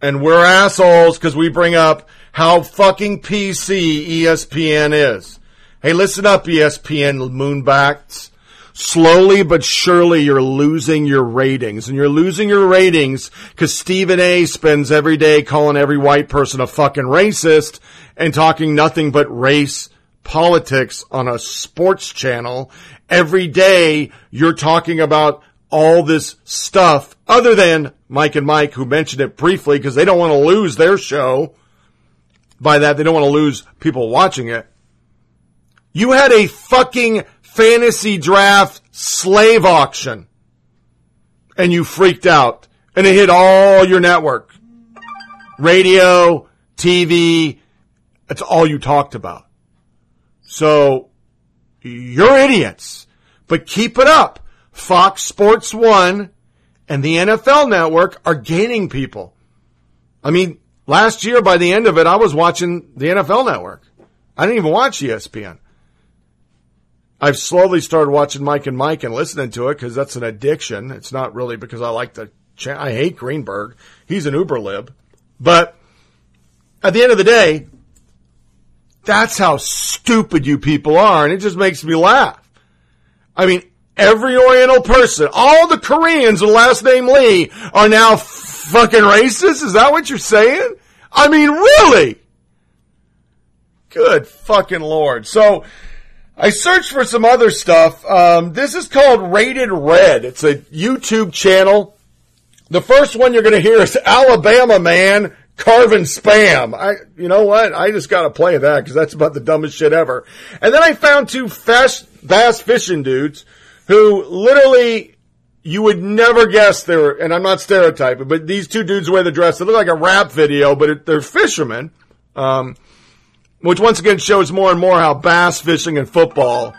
and we're assholes because we bring up how fucking PC ESPN is. Hey, listen up, ESPN moonbats. Slowly but surely you're losing your ratings. And you're losing your ratings because Stephen A spends every day calling every white person a fucking racist and talking nothing but race politics on a sports channel. Every day you're talking about all this stuff other than Mike and Mike who mentioned it briefly because they don't want to lose their show. By that, they don't want to lose people watching it. You had a fucking fantasy draft slave auction and you freaked out and it hit all your network. Radio, TV, that's all you talked about. So you're idiots, but keep it up. Fox Sports 1 and the NFL network are gaining people. I mean, last year by the end of it, I was watching the NFL network. I didn't even watch ESPN. I've slowly started watching Mike and Mike and listening to it because that's an addiction. It's not really because I like the, cha- I hate Greenberg. He's an uber lib. But at the end of the day, that's how stupid you people are. And it just makes me laugh. I mean, every Oriental person, all the Koreans with last name Lee are now fucking racist. Is that what you're saying? I mean, really? Good fucking lord. So, I searched for some other stuff. Um, this is called Rated Red. It's a YouTube channel. The first one you're going to hear is Alabama man carving spam. I, you know what? I just got to play that because that's about the dumbest shit ever. And then I found two fast, bass fishing dudes who literally you would never guess they were, and I'm not stereotyping, but these two dudes wear the dress. They look like a rap video, but it, they're fishermen. Um, which once again shows more and more how bass fishing and football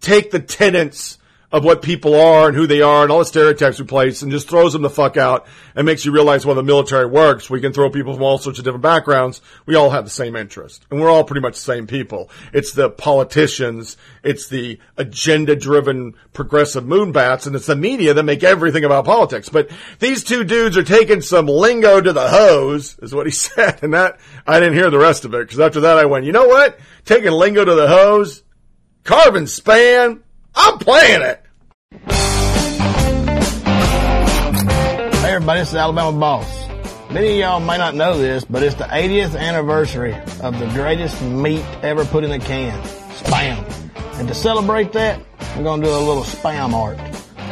take the tenets of what people are and who they are and all the stereotypes we place and just throws them the fuck out and makes you realize when the military works, we can throw people from all sorts of different backgrounds. We all have the same interest and we're all pretty much the same people. It's the politicians, it's the agenda driven progressive moonbats and it's the media that make everything about politics. But these two dudes are taking some lingo to the hose is what he [LAUGHS] said. And that I didn't hear the rest of it because after that I went, you know what? Taking lingo to the hose, carbon span, I'm playing it. Hey everybody, this is Alabama Boss. Many of y'all may not know this, but it's the 80th anniversary of the greatest meat ever put in a can, spam. And to celebrate that, I'm gonna do a little spam art.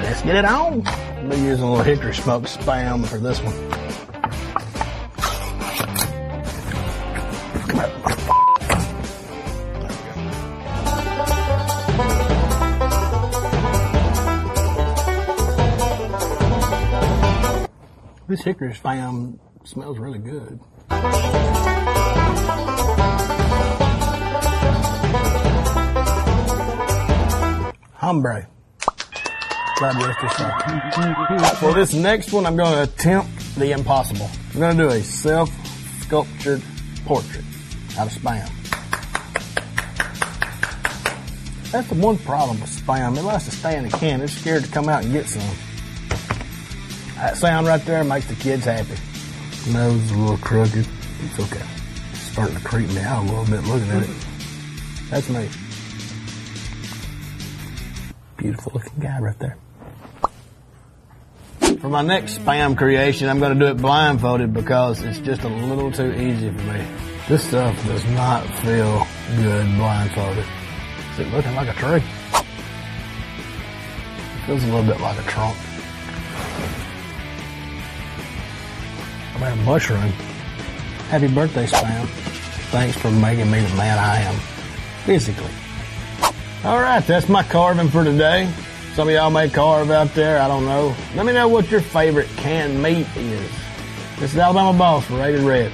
Let's get it on. I'll be using a little hickory smoked spam for this one. This hickory spam smells really good. Hombre. For this next one, I'm going to attempt the impossible. I'm going to do a self-sculptured portrait out of spam. That's the one problem with spam. It likes to stay in the can. It's scared to come out and get some. That sound right there makes the kids happy. Nose a little crooked. It's okay. It's starting to creep me out a little bit looking at it. That's me. Beautiful looking guy right there. For my next spam creation, I'm going to do it blindfolded because it's just a little too easy for me. This stuff does not feel good blindfolded. Is it looking like a tree? It feels a little bit like a trunk. I mean, a mushroom. Happy birthday, Spam. Thanks for making me the man I am. Physically. Alright, that's my carving for today. Some of y'all may carve out there, I don't know. Let me know what your favorite canned meat is. This is Alabama Boss for Rated Red.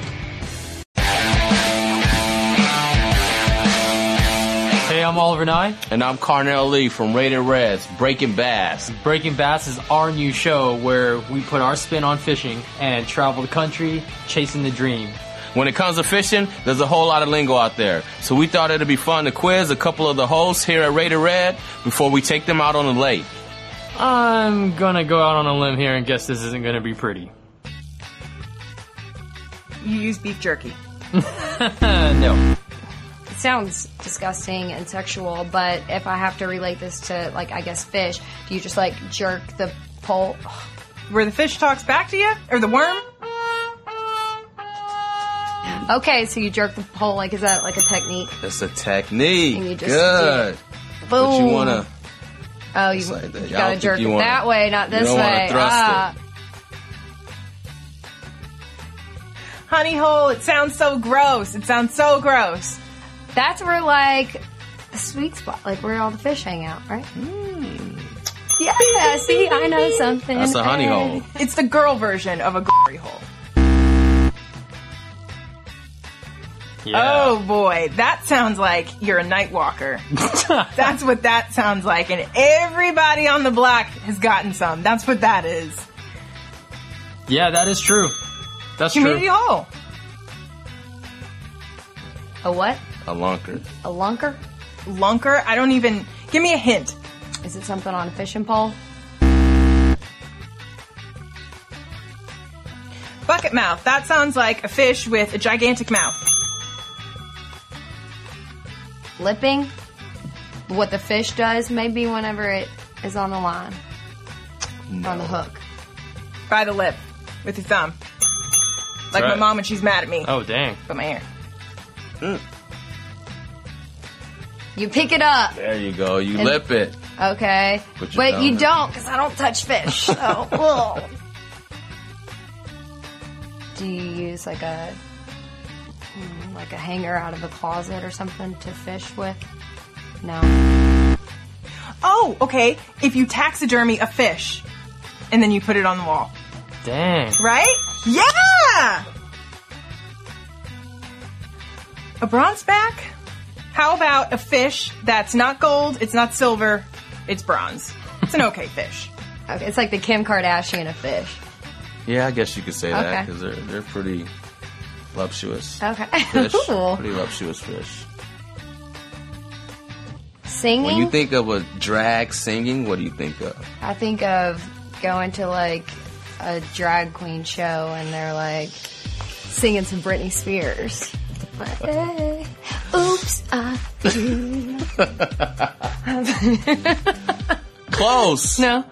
I'm Oliver Nye. And I'm Carnell Lee from Rated Reds, Breaking Bass. Breaking Bass is our new show where we put our spin on fishing and travel the country chasing the dream. When it comes to fishing, there's a whole lot of lingo out there. So we thought it'd be fun to quiz a couple of the hosts here at Rated Red before we take them out on the lake. I'm gonna go out on a limb here and guess this isn't gonna be pretty. You use beef jerky. [LAUGHS] no. It sounds disgusting and sexual, but if I have to relate this to, like, I guess fish, do you just, like, jerk the pole? Where the fish talks back to you? Or the worm? Okay, so you jerk the pole, like, is that, like, a technique? It's a technique. And you just Good. But you Boom. wanna Oh, you, like you gotta jerk you it wanna- that way, not you this don't wanna way. thrust it. ah. Honey hole, it sounds so gross. It sounds so gross. That's where, like, the sweet spot, like, where all the fish hang out, right? Mm. Yeah, see, I know something. That's a honey hole. It's the girl version of a glory hole. Oh boy, that sounds like you're a night walker. [LAUGHS] That's what that sounds like. And everybody on the block has gotten some. That's what that is. Yeah, that is true. That's Community true. hole. A what? A lunker. A lunker? Lunker? I don't even. Give me a hint. Is it something on a fishing pole? Bucket mouth. That sounds like a fish with a gigantic mouth. Lipping? What the fish does, maybe whenever it is on the line. On the hook. By the lip. With your thumb. Like right. my mom when she's mad at me. Oh, dang. But my hair. Mm. You pick it up. There you go. You And- lip it. Okay. Put But you in. don't, because I don't touch fish. So. [LAUGHS] [LAUGHS] Do you use like a hmm, like a hanger out of a closet or something to fish with? No. Oh, okay. If you taxidermy a fish and then you put it on the wall. Dang. Right? Yeah! A bronze back? How about a fish that's not gold, it's not silver, it's bronze? It's an okay fish. [LAUGHS] Okay, it's like the Kim Kardashian of fish. Yeah, I guess you could say that because they're they're pretty voluptuous. Okay. Fish. [LAUGHS] Ooh. pretty voluptuous fish. Singing? When you think of a drag singing, what do you think of? I think of going to like a drag queen show and they're like singing some Britney Spears. Like, [LAUGHS] hey, oops, I Close. [LAUGHS] No.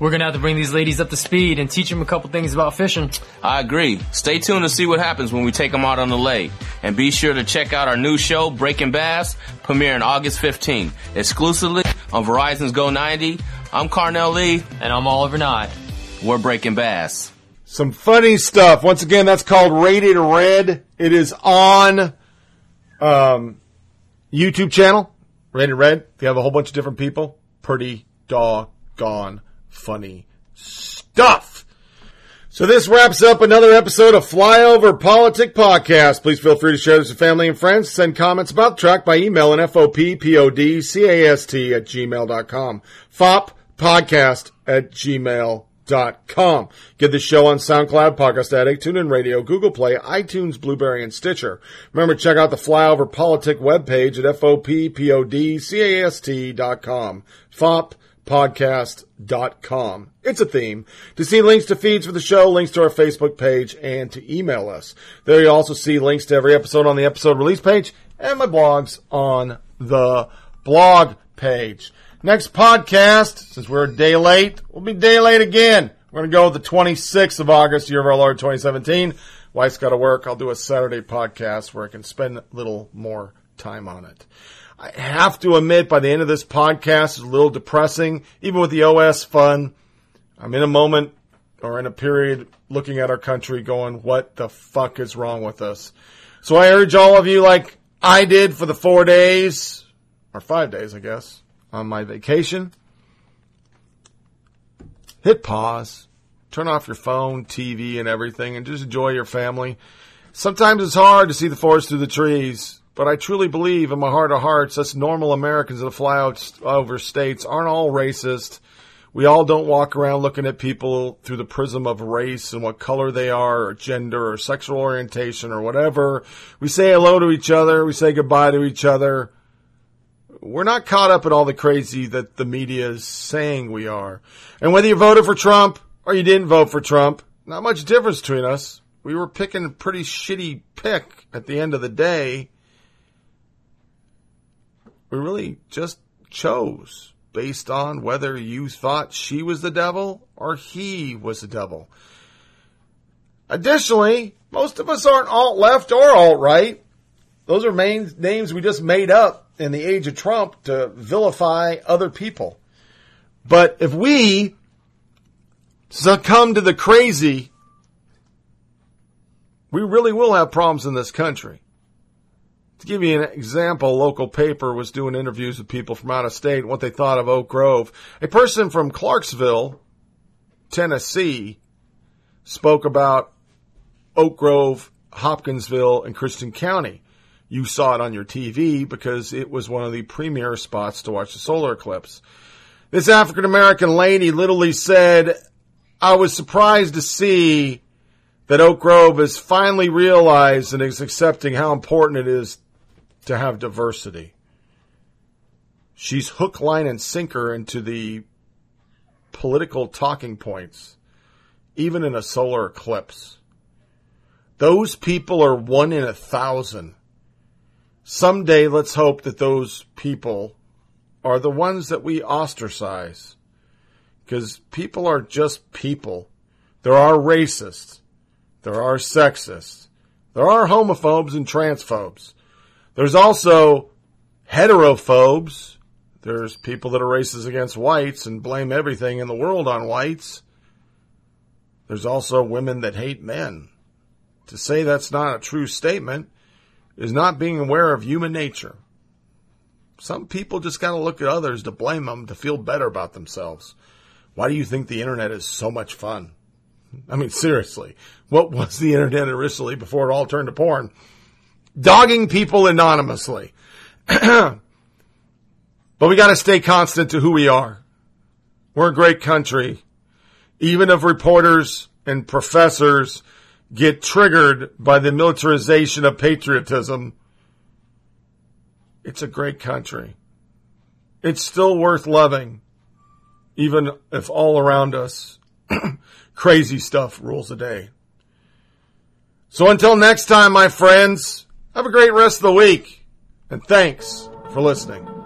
We're gonna have to bring these ladies up to speed and teach them a couple things about fishing. I agree. Stay tuned to see what happens when we take them out on the lake. And be sure to check out our new show, Breaking Bass, premiering August 15th, exclusively on Verizon's Go 90. I'm Carnell Lee. And I'm Oliver Nye. We're Breaking Bass. Some funny stuff. Once again, that's called Rated Red. It is on um, YouTube channel, Rated Red. They have a whole bunch of different people, pretty doggone funny stuff. So this wraps up another episode of Flyover Politic Podcast. Please feel free to share this with family and friends. Send comments about the track by emailing FOPPODCAST at gmail.com. FOP podcast at gmail.com. Get the show on SoundCloud, Podcast Addict, TuneIn Radio, Google Play, iTunes, Blubrry, and Stitcher. Remember, check out the Flyover Politic webpage at FOPPODCAST.com. FOP podcast.com. It's a theme. To see links to feeds for the show, links to our Facebook page, and to email us. There you also see links to every episode on the episode release page and my blogs on the blog page. Next podcast, since we're a day late, we'll be day late again. We're going to go the 26th of August, year of our Lord 2017. Wife's got to work. I'll do a Saturday podcast where I can spend a little more time on it. I have to admit, by the end of this podcast, it's a little depressing. Even with the OS fun, I'm in a moment or in a period looking at our country going, what the fuck is wrong with us? So I urge all of you, like I did for the four days, or five days, I guess, on my vacation, hit pause, turn off your phone, TV, and everything, and just enjoy your family. Sometimes it's hard to see the forest through the trees, but I truly believe in my heart of hearts, us normal Americans that fly out over states aren't all racist. We all don't walk around looking at people through the prism of race and what color they are, or gender, or sexual orientation, or whatever. We say hello to each other. We say goodbye to each other. We're not caught up in all the crazy that the media is saying we are. And whether you voted for Trump or you didn't vote for Trump, not much difference between us. We were picking a pretty shitty pick at the end of the day. We really just chose based on whether you thought she was the devil or he was the devil. Additionally, most of us aren't alt left or alt right. Those are main names we just made up in the age of Trump to vilify other people. But if we succumb to the crazy, we really will have problems in this country. To give you an example, a local paper was doing interviews with people from out of state what they thought of Oak Grove. A person from Clarksville, Tennessee, spoke about Oak Grove, Hopkinsville, and Christian County. You saw it on your TV because it was one of the premier spots to watch the solar eclipse. This African American lady literally said, I was surprised to see that Oak Grove has finally realized and is accepting how important it is to have diversity. She's hook, line, and sinker into the political talking points, even in a solar eclipse. Those people are one in a thousand. Someday, let's hope that those people are the ones that we ostracize. Because people are just people. There are racists. There are sexists. There are homophobes and transphobes. There's also heterophobes. There's people that are racist against whites and blame everything in the world on whites. There's also women that hate men. To say that's not a true statement is not being aware of human nature. Some people just got to look at others to blame them to feel better about themselves. Why do you think the internet is so much fun? I mean, seriously, what was the internet originally before it all turned to porn? Dogging people anonymously. [CLEARS THROAT] but we got to stay constant to who we are. We're a great country. Even if reporters and professors get triggered by the militarization of patriotism, it's a great country. It's still worth loving, even if all around us [CLEARS THROAT] crazy stuff rules the day. So until next time, my friends, have a great rest of the week, and thanks for listening.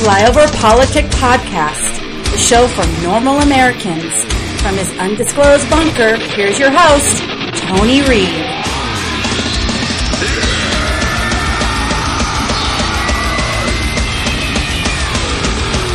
Flyover Politic Podcast, the show for normal Americans. From his undisclosed bunker, here's your host, Tony Reed.